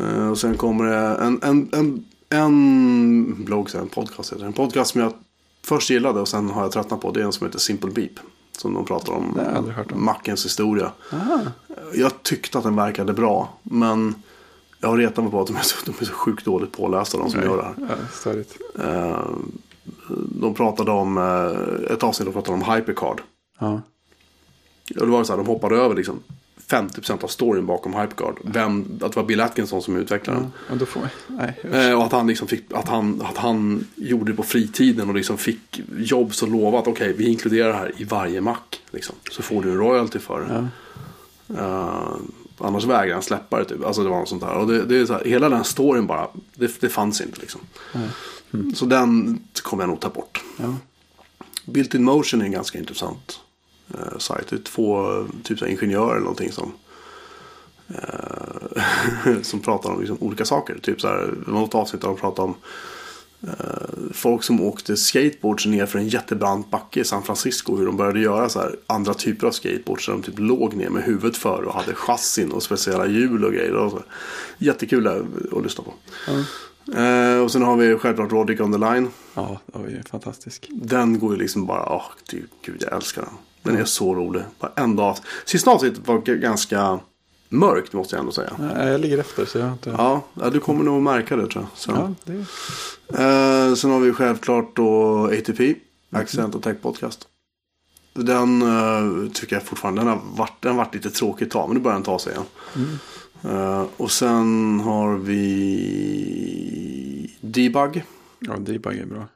Eh, och sen kommer det en, en, en, en blogg, en podcast heter. En podcast som jag först gillade och sen har jag tröttnat på. Det är en som heter Simple Beep. Som de pratar om. Om. Mackens historia. Aha. Jag tyckte att den verkade bra. Men jag har retat mig på att de är så, de är så sjukt dåligt pålästa de som gör det här. Ja, störigt. Eh, de pratade om, eh, ett avsnitt de pratade om Hypercard. Ja. Och det var så här, de hoppade över liksom 50% av storyn bakom Hypercard. Vem, att det var Bill Atkinson som utvecklade den. Och då får Nej. Eh, och att han, liksom fick, att, han, att han gjorde det på fritiden och liksom fick jobb så lovat. Okej, vi inkluderar det här i varje mack. Liksom. Så får du en royalty för det. Eh, annars vägrar han släppa det typ. Alltså det var något sånt där. Och det, det är så här, hela den storyn bara. Det, det fanns inte liksom. Så den kommer jag nog ta bort. Ja. Built in motion är en ganska intressant eh, sajt. Det är två typ så här, ingenjörer eller någonting som eh, som pratar om liksom, olika saker. Typ så här, något avsnitt där de pratade om folk som åkte skateboards ner för en jättebrant backe i San Francisco. Hur de började göra så här, andra typer av skateboards. Där de typ låg ner med huvudet för och hade chassin och speciella hjul och grejer. Och så. Jättekul att, lyssna på. Eh, och sen har vi självklart Roddick on the line. Ja, det var ju fantastisk. Den går ju liksom bara, åh du, gud jag älskar den. Den är så rolig. Varenda avsnitt. Sista avsnittet var ganska mörkt måste jag ändå säga. Nej, jag ligger efter så jag har inte... Ja, du kommer nog märka det tror jag. Sen, Ja, det... eh, sen har vi självklart då ATP, Accident Attack Podcast. Den eh, tycker jag fortfarande, den har varit, den har varit lite tråkigt ett tag, men nu börjar den ta sig igen. Eh, och sen har vi Debug. Ja, Debug är bra.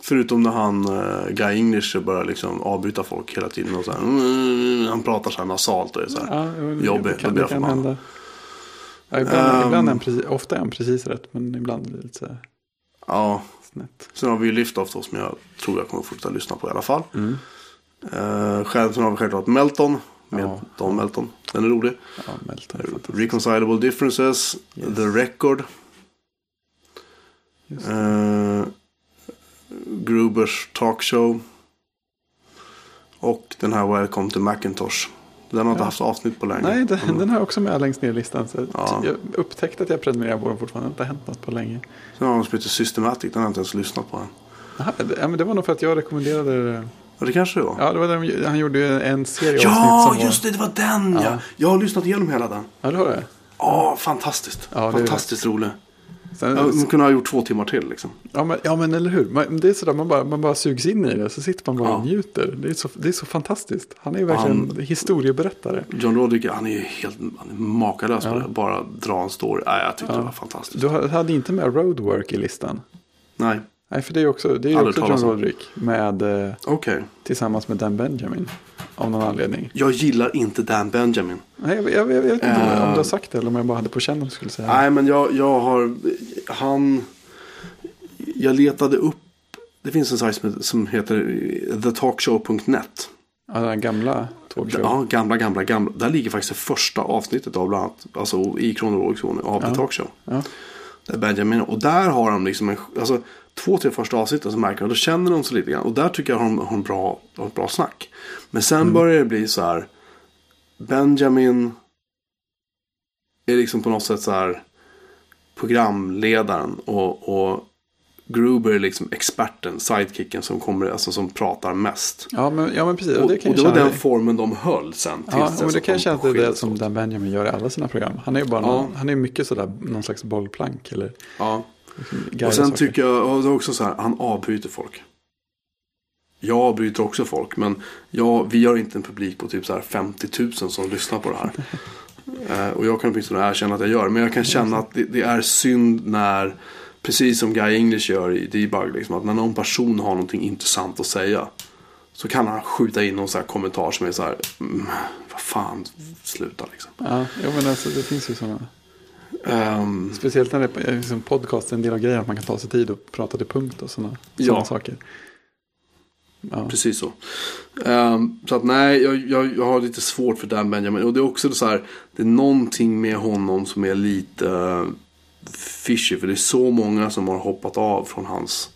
Förutom när han, uh, Guy English, börjar liksom avbryta folk hela tiden. Och så här, mm, han pratar så här nasalt och är så här. Ja, det- Jobbigt, det kan, det kan hända. Ja, ibland, Ehm. ibland är han precis, ofta är han precis rätt, men ibland blir det lite så här Ja, snett. sen har vi ju Liftoff då som jag tror jag kommer fortsätta lyssna på i alla fall. Mm. Uh, själv, sen har vi självklart Melton med Ja. Don Melton. Den är rolig. Ja, Melton är fantastisk. Reconcilable Differences, Yes. The Record. Uh, Grubers Talk Show. Och den här Welcome to Macintosh. Den har inte Ja. haft avsnitt på länge. Nej, den, den har också med längst ner i listan. Så Ja. Jag upptäckte att jag prenumererar på den fortfarande. Det har inte hänt något på länge. Sen har de som heter Systematic. Den har jag inte ens lyssnat på än. Aha, det, ja, men det var nog för att jag rekommenderade det. Ja, det kanske det var. Ja, det var där de, han gjorde en serie Ja, avsnitt som just det. Det var den ja. Ja. Jag har lyssnat igenom hela den. Ja, det har det. Ja, fantastiskt. Ja, fantastiskt rolig. Sen, Jag kunde ha gjort två timmar till liksom. ja, men, ja, men eller hur. Man, det är sådär, man bara, man bara sugs in i det. Så sitter man bara Ja. och njuter. Det är, så, det är så fantastiskt. Han är ju verkligen historieberättare. John Roddick, han är ju helt han är makalös på Ja. det. Bara dra en story. Nej, jag tyckte det var fantastiskt. Du ha- hade inte med Roadwork i listan. Nej, Nej, för det är också, det är också John. Roderick med, eh, okej. tillsammans med Dan Benjamin. Av någon anledning. Jag gillar inte Dan Benjamin. Nej, jag, jag, jag, vet inte Eh. om du har sagt det eller om jag bara hade på känn om du skulle säga. Nej, men jag, jag har... Han... Jag letade upp... Det finns en sajt som, som heter thetalkshow.net. Ja, den gamla talkshow. Ja, gamla, gamla, gamla. Där ligger faktiskt det första avsnittet av bland annat, alltså i kronologisk ordning av The Talkshow. Ja. Där Benjamin, och där har de liksom en, alltså två, tre första avsnitten så märker man, då känner de sig lite grann. Och där tycker jag har de, har en bra, har ett bra snack. Men sen Mm. börjar det bli så här, Benjamin är liksom på något sätt så här programledaren och, och Gruber är liksom experten, sidekicken som kommer, alltså som pratar mest. Ja, men, ja, men precis. Och, Och och det, kan det var den formen de höll sen. tills Ja, men det att kan jag känna att det är det som. Dan Benjamin gör i alla sina program. Han är ju bara Ja. någon, han är mycket sådär, någon slags bollplank eller Ja. Och sen saker. tycker jag det är också så här, han avbryter folk. Jag avbryter också folk, men jag, vi har inte en publik på typ så här 50 000 som lyssnar på det här. Eh, och jag kan åtminstone erkänna att jag gör. Men jag kan känna att det, det är synd när, precis som Guy English gör i Debug, liksom, att när någon person har någonting intressant att säga. Så kan han skjuta in någon så här kommentar som är så här, mm, vad fan, sluta liksom. Ja, men alltså, det finns ju sådana. Ehm, Speciellt när det är liksom podcast, en del av grejen att man kan ta sig tid och prata till punkt och sådana Ja. saker. Ja. Precis så. Ehm, så att nej, jag, jag, jag har lite svårt för Dan Benjamin. Och det är också så här, det är någonting med honom som är lite, fishy. För det är så många som har hoppat av från hans.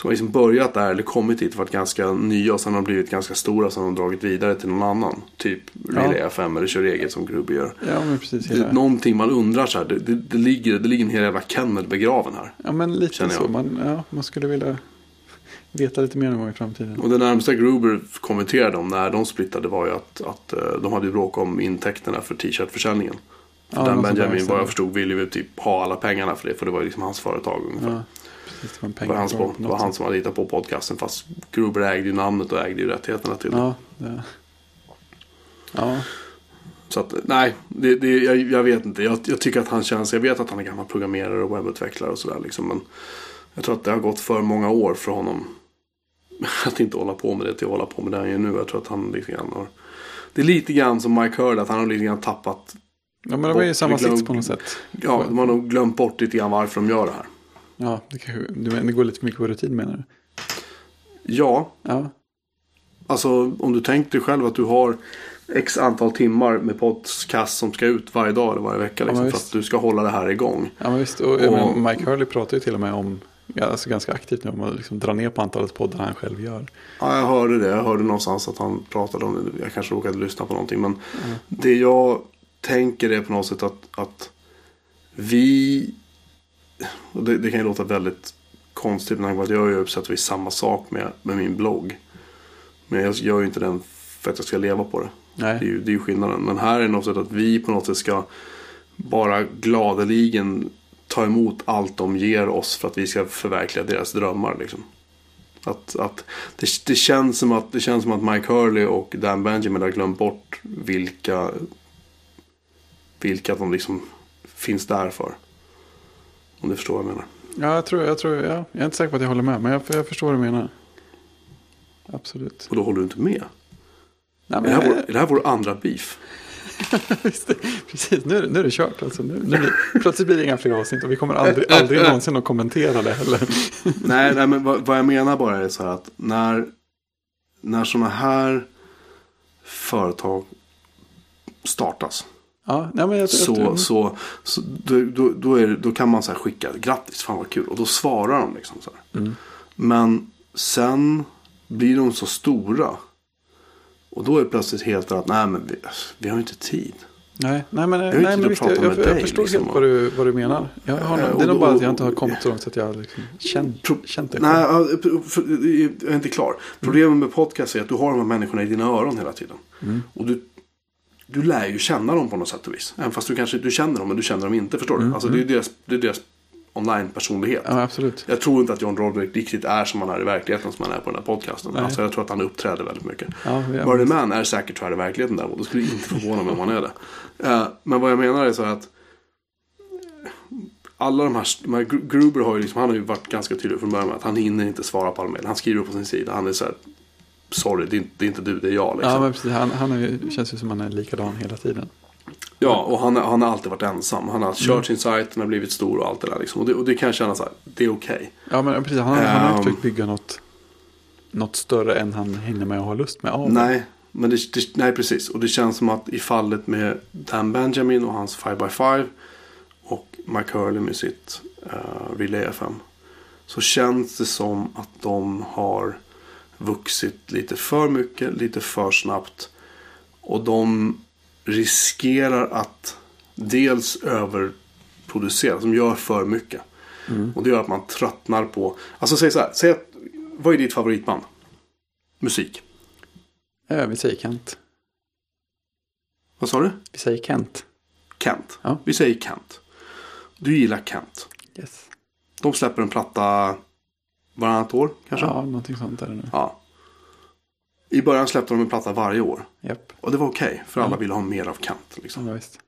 Som har liksom börjat där eller kommit hit varit ganska nya och sen har blivit ganska stora. Sen har de dragit vidare till någon annan. Typ Relay FM eller Kör eget som Gruber gör. Ja, men precis. Det någonting man undrar så här. Det, det, det, ligger, det ligger en hel jävla kennel begraven här. Ja, men lite så. Man, ja, man skulle vilja veta lite mer någon gång i framtiden. Och det närmsta Gruber kommenterade om när de splittade var ju att, att eh, de hade bråk om intäkterna för t-shirtförsäljningen. För Ja, den Benjamin vad jag förstod ville ju typ ha alla pengarna för det. För det var ju liksom hans företag ungefär. Ja, precis. Det var hans, på det var han som hade hittat på podcasten fast Gruber ägde ju namnet och ägde ju rättigheterna till det. Ja, det... Ja, Så att nej, det, det, jag, jag vet inte. Jag, jag tycker att han känns, jag vet att han är gammal programmerare och webbutvecklare och sådär liksom. Men jag tror att det har gått för många år för honom att inte hålla på med det till att hålla på med det han gör nu. Jag tror att han lite grann har det är lite grann som Mike Hurd, att han har lite grann tappat ja men det var ju samma glöm- sits på något sätt. Ja, de har nog glömt bort lite grann varför de gör det här. Ja, det, kanske, du men- det går lite för mycket på rutin menar du? Ja, Ja, alltså om du tänker dig själv att du har x antal timmar med podcast som ska ut varje dag eller varje vecka. Ja, Liksom, men för att du ska hålla det här igång. ja men visst. Och, Och- Mike Hurley pratar ju till och med om, ja, alltså ganska aktivt nu, om att liksom dra ner på antalet poddar han själv gör. Ja, jag hörde det. Jag hörde någonstans att han pratade om det. Jag kanske råkade lyssna på någonting. Men det jag tänker är på något sätt att, att vi... Det, det kan ju låta väldigt konstigt. Men jag gör ju på sätt och vis samma sak med, med min blogg. Men jag gör ju inte den för att jag ska leva på det. Det är Nej, ju, det är ju skillnaden. Men här är det något sätt att vi på något sätt ska bara gladeligen ta emot allt de ger oss för att vi ska förverkliga deras drömmar. Liksom. Att, att det, det, känns som att, det känns som att Mike Hurley och Dan Benjamin har glömt bort vilka, vilka de liksom finns där för. Om du förstår vad jag menar. ja, jag tror, jag tror, ja, jag är inte säker på att jag håller med, men jag, jag förstår vad du menar. Absolut. Och då håller du inte med. Nej, Är det här men, vår, är det här vår andra beef? Visst, precis, nu, är det- nu är det kört alltså. Nu, nu blir, plötsligt blir det inga fler avsnitt och vi kommer aldrig, aldrig någonsin att kommentera det heller. nej, nej, men vad, vad jag menar bara är så här att när, när sådana här företag startas. Ja, nej, men jag, Så, jag, så, så då, då, då, är då kan man så skicka grattis, fan vad kul. Och då svarar de liksom så. Mm. Men sen blir de så stora. Och då är det plötsligt helt att nej men vi, vi har inte tid. nej, nej, men, inte nej, men att visst, jag, jag, med jag dig, förstår liksom. helt vad du, vad du menar. Jag har, Eh, det är nog bara att jag inte har kommit så långt att jag liksom känt, Pro- känt det. Nej, för- jag är inte klar. Problemet med podcast är att du har de här människorna i dina öron hela tiden. Mm. Och du, du lär ju känna dem på något sätt och vis. Även fast du kanske du känner dem men du känner dem inte. Förstår du? Alltså det är deras, det är deras online-personlighet. Ja, absolut. Jag tror inte att John Roderick riktigt är som han är i verkligheten som han är på den här podcasten. Nej. Alltså jag tror att han uppträder väldigt mycket. Ja, Burning Man är säkert så här i verkligheten däremot. Det skulle inte förvåna mig om han är det. Eh, men vad jag menar är så här att alla de här, de här Gru- Gruber har ju liksom, han har ju varit ganska tydlig från början med att han hinner inte svara på alla mejl. Han skriver på sin sida. Han är så här, sorry det är inte, det är inte du, det är jag liksom. Ja, men precis. Han, han är, känns ju som han är likadan hela tiden. Ja, och han, han har alltid varit ensam. Han har kört sin sajt, den har blivit stor och allt det där liksom. Och det, och det kan jag känna så här, det är okej. Ja, men precis. Han, han har Ehm. försökt bygga något, något större än han hinner med och har lust med. Av. Nej, men det, det, nej, precis. Och det känns som att i fallet med Dan Benjamin och hans 5x5 och Mike Hurley med sitt uh, Relay FM. Så känns det som att de har vuxit lite för mycket, lite för snabbt. Och de riskerar att dels överproducera, som gör för mycket. Och det gör att man tröttnar på, alltså säg så här, säg att, vad är ditt favoritband? Musik. Ja, vi säger Kent. Vad sa du? Vi säger Kent. Kent. Ja. Vi säger Kent. Du gillar Kent. Yes. De släpper en platta varannat år kanske? Ja, någonting sånt är det nu. Ja. I början släppte de en platta varje år. Japp. Och det var okej, för alla ville ha mer av Kent. Liksom. Ja, visst.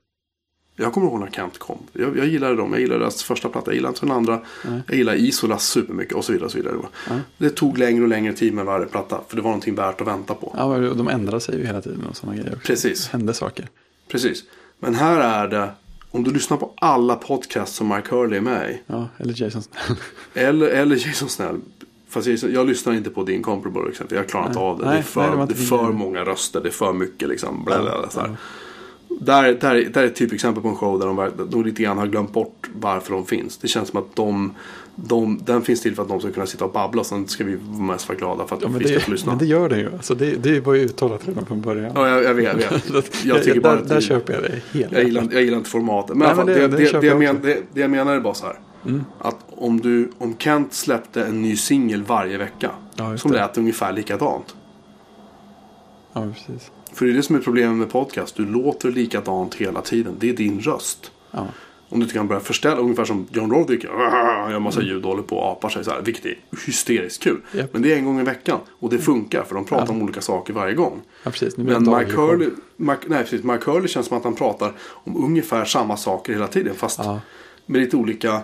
Jag kommer ihåg när Kent kom. Jag, jag gillade dem. Jag gillade deras första platta. Jag gillade inte den andra. Nej. Jag gillade Isola supermycket och så vidare. Och så vidare. Ja. Det tog längre och längre tid med varje platta. För det var någonting värt att vänta på. Ja, men de ändrar sig ju hela tiden och sådana grejer. också. Precis. Det händer saker. Precis. Men här är det. Om du lyssnar på alla podcasts som Mike Hurley är med i. Ja, eller Jason Snell. Eller, eller Jason Snell. Fast Jason, jag lyssnar inte på din Comparable exempel. Jag klarar inte av det. Nej, det är för, nej, det det för många röster. Det är för mycket liksom. Bla, bla, bla, här. där, där, där är ett typexempel på en show där de, de lite grann har glömt bort varför de finns. Det känns som att de, de, den finns till för att de ska kunna sitta och babbla. Sen ska vi mest vara glada för att Ja, vi ska få lyssna. men det gör den ju. Alltså det, det var ju uttalat redan från början. Ja, jag, jag vet. Jag, vet. jag tycker där, bara att där det- köper jag det helt. Jag gillar, jag gillar inte formatet. Men, Nej, men det, det- det, jag jag men, det, jag menar är bara så här. Mm. Att om, du, om Kent släppte en ny singel varje vecka. Ja, som lät ungefär likadant. Ja, precis. För det är det som är problemet med podcast. Du låter likadant hela tiden. Det är din röst. Ja. Om du inte kan börja förställa, ungefär som John Roderick gör. Gör massa ljud och håller på och apar sig så här. Vilket är hysteriskt kul. Japp. Men det är en gång i veckan. Och det funkar för de pratar Ja. om olika saker varje gång. ja, Men en Mike Hurley. Mike, nej, precis, Mike Hurley känns som att han pratar om ungefär samma saker hela tiden. Fast Ja. med lite olika,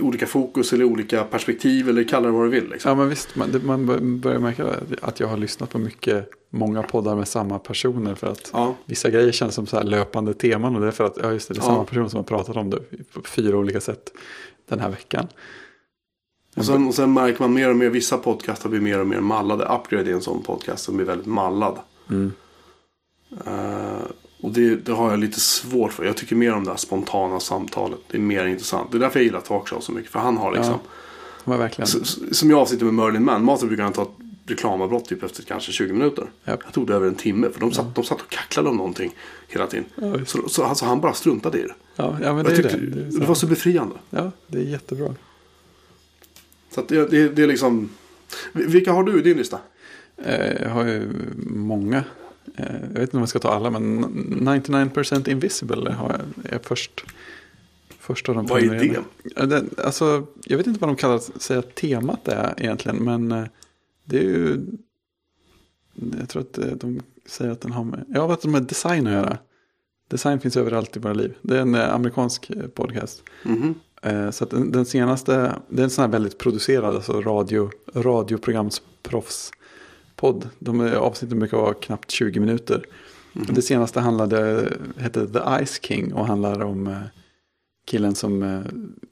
olika fokus eller olika perspektiv. Eller kalla det vad du vill. Liksom. Ja men visst, man, det, man bör- börjar märka att jag har lyssnat på mycket, många poddar med samma personer. För att Ja. vissa grejer känns som så här löpande teman. Och det är för att, ja just det, det är Ja. samma person som har pratat om det på fyra olika sätt den här veckan. Och sen, och sen märker man mer och mer, vissa podcaster blir mer och mer mallade. Upgrade är en sån podcast som blir väldigt mallad. Mm. Eh, och det, det har jag lite svårt för. Jag tycker mer om det här spontana samtalet. Det är mer intressant. Det är därför jag gillar talkshow så mycket. För han har liksom. Har verkligen, Som jag avsitter med Merlin Man. Maten brukar han ta ett reklamavbrott typ efter kanske 20 minuter. Japp. Jag tog det över en timme. För de satt, de satt och kacklade om någonting hela tiden. Ja, så, så alltså, han bara struntade i det. ja, ja men det är tyckte, det. Det, är det, var så befriande. Ja, det är jättebra. Så att det, det, det är liksom. Vilka har du i din lista? Eh, jag har ju många. Eh, jag vet inte om jag ska ta alla, men 99% Invisible har jag, är först. Först av de Vad är det, alltså, jag vet inte vad de kallar säger att temat är egentligen, men eh, det är ju... Jag tror att eh, de säger att den har med, ja, att de har design att göra. Design finns överallt i våra liv. Det är en amerikansk podcast. Mhm. Eh, Så den, den senaste, det är en sån här väldigt producerad, alltså radio, radioprogramsproffspodd. De avsnitten brukar vara knappt 20 minuter. Det senaste handlade, hette The Ice King och handlar om eh, killen som eh,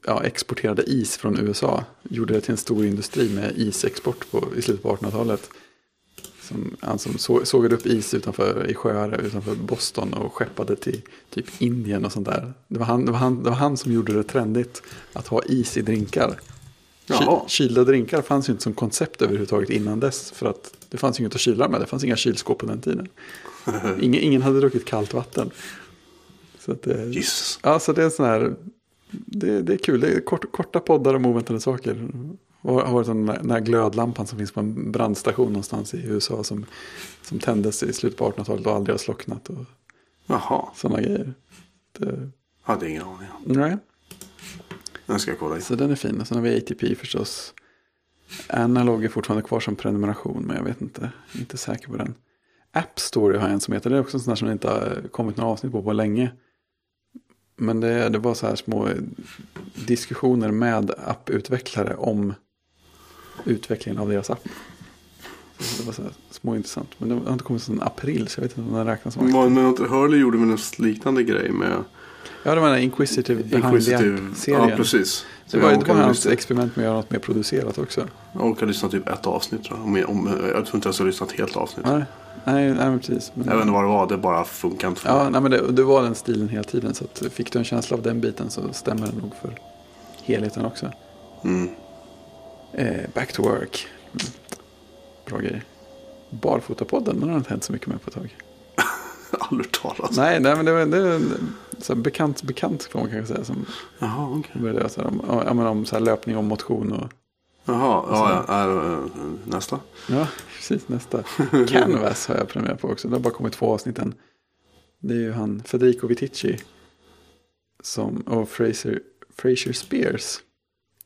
ja, exporterade is från USA. Gjorde det till en stor industri med isexport på, i slutet på 1800-talet. Som, han som så, sågade upp is utanför, i sjöar utanför Boston och skeppade till typ Indien och sånt där. Det var han, det var han, det var han som gjorde det trendigt att ha is i drinkar. Ky, kylda drinkar fanns ju inte som koncept överhuvudtaget innan dess. För att det fanns inget att kyla med, det fanns inga kylskåp på den tiden. Ingen, ingen hade druckit kallt vatten. Så att det, Jesus. Ja, så det är en sån här, det, det är kul, det är kort, korta poddar om oväntade saker. Och har varit den här glödlampan som finns på en brandstation någonstans i USA som, som tändes i slutet på 1800-talet och aldrig har slocknat och Jaha. sådana grejer. Det, Hade ingen aning. nej, Den ska jag kolla in. så den är fin. Och sen har vi ATP förstås. Analog är fortfarande kvar som prenumeration, men jag vet inte, inte säker på den. App Story har jag en som heter, det är också en sån här som det inte har kommit några avsnitt på på länge. Men det, det var så här små diskussioner med apputvecklare om utvecklingen av deras app. Så Det var så här små intressant. Men det har inte kommit sedan april så jag vet inte om den räknas som. Något Hurley gjorde med en liknande grej med Ja, det var den här Inquisitive Inquisitive. App-serien. Ja, precis. det var, det var hans experiment med att göra något mer producerat också. Jag orkade lyssna typ ett avsnitt tror jag. Om, om, jag tror inte jag skulle lyssna ett helt avsnitt. Nej, nej, nej men precis. Men, Jag vet inte vad det var, det bara funkar inte för mig. ja, nej, men det, det var den stilen hela tiden. Så att, fick du en känsla av den biten så stämmer det nog för helheten också. Mm. Eh, back to work. Mm. Bra grej. Barfotapodden, den har inte hänt så mycket med på ett tag. Aldrig talas. Nej, nej, men det var det en så bekant, bekant kan man kanske säga. Som Jaha, okej. började så här, om, ja, men om så här löpning och motion. Och, Jaha, ja, ja, äh, nästa. ja, precis nästa. Canvas har jag prenumererat på också. Det har bara kommit två avsnitt än. Det är ju han Federico Viticci. Som, och Fraser, Fraser Spears.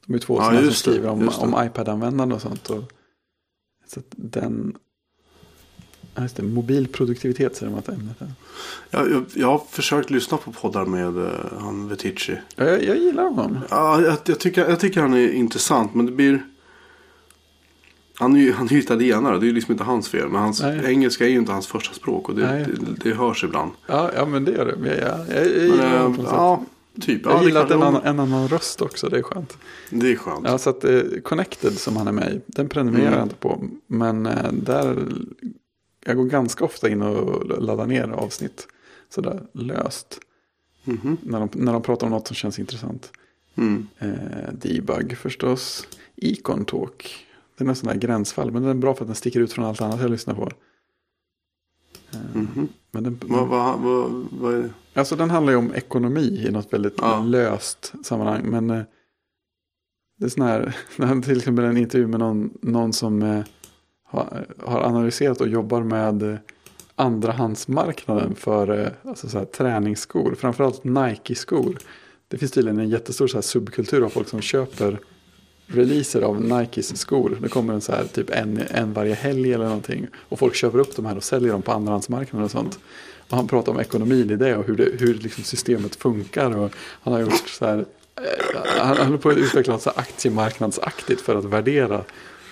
De är två Ja, som, skriver om, om iPad-användande och sånt. Och, så den... ja, Just det, mobil produktivitet säger de att ämnet är. Jag, jag, jag har försökt lyssna på poddar med uh, han Vetici. Ja, Jag, jag gillar honom. Ja, jag, jag, tycker, jag tycker han är intressant men det blir... Han är ju, han är ju italienare, det är ju liksom inte hans fel. Men hans Nej. engelska är ju inte hans första språk och det, Nej. det, det hörs ibland. Ja, ja men det gör det. Jag, jag, jag, jag gillar eh, honom på något sätt. ja, typ. Ja, Jag det gillar att en annan, en annan röst också, det är skönt. Det är skönt. Ja, så att eh, Connected som han är med i, den prenumererar Mm. jag inte på. Men eh, där, jag går ganska ofta in och laddar ner avsnitt. sådär löst. Mhm. När de, när de pratar om något som känns intressant. Mm. Eh, debug förstås. Econ Talk. Den är en sån där gränsfall. Men den är bra för att den sticker ut från allt annat jag lyssnar på. Eh, Mhm. men den, Vad, vad, vad, vad är det? Alltså den handlar ju om ekonomi i något väldigt Ja. löst sammanhang. Men eh, det är sån här, till exempel en intervju med någon, någon som eh, har, analyserat och jobbar med andrahandsmarknaden för eh, alltså så här, träningsskor. Framförallt Nike-skor. Det finns tydligen en jättestor så här, subkultur av folk som köper releaser av Nikes skor. Det kommer en så här typ en, en varje helg eller någonting. Och folk köper upp de här och säljer dem på andrahandsmarknaden och sånt. Och han pratar om ekonomin i det och hur, det, hur liksom systemet funkar. Och han har gjort så här, eh, han han håller på att utveckla något aktiemarknadsaktigt för att värdera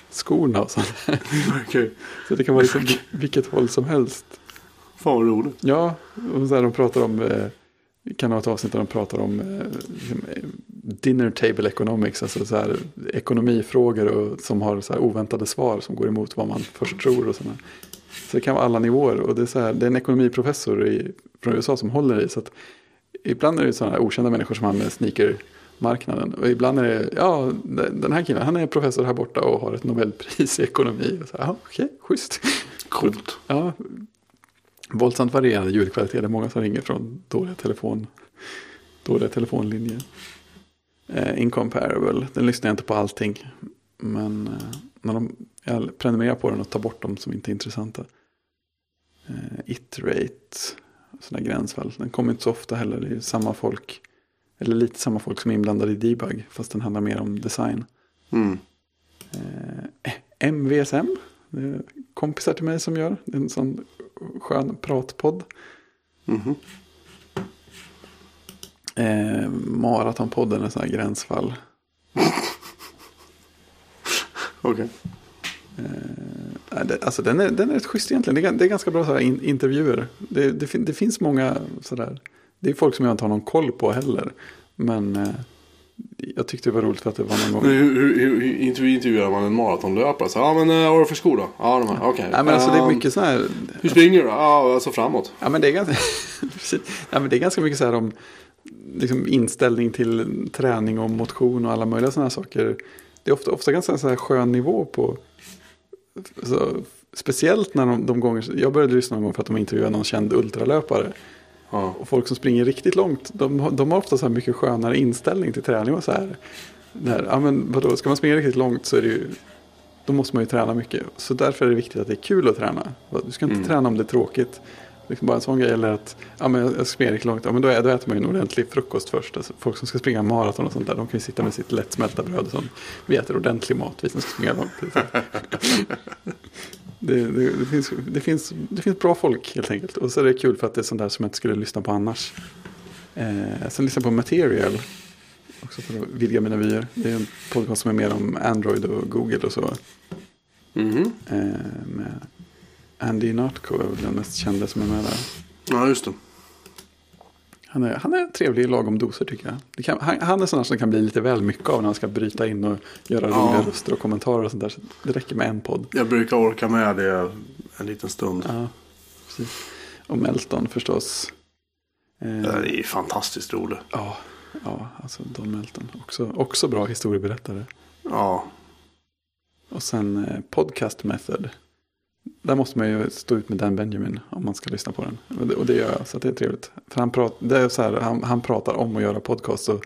skorna och sånt. Okej. Så det kan vara liksom vilket håll som helst. Fan vad roligt. Ja, och så här, de pratar om, eh, kan ha ett avsnitt där de pratar om eh, liksom, eh, dinner table economics, alltså så här, ekonomifrågor och, som har så här, oväntade svar som går emot vad man först tror och sådana. Så det kan vara alla nivåer och det är, så här, det är en ekonomiprofessor i, från USA som håller i. Så att ibland är det sådana här okända människor som har med sneakermarknaden. Och ibland är det, ja, den här killen, han är professor här borta och har ett Nobelpris i ekonomi. Och så här, ja, okej, schysst. Coolt. Ja, våldsamt varierande ljudkvalitet. Det är många som ringer från dåliga, telefon, dåliga telefonlinjer. Eh, incomparable, den lyssnar jag inte på allting. Men eh, när de, jag prenumererar på den och tar bort dem som inte är intressanta. Eh, iterate, sådana gränsfall. Den kommer inte så ofta heller. Det är samma folk, eller lite samma folk som är inblandade i debug. Fast den handlar mer om design. Mm. Eh, MVSM. Är kompisar till mig som gör. Det är en sån skön pratpodd. Mhm. Eh, Maratonpodden är sån här gränsfall. Okej. Nej, det, alltså den är, den är rätt schysst egentligen. Det är, det är ganska bra så här in, intervjuer. Det, det, fin, det finns många sådär. Det är folk som jag inte har någon koll på heller. Men eh, jag tyckte det var roligt för att det var någon gång. Men hur, hur, hur, intervju- intervjuar man en maratonlöpare? Ja men eh, vad har du för skor då? Ja de här, okej. Nej, men alltså det är Ehm, mycket så här. Hur springer du då? Ja alltså framåt. Ja, men det är ganska, precis. ja, men det är ganska mycket så här om liksom, inställning till träning och motion och alla möjliga sådana här saker. Det är ofta, ofta ganska så här skön nivå på. Så, speciellt när de, de gånger, jag började lyssna någon gång för att de intervjuade någon känd ultralöpare. Ja. Och folk som springer riktigt långt, de, har- de har ofta så här mycket skönare inställning till träning och så här. Där, ja, men vadå, ska man springa riktigt långt så är det ju, då måste man ju träna mycket. Så därför är det viktigt att det är kul att träna. Du ska inte Mm. träna om det är tråkigt. Liksom bara en sån grej eller att ja, men jag springer riktigt långt, ja, men då, är, då äter man ju en ordentlig frukost först. Alltså, folk som ska springa maraton och sånt där, de kan ju sitta med sitt lättsmälta bröd och sånt. Vi äter ordentlig mat, vi som ska springa långt. Det, det, det, finns, det, finns, det finns bra folk helt enkelt. Och så är det kul för att det är sånt där som jag inte skulle lyssna på annars. Eh, sen lyssnar jag på Material. Också för att vidga mina vyer. Det är en podcast som är mer om Android och Google och så. Mhm. Eh, med Andy Nartko är väl den mest kända som är med där. Ja just det. Han är, han är trevlig i lagom doser tycker jag. Kan, han, han är sån som kan bli lite väl mycket av när han ska bryta in och göra Ja. roliga röster och kommentarer och sånt där. Så det räcker med en podd. Jag brukar orka med det en liten stund. Ja, precis. Och Melton förstås. Eh, Det är fantastiskt roligt. Ja, ja alltså Don Melton. Också, också bra historieberättare. Ja. Och sen eh, Podcast Method. Där måste man ju stå ut med Dan Benjamin om man ska lyssna på den. Och det, gör jag, så det är trevligt. För han, prat, det är så här, han, han pratar om att göra podcast och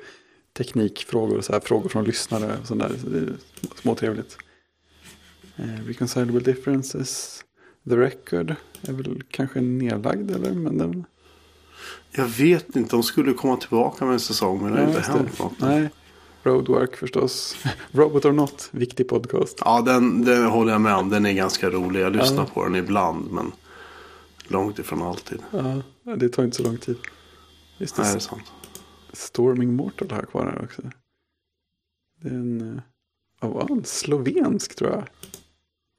teknikfrågor och så här, frågor från lyssnare. Och sånt där. Så det är småtrevligt. Eh, Reconcilable Differences. The Record är väl kanske nedlagd eller? Men den, Jag vet inte, de skulle komma tillbaka med en säsong men det har Ja, inte hänt något. Nej. Roadwork förstås. Robot or Not, viktig podcast. Ja, den, den håller jag med om. Den är ganska rolig. Jag lyssnar Ja. på den ibland men långt ifrån alltid. Ja, det tar inte så lång tid. Just det, Nej, det är sant. Storming Mortal har jag kvar här också. Det är en, eh, han? Slovensk tror jag.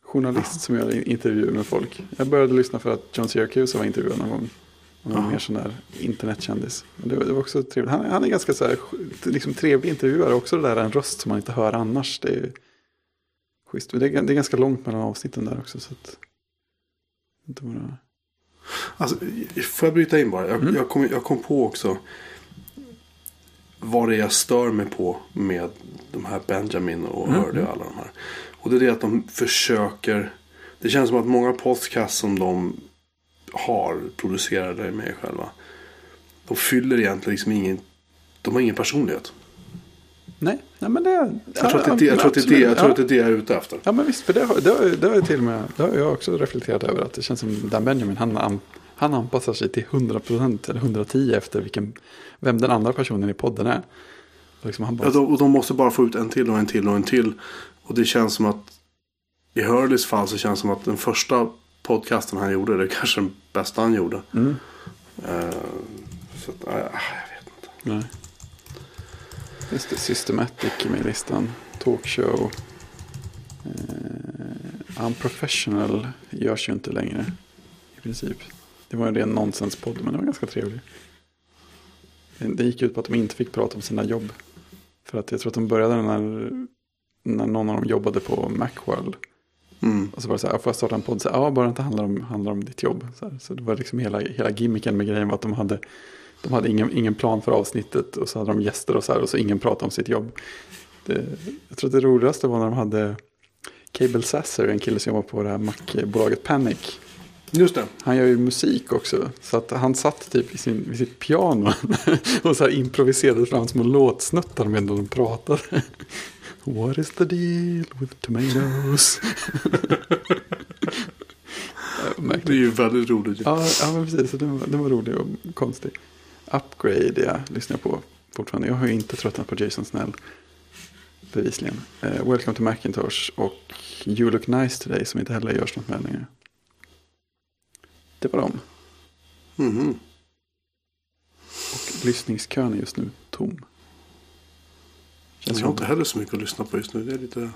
Journalist som gör intervjuer med folk. Jag började lyssna för att John Syracuse var intervjuad någon gång. Han var mer sån där internetkändis. Men det, var- det var också trevligt. Han, han är ganska så här, liksom trevlig intervjuare. Också det där en röst som man inte hör annars. Det är schysst. Men Det är, det är ganska långt mellan avsnitten där också. Så att, inte bara... Alltså, får jag bryta in bara? Jag, Mm. jag, kom, jag kom på också vad det är jag stör mig på med de här Benjamin och Mm. Hurley och alla de här. Och det är det att de försöker. Det känns som att många podcasts som de har producerade med själva. De fyller egentligen liksom ingen. De har ingen personlighet. Nej, nej men det... Jag tror att det är jag, tror att det är jag, tror att det är det jag är ute efter. Ja men visst, för det har, det har, det har till med, det har jag också reflekterat över. Att det känns som Dan Benjamin, han, an- han anpassar sig till 100% eller 110 efter vilken, vem den andra personen i podden är. Och Liksom bara, Ja, de, och de måste bara få ut en till och en till och en till. Och det känns som att i Hurleys fall så känns det som att den första podcasten han gjorde, det är kanske den bästa han gjorde. mm, Eh, så att, ja, jag vet inte. nej. Just det, Systematic i listan. Talkshow. Eh, Unprofessional görs ju inte längre. I princip. Det var en ren nonsenspodd men det var ganska trevlig. Det, det gick ut på att de inte fick prata om sina jobb. För att jag tror att de började när, när någon av dem jobbade på Macworld. Mm. Och så var det så här, får jag starta en podd? Så här, ja, bara det inte handlar om, handlar om ditt jobb. Så, här, så det var liksom hela, hela gimmicken med grejen var att de hade, de hade ingen, ingen plan för avsnittet. Och så hade de gäster och så här, och så ingen pratade om sitt jobb. Det, jag tror att det roligaste var när de hade Cable Sasser, en kille som jobbar på det här Mac-bolaget Panic. Just det. Han gör ju musik också. Så att han satt typ vid, sin, vid sitt piano och så improviserade fram små låtsnuttar medan de pratade. What is the deal with tomatoes? Det är ju väldigt roligt. Ja, ja men precis. Den var, den var rolig och konstig. Upgrade, ja, lyssnar jag på fortfarande. Jag har ju inte tröttnat på Jason Snell. Bevisligen. Eh, Welcome to Macintosh och You Look Nice Today som inte heller görs något med längre. Det var de. Mhm. Och lyssningskön är just nu tom. Jag Känns har inte heller så mycket att lyssna på just nu. Det är lite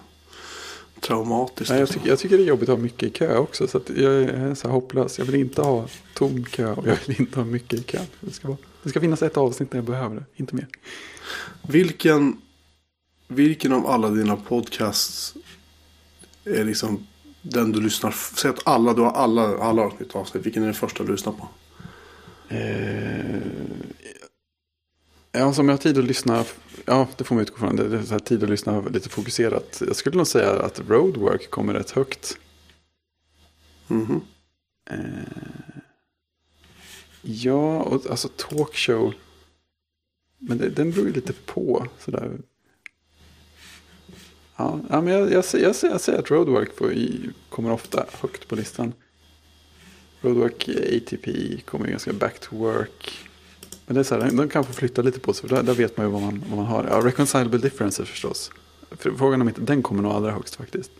traumatiskt. Nej, jag, tycker, jag tycker det är jobbigt att ha mycket i kö också. Så jag är så här hopplös. Jag vill inte ha tom kö och jag vill inte ha mycket i kö. Det ska, vara, det ska finnas ett avsnitt när jag behöver det, inte mer. Vilken, vilken av alla dina podcasts är liksom den du lyssnar Säg att alla, du har alla, alla avsnitt avsnitt. Vilken är den första du lyssnar på? Eh, ja, som jag har tid att lyssna. Ja, det får man utgå från. Det är så här tid att lyssna lite fokuserat. Jag skulle nog säga att Roadwork kommer rätt högt. Mhm. Eh, ja, och alltså talkshow. Men det, den beror ju lite på. Sådär. Ja, ja, men jag, jag, jag, säger- jag säger att Roadwork får, i- kommer ofta högt på listan. Roadwork ATP kommer ganska back to work. Men det är så här, de kan få flytta lite på sig. För där, där vet man ju vad man, vad man har. Ja, reconcilable differences förstås. För, frågan om inte den kommer nog allra högst faktiskt.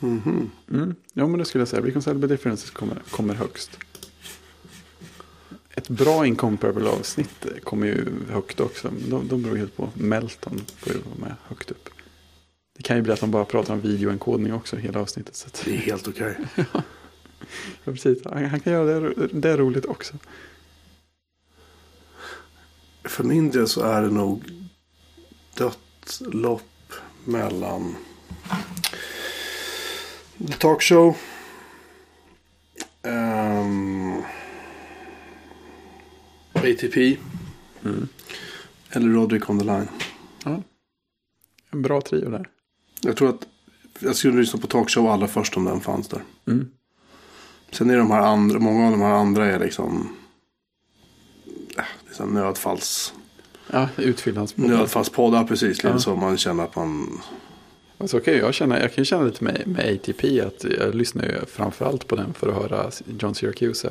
Mhm. Mm. Ja, men det skulle jag säga. Reconcilable differences kommer, kommer högst. Ett bra incomparable avsnitt kommer ju högt också. De, de beror helt på. Melton får ju vara med högt upp. Det kan ju bli att de bara pratar om videoenkodning också hela avsnittet. Så Det är helt okej. ja, precis. Han, han kan göra det, det roligt också. För min del så är det nog dött lopp mellan The Talk Show. ehm, ATP. Mm. Eller Roderick on the line. Ja. En bra trio där. Jag tror att jag skulle lyssna på talkshow allra först om den fanns där. Mm. Sen är de här andra, många av de här andra är liksom äh, det är så här nödfalls, Ja, utfyllnadspodd. nödfallspoddar precis. Lite Ja. så man känner att man, Alltså, okay, jag, känna, jag kan känna lite med, med ATP att jag lyssnar ju framförallt på den för att höra John Syracuse.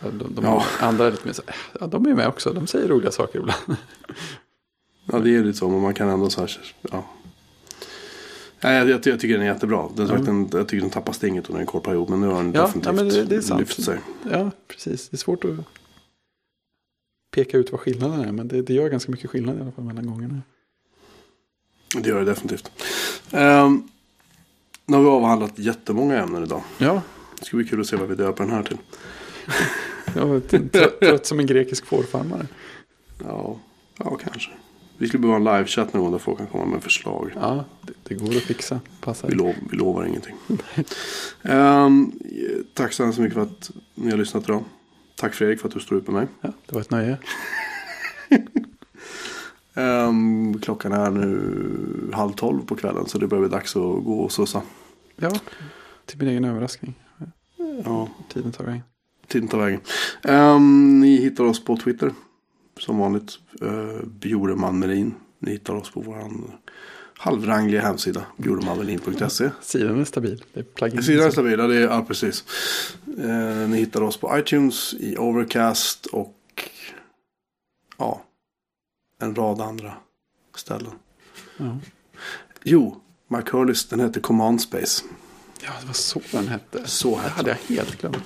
Ja, De, de Ja. andra är lite mer så ja, de är med också, de säger roliga saker ibland. ja det är lite så, men man kan ändå så här, ja. Nej, jag, jag, jag tycker den är jättebra. Den, Ja. den, jag tycker den tappar stinget under en kort period. Men nu har den Ja, definitivt ja, men det- det är sant. lyft sig. Ja, precis. Det är svårt att peka ut vad skillnaden är, men det, det gör ganska mycket skillnad i alla fall mellan gångerna. Det gör det definitivt. Um, nu har vi avhandlat jättemånga ämnen idag. Ja, Det ska bli kul att se vad vi döper den här till. t- trött, trött som en grekisk fårfarmare. Ja, ja kanske. Vi skulle behöva en livechatt någon gång där folk kan komma med förslag. Ja, det, det går att fixa. Passar. Vi, lov, vi lovar ingenting. Ehm, tack så hemskt mycket för att ni har lyssnat idag. Tack Fredrik för att du står ut med mig. Ja, det var ett nöje. Ehm, klockan är nu halv tolv på kvällen så det börjar bli dags att gå och sussa. Ja, till min egen överraskning. Ja, Tiden tar vägen. tiden tar vägen. Ehm, ni hittar oss på Twitter. Som vanligt. Uh, Bjoreman Melin. Ni hittar oss på vår halvrangliga hemsida. Bjoremanmelin.se. Sidan är stabil. Det är plugin. Sidan är stabil, ja, det är, ja precis. Eh, ni hittar oss på iTunes, i Overcast och ja, en rad andra ställen. Ja. Jo, Mike Hurlis, den heter Command Space. ja, det var så den hette. Så Det hette hade jag helt glömt.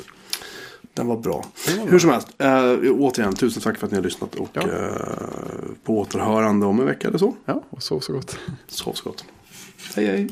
Den var bra. Den var bra. Hur som helst, eh, återigen, tusen tack för att ni har lyssnat. Och Ja. eh, på återhörande om en vecka eller så. Ja, och så så gott. Sov så gott. Hej hej.